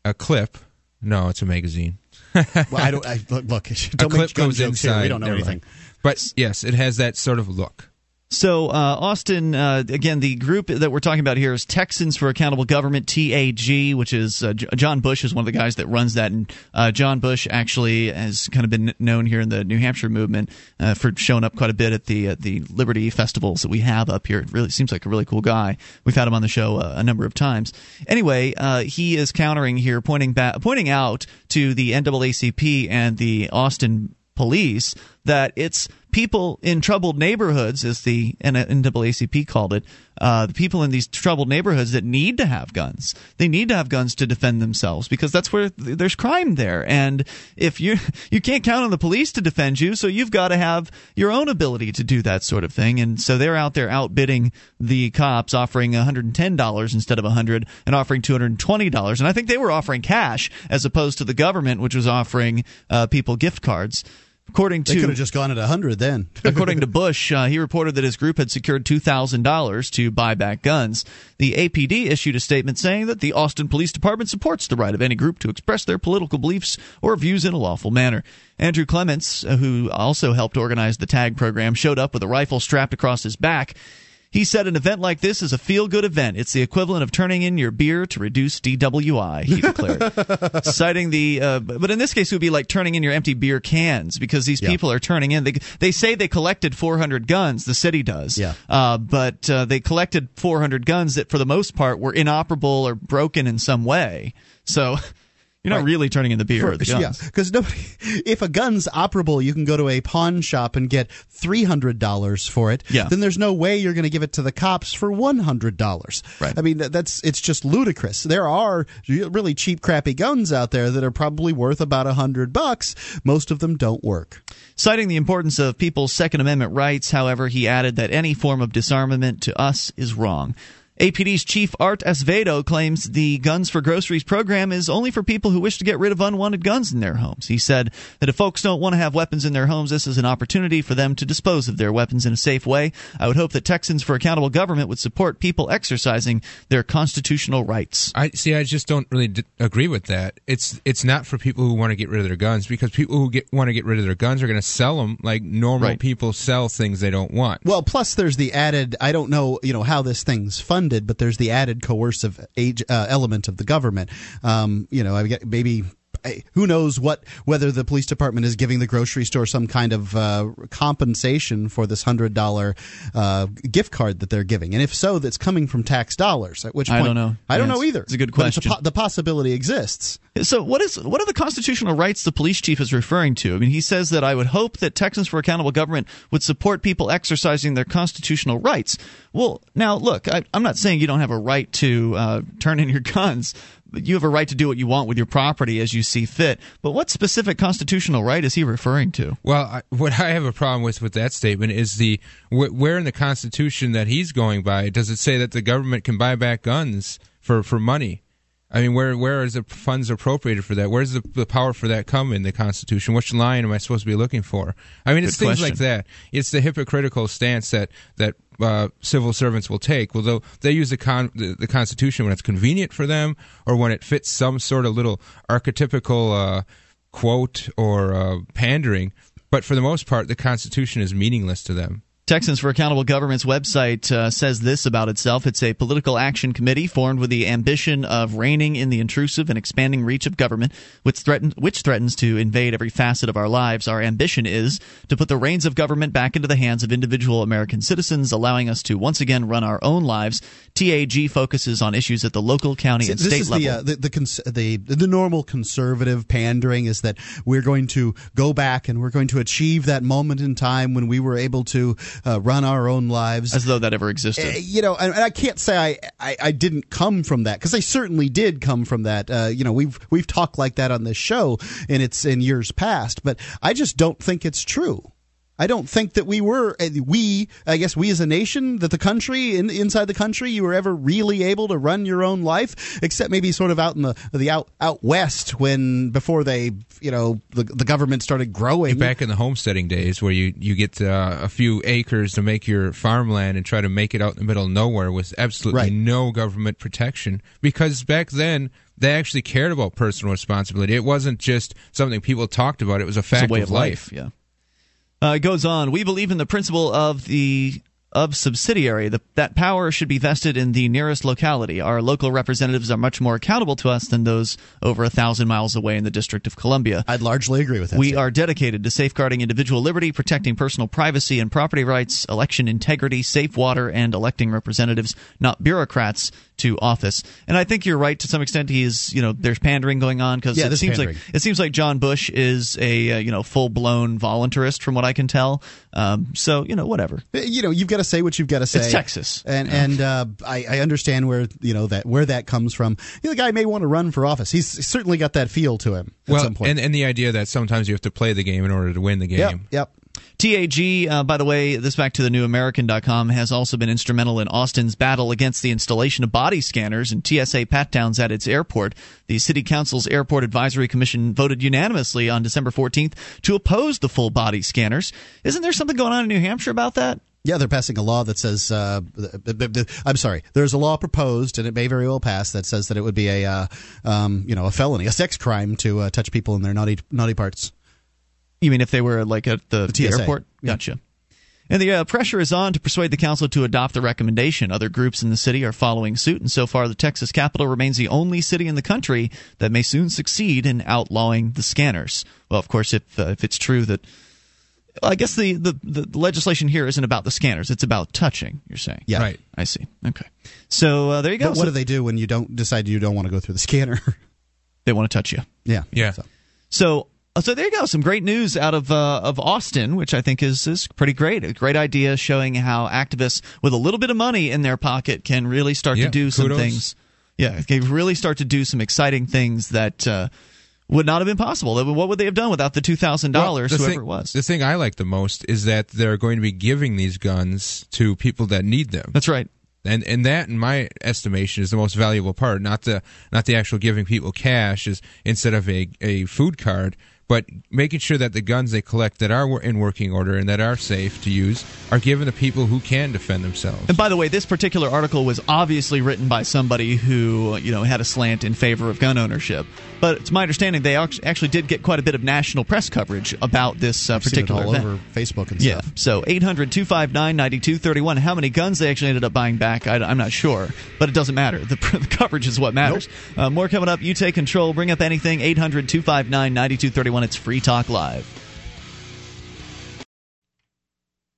a clip. No, it's a magazine. well, I don't. I, look, look, don't a clip make gun goes jokes inside. Here. We don't know Never anything. mind. But yes, it has that sort of look. So, uh, Austin, uh, again, the group that we're talking about here is Texans for Accountable Government, TAG, which is uh, J- John Bush is one of the guys that runs that. And uh, John Bush actually has kind of been known here in the New Hampshire movement uh, for showing up quite a bit at the the Liberty festivals that we have up here. It really seems like a really cool guy. We've had him on the show uh, a number of times. Anyway, he is countering here, pointing back, pointing out to the NAACP and the Austin police that it's people in troubled neighborhoods, as the NAACP called it, uh, the people in these troubled neighborhoods that need to have guns. They need to have guns to defend themselves because that's where there's crime there. And if you you can't count on the police to defend you, so you've got to have your own ability to do that sort of thing. And so they're out there outbidding the cops, offering $110 instead of 100 and offering $220. And I think they were offering cash as opposed to the government, which was offering uh, people gift cards. According to they could have just gone at hundred then. according to Bush, uh, he reported that his group had secured two thousand dollars to buy back guns. The APD issued a statement saying that the Austin Police Department supports the right of any group to express their political beliefs or views in a lawful manner. Andrew Clements, uh, who also helped organize the tag program, showed up with a rifle strapped across his back. He said an event like this is a feel good event. It's the equivalent of turning in your beer to reduce DWI, he declared. Citing the, uh, but in this case, it would be like turning in your empty beer cans because these Yeah. people are turning in. They, they say they collected 400 guns, the city does. Yeah. Uh, but uh, they collected 400 guns that, for the most part, were inoperable or broken in some way. So you're not Right. really turning in the beer or the yeah, because nobody. If a gun's operable, you can go to a pawn shop and get three hundred dollars for it. Yeah. Then there's no way you're going to give it to the cops for one hundred dollars. Right. I mean, that- that's it's just ludicrous. There are really cheap, crappy guns out there that are probably worth about a hundred bucks. Most of them don't work. Citing the importance of people's Second Amendment rights, however, he added that any form of disarmament to us is wrong. APD's chief Art Acevedo claims the Guns for Groceries program is only for people who wish to get rid of unwanted guns in their homes. He said that if folks don't want to have weapons in their homes, this is an opportunity for them to dispose of their weapons in a safe way. I would hope that Texans for Accountable Government would support people exercising their constitutional rights. I see. I just don't really d- agree with that. It's it's not for people who want to get rid of their guns because people who get want to get rid of their guns are going to sell them like normal Right. people sell things they don't want. Well, plus there's the added. I don't know, you know, how this thing's funded, funded, but there's the added coercive age, uh, element of the government. Um, you know, maybe who knows what whether the police department is giving the grocery store some kind of uh, compensation for this hundred dollar uh, gift card that they're giving, and if so, that's coming from tax dollars. At which point, I don't know. I don't Yes. know either. It's a good question. po- the possibility exists. So what is what are the constitutional rights the police chief is referring to? I mean, he says that I would hope that Texans for Accountable Government would support people exercising their constitutional rights. Well, now look, I, I'm not saying you don't have a right to uh, turn in your guns. You have a right to do what you want with your property as you see fit. But what specific constitutional right is he referring to? Well, I, what I have a problem with with that statement is the wh- where in the Constitution that he's going by does it say that the government can buy back guns for for money? I mean, where where is the funds appropriated for that? Where's the, the power for that come in the Constitution? Which line am I supposed to be looking for? I mean, it's Good things like that. It's the hypocritical stance that that uh, civil servants will take. Well, they'll, they use the, con- the the Constitution when it's convenient for them, or when it fits some sort of little archetypical uh, quote or uh, pandering. But for the most part, the Constitution is meaningless to them. Texans for Accountable Government's website uh, says this about itself. It's a political action committee formed with the ambition of reining in the intrusive and expanding reach of government, which, threaten, which threatens to invade every facet of our lives. Our ambition is to put the reins of government back into the hands of individual American citizens, allowing us to once again run our own lives. TAG focuses on issues at the local, county, See, and state level. the, uh, the the cons- the the normal conservative pandering is that we're going to go back and we're going to achieve that moment in time when we were able to uh, run our own lives as though that ever existed. Uh, you know, and, and I can't say I, I, I didn't come from that because I certainly did come from that. Uh, you know, we've we've talked like that on this show and it's in years past, but I just don't think it's true. I don't think that we were uh, we I guess we as a nation that the country in, inside the country you were ever really able to run your own life except maybe sort of out in the the out out west when before they you know the the government started growing Back in the homesteading days, where you you get uh, a few acres to make your farmland and try to make it out in the middle of nowhere with absolutely Right. no government protection, because back then they actually cared about personal responsibility. It wasn't just something people talked about; it was a fact it's a way of of life. Yeah. Uh, it goes on. We believe in the principle of the of subsidiarity. The, that power should be vested in the nearest locality. Our local representatives are much more accountable to us than those over a thousand miles away in the District of Columbia. I'd largely agree with that. We are dedicated to safeguarding individual liberty, protecting personal privacy and property rights, election integrity, safe water, and electing representatives, not bureaucrats, to office. And I think you're right to some extent. He is, you know, there's pandering going on because Yeah, it seems pandering. like it seems like John Bush is a uh, you know full blown voluntarist from what I can tell. Um, so you know whatever. you know you've got to say what you've got to say. It's Texas. and and uh, I, I understand where you know that where that comes from. You know, the guy may want to run for office. He's certainly got that feel to him at well, some point. and and the idea that sometimes you have to play the game in order to win the game. yep, yep. TAG, uh, by the way, this back to the newamerican.com, has also been instrumental in Austin's battle against the installation of body scanners and TSA pat downs at its airport. The City Council's Airport Advisory Commission voted unanimously on December 14th to oppose the full body scanners. Isn't there something going on in New Hampshire about that? Yeah, they're passing a law that says. Uh, I'm sorry. There's a law proposed, and it may very well pass that says that it would be a, uh, um, you know, a felony, a sex crime to uh, touch people in their naughty naughty parts. You mean if they were like at the, The the airport? Yeah. Gotcha. And the uh, pressure is on to persuade the council to adopt the recommendation. Other groups in the city are following suit, and so far the Texas capital remains the only city in the country that may soon succeed in outlawing the scanners. Well, of course, if uh, if it's true that, I guess the, the the legislation here isn't about the scanners; it's about touching. You're saying, Yeah. Right. I see. Okay, so uh, there you go. But what So do they do when you don't decide you don't want to go through the scanner? they want to touch you. yeah, Yeah. So. So, uh, so there you go. Some great news out of uh, of Austin, which I think is is pretty great. A great idea showing how activists with a little bit of money in their pocket can really start Yeah, to do some things. Yeah, they really start to do some exciting things that uh, would not have been possible. What would they have done without the two thousand dollars, the whoever thing- it was? The thing I like the most is that they're going to be giving these guns to people that need them. That's right. and and that in my estimation is the most valuable part not the not the actual giving people cash is instead of a, a food card but making sure that the guns they collect that are in working order and that are safe to use are given to people who can defend themselves. And by the way, this particular article was obviously written by somebody who you know had a slant in favor of gun ownership. But it's my understanding they actually did get quite a bit of national press coverage about this uh, particular all event. over Facebook and yeah. stuff. So 800 259 9231. How many guns they actually ended up buying back, I, am not sure. But it doesn't matter. The, the coverage is what matters. Nope. Uh, more coming up. You take control. Bring up anything. 800 259 9231. It's Free Talk Live.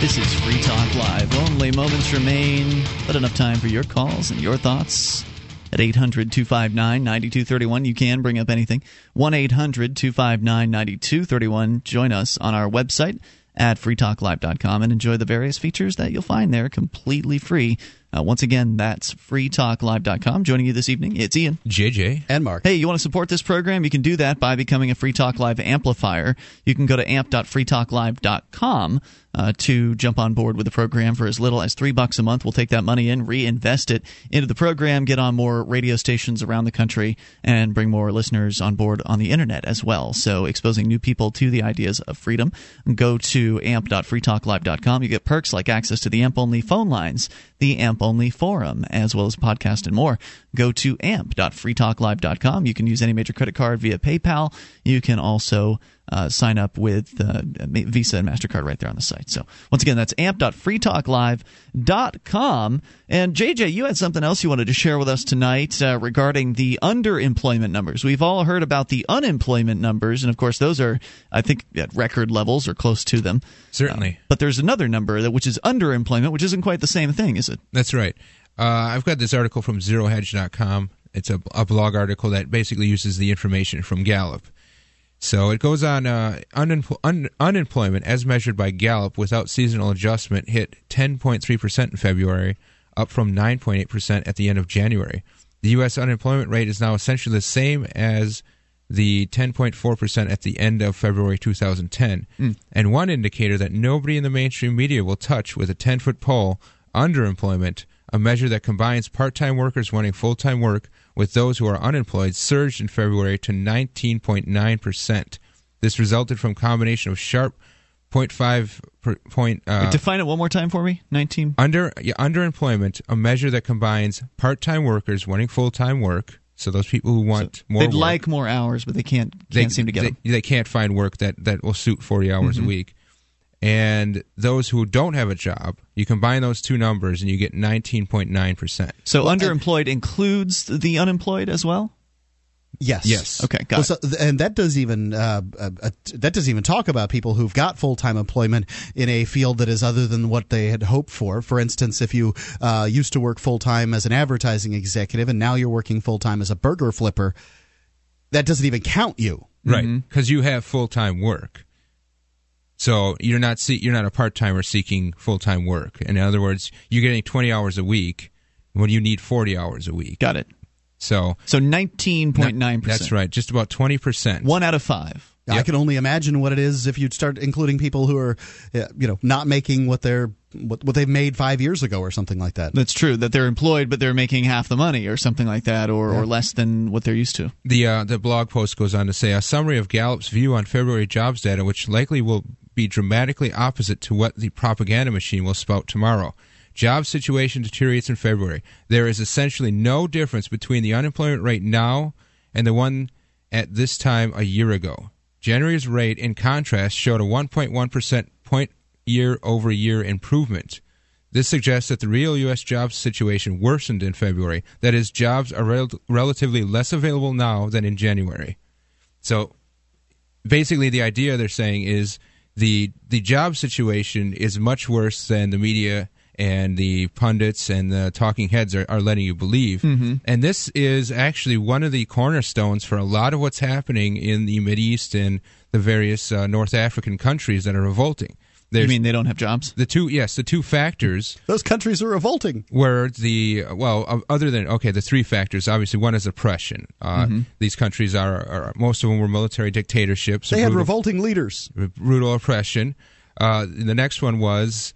This is Free Talk Live. Only moments remain, but enough time for your calls and your thoughts. At 800 259 9231, you can bring up anything. 1 800 259 9231. Join us on our website at freetalklive.com and enjoy the various features that you'll find there completely free. Uh, once again, that's freetalklive.com. Joining you this evening, it's Ian, JJ, and Mark. Hey, you want to support this program? You can do that by becoming a Free Talk Live amplifier. You can go to amp.freetalklive.com uh, to jump on board with the program for as little as three bucks a month. We'll take that money in, reinvest it into the program, get on more radio stations around the country, and bring more listeners on board on the internet as well. So, exposing new people to the ideas of freedom. Go to amp.freetalklive.com. You get perks like access to the AMP only phone lines, the AMP only forum, as well as podcast and more. Go to amp.freetalklive.com. You can use any major credit card via PayPal. You can also uh, sign up with uh, Visa and MasterCard right there on the site. So, once again, that's amp.freetalklive.com. And JJ, you had something else you wanted to share with us tonight uh, regarding the underemployment numbers. We've all heard about the unemployment numbers, and of course, those are, I think, at record levels or close to them. Certainly. but there's another number that which is underemployment, which isn't quite the same thing, is it? That's right. Uh, I've got this article from ZeroHedge.com. It's a, a blog article that basically uses the information from Gallup. So it goes on uh, unempl- un- unemployment as measured by Gallup without seasonal adjustment hit 10.3% in February, up from 9.8% at the end of January. The U.S. unemployment rate is now essentially the same as the 10.4% at the end of February 2010. Mm. And one indicator that nobody in the mainstream media will touch with a 10 foot pole underemployment, a measure that combines part time workers wanting full time work with those who are unemployed, surged in February to 19.9%. This resulted from a combination of sharp 0.5 per point. Uh, define it one more time for me. 19. under yeah, underemployment, a measure that combines part-time workers wanting full-time work. So those people who want more, They'd work, like more hours, but they can't can't they, seem to get they, them. they can't find work that that will suit 40 hours Mhm. a week. And those who don't have a job, you combine those two numbers and you get 19.9%. So underemployed includes the unemployed as well. Yes. Yes. Okay, got Well, it. so, and that does even uh, uh, uh, that doesn't even talk about people who've got full time employment in a field that is other than what they had hoped for. For instance, if you uh, used to work full time as an advertising executive and now you're working full time as a burger flipper, that doesn't even count you. Right, because you have full time work. So you're not see, you're not a part timer seeking full time work. In other words, you're getting 20 hours a week when you need 40 hours a week. Got it. So So 19.9%. That's right, just about 20 percent. One out of five. I can only imagine what it is if you'd start including people who are, uh, you know, not making what they're what, what they've made five years ago or something like that. That's true. That they're employed, but they're making half the money or something like that, or, or less than what they're used to. The uh, the blog post goes on to say a summary of Gallup's view on February jobs data, which likely will be dramatically opposite to what the propaganda machine will spout tomorrow. Job situation deteriorates in February. There is essentially no difference between the unemployment rate now and the one at this time a year ago. January's rate, in contrast, showed a 1.1 percent point year over year improvement. This suggests that the real U.S. jobs situation worsened in February. That is, jobs are rel- relatively less available now than in January. So basically, the idea they're saying is the the job situation is much worse than the media and the pundits and the talking heads are, are letting you believe. Mhm. And this is actually one of the cornerstones for a lot of what's happening in the East and the various uh, North African countries that are revolting. You mean they don't have jobs? The two, yes, the two factors. Those countries are revolting. Where the well, other than okay, the three factors. Obviously, one is oppression. Uh, Mhm. These countries are, are most of them were military dictatorships. They had revolting leaders. brutal oppression. Uh, the next one was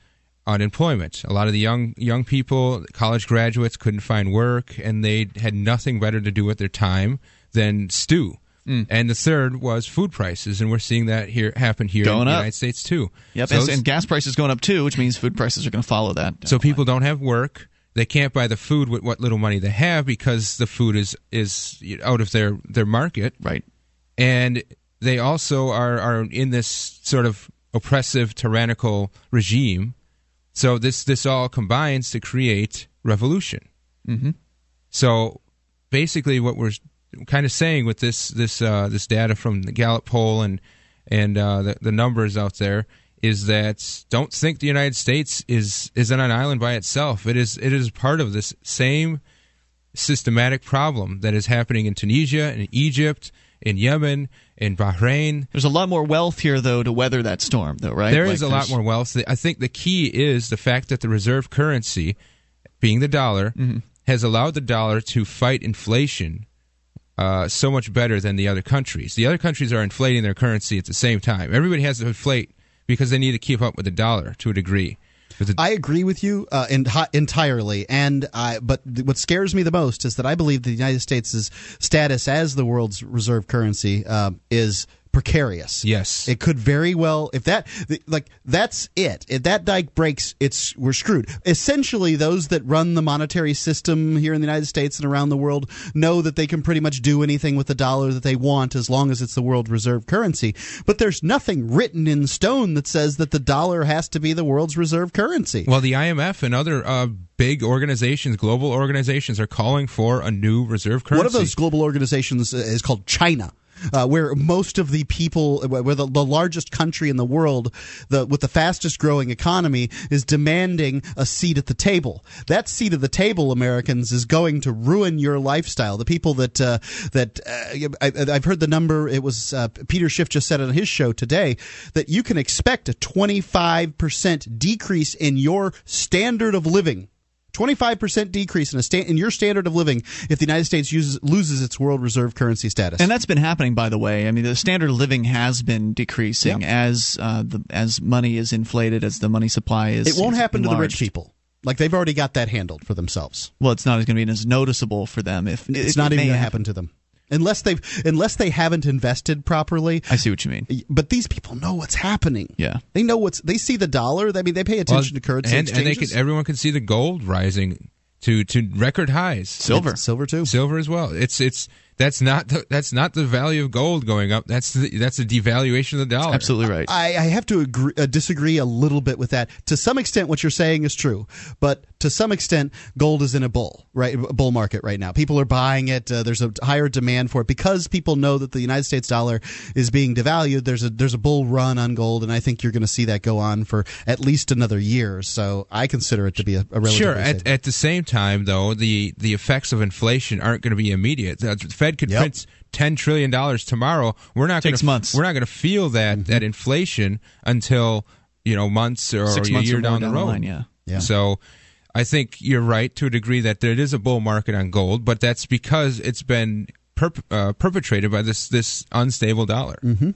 unemployment. A lot of the young young people, college graduates, couldn't find work, and they had nothing better to do with their time than stew. Mm. And the third was food prices, and we're seeing that here happen here Going in the up. United States too. Yep, So and, and gas prices going up too, which means food prices are going to follow that. so people don't have work. They can't buy the food with what little money they have because the food is is out of their their market. Right. And they also are are in this sort of oppressive, tyrannical regime. So this this all combines to create revolution. Mm-hmm. So basically, what we're kind of saying with this this uh, this data from the Gallup poll and and uh, the, the numbers out there is that don't think the United States is is on an island by itself. It is it is part of this same systematic problem that is happening in Tunisia, in Egypt, in Yemen, in Bahrain. There's a lot more wealth here, though, to weather that storm, though, right? There Like, is a lot more wealth. I think the key is the fact that the reserve currency, being the dollar, Mm-hmm. has allowed the dollar to fight inflation uh, so much better than the other countries. The other countries are inflating their currency at the same time. Everybody has to inflate because they need to keep up with the dollar to a degree. The- I agree with you uh, in, entirely, and I, but th- what scares me the most is that I believe the United States' status as the world's reserve currency um, is precarious. Yes, it could very well if that like that's it. If that dike breaks, it's we're screwed. Essentially, those that run the monetary system here in the United States and around the world know that they can pretty much do anything with the dollar that they want as long as it's the world reserve currency. But there's nothing written in stone that says that the dollar has to be the world's reserve currency. well, the IMF and other uh, big organizations, global organizations, are calling for a new reserve currency. One of those global organizations uh, is called China. Uh, where most of the people, where the, the largest country in the world, the with the fastest growing economy, is demanding a seat at the table. That seat at the table, Americans, is going to ruin your lifestyle. The people that uh, that uh, I, I've heard the number. It was uh, Peter Schiff just said on his show today that you can expect a twenty five percent decrease in your standard of living 25% decrease in a sta- in your standard of living if the United States uses, loses its world reserve currency status. And that's been happening, by the way. I mean, the standard of living has been decreasing Yep. as uh, the as money is inflated, as the money supply is. it won't is happen to the rich people. Like they've already got that handled for themselves. Well, it's not going to be as noticeable for them if It's it- not it even going to happen to them. Unless they've unless they haven't invested properly. I see what you mean. But these people know what's happening. Yeah. They know what's they see the dollar. I mean they pay attention Well, to currency and, and they can, everyone can see the gold rising to to record highs. Silver. silver too. Silver as well. It's it's that's not the, that's not the value of gold going up. That's the, that's a devaluation of the dollar. Absolutely right. I, I have to agree, uh, disagree a little bit with that. To some extent, what you're saying is true, but to some extent, gold is in a bull right bull market right now. People are buying it. Uh, there's a higher demand for it because people know that the United States dollar is being devalued. There's a there's a bull run on gold, and I think you're going to see that go on for at least another year. So I consider it to be a, a relatively Sure. At, at the same time, though, the, the effects of inflation aren't going to be immediate. The Fed could Yep. print ten trillion dollars tomorrow. We're not going months. We're not going to feel that Mm-hmm. that inflation until you know months or Six a months year or down, down the the road. line, yeah. Yeah. So. I think you're right to a degree that there is a bull market on gold, but that's because it's been perp- uh, perpetrated by this this unstable dollar. Mm-hmm.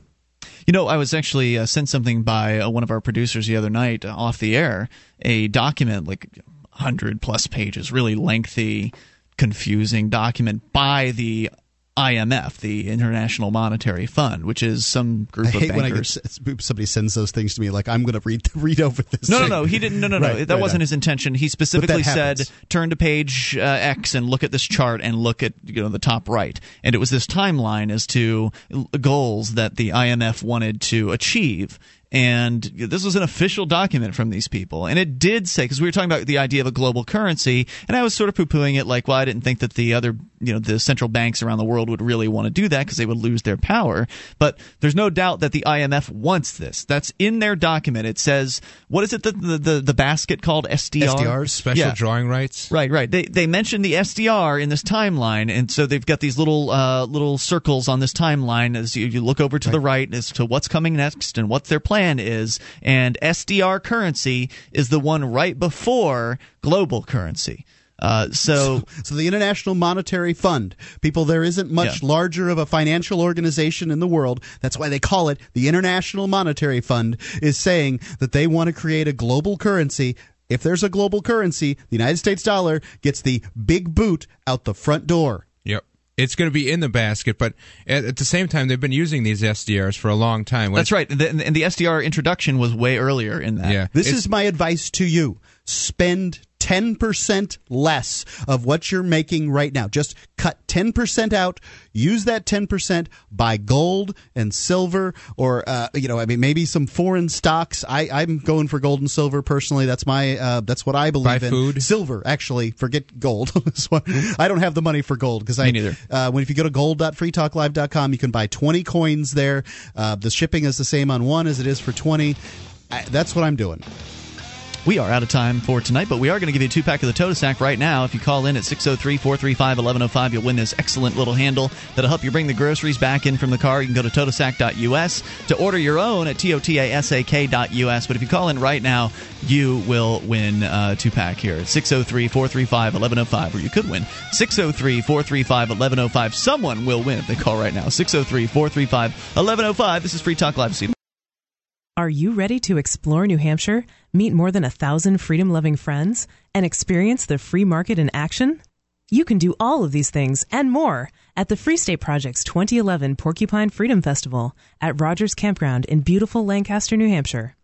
You know, I was actually uh, sent something by uh, one of our producers the other night uh, off the air, a document like 100 plus pages, really lengthy, confusing document by the IMF, the International Monetary Fund, which is some group I of hate when I get, bankers. somebody sends those things to me. Like I'm going to read read over this. No, no, thing. no. He didn't. No, no, no. Right, that right, wasn't his intention. He specifically said, "Turn to page uh, X and look at this chart and look at you know the top right." And it was this timeline as to goals that the IMF wanted to achieve And this was an official document from these people. And it did say, because we were talking about the idea of a global currency, and I was sort of poo pooing it like, well, I didn't think that the other, you know, the central banks around the world would really want to do that because they would lose their power. But there's no doubt that the IMF wants this. That's in their document. It says, what is it, the, the, the, the basket called SDR? SDRs? Special Yeah. drawing rights. Right, right. They they mentioned the SDR in this timeline, and so they've got these little uh, little circles on this timeline as you, you look over to the right as to what's coming next and what their plan is. And SDR currency is the one right before global currency. Uh, so, So the International Monetary Fund, people, there isn't much Yeah. larger of a financial organization in the world. That's why they call it the International Monetary Fund, is saying that they want to create a global currency. If there's a global currency, the United States dollar gets the big boot out the front door. Yep. It's going to be in the basket, but at, at the same time, they've been using these SDRs for a long time. That's right. The, and the SDR introduction was way earlier in that. Yeah. This It's- is my advice to you. Spend 10% less of what you're making right now. Just cut 10% out. Use that 10%. Buy gold and silver or, uh, you know, I mean, maybe some foreign stocks. I, I'm going for gold and silver personally. That's my, uh, that's what I believe Buy in. food. Silver, actually. Forget gold. I don't have the money for gold because I, neither. uh, when if you go to gold.freetalklive.com, you can buy 20 coins there. Uh, the shipping is the same on one as it is for 20. I, that's what I'm doing. We are out of time for tonight, but we are going to give you a two pack of the Total Sack right now. If you call in at 603 435 1105, you'll win this excellent little handle that'll help you bring the groceries back in from the car. You can go to totasack.us to order your own at totasak.us. But if you call in right now, you will win uh, a two pack here at 603 435 1105, or you could win 603 435 1105. Someone will win if they call right now. 603 435 1105. This is Free Talk Live. See you Are you ready to explore New Hampshire, meet more than a thousand freedom loving friends, and experience the free market in action? You can do all of these things and more at the Free State Project's 2011 Porcupine Freedom Festival at Rogers Campground in beautiful Lancaster, New Hampshire.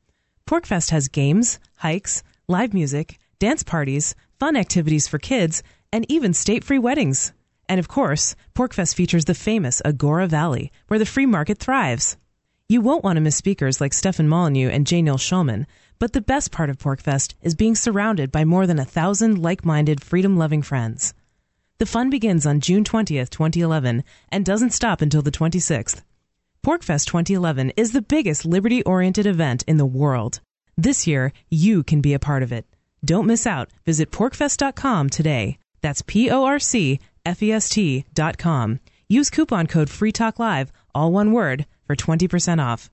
PorcFest has games, hikes, live music, dance parties, fun activities for kids, and even state free weddings. And of course, PorcFest features the famous Agora Valley, where the free market thrives. You won't want to miss speakers like Stefan Molyneux and J. Neil Schulman, but the best part of PorcFest is being surrounded by more than a thousand like-minded, freedom-loving friends. The fun begins on June 20th, 2011, and doesn't stop until the 26th. PorcFest 2011 is the biggest liberty-oriented event in the world. This year, you can be a part of it. Don't miss out. Visit porcfest.com today. That's P-O-R-C-F-E-S-T dot com. Use coupon code FREETALKLIVE, all one word, for 20% off.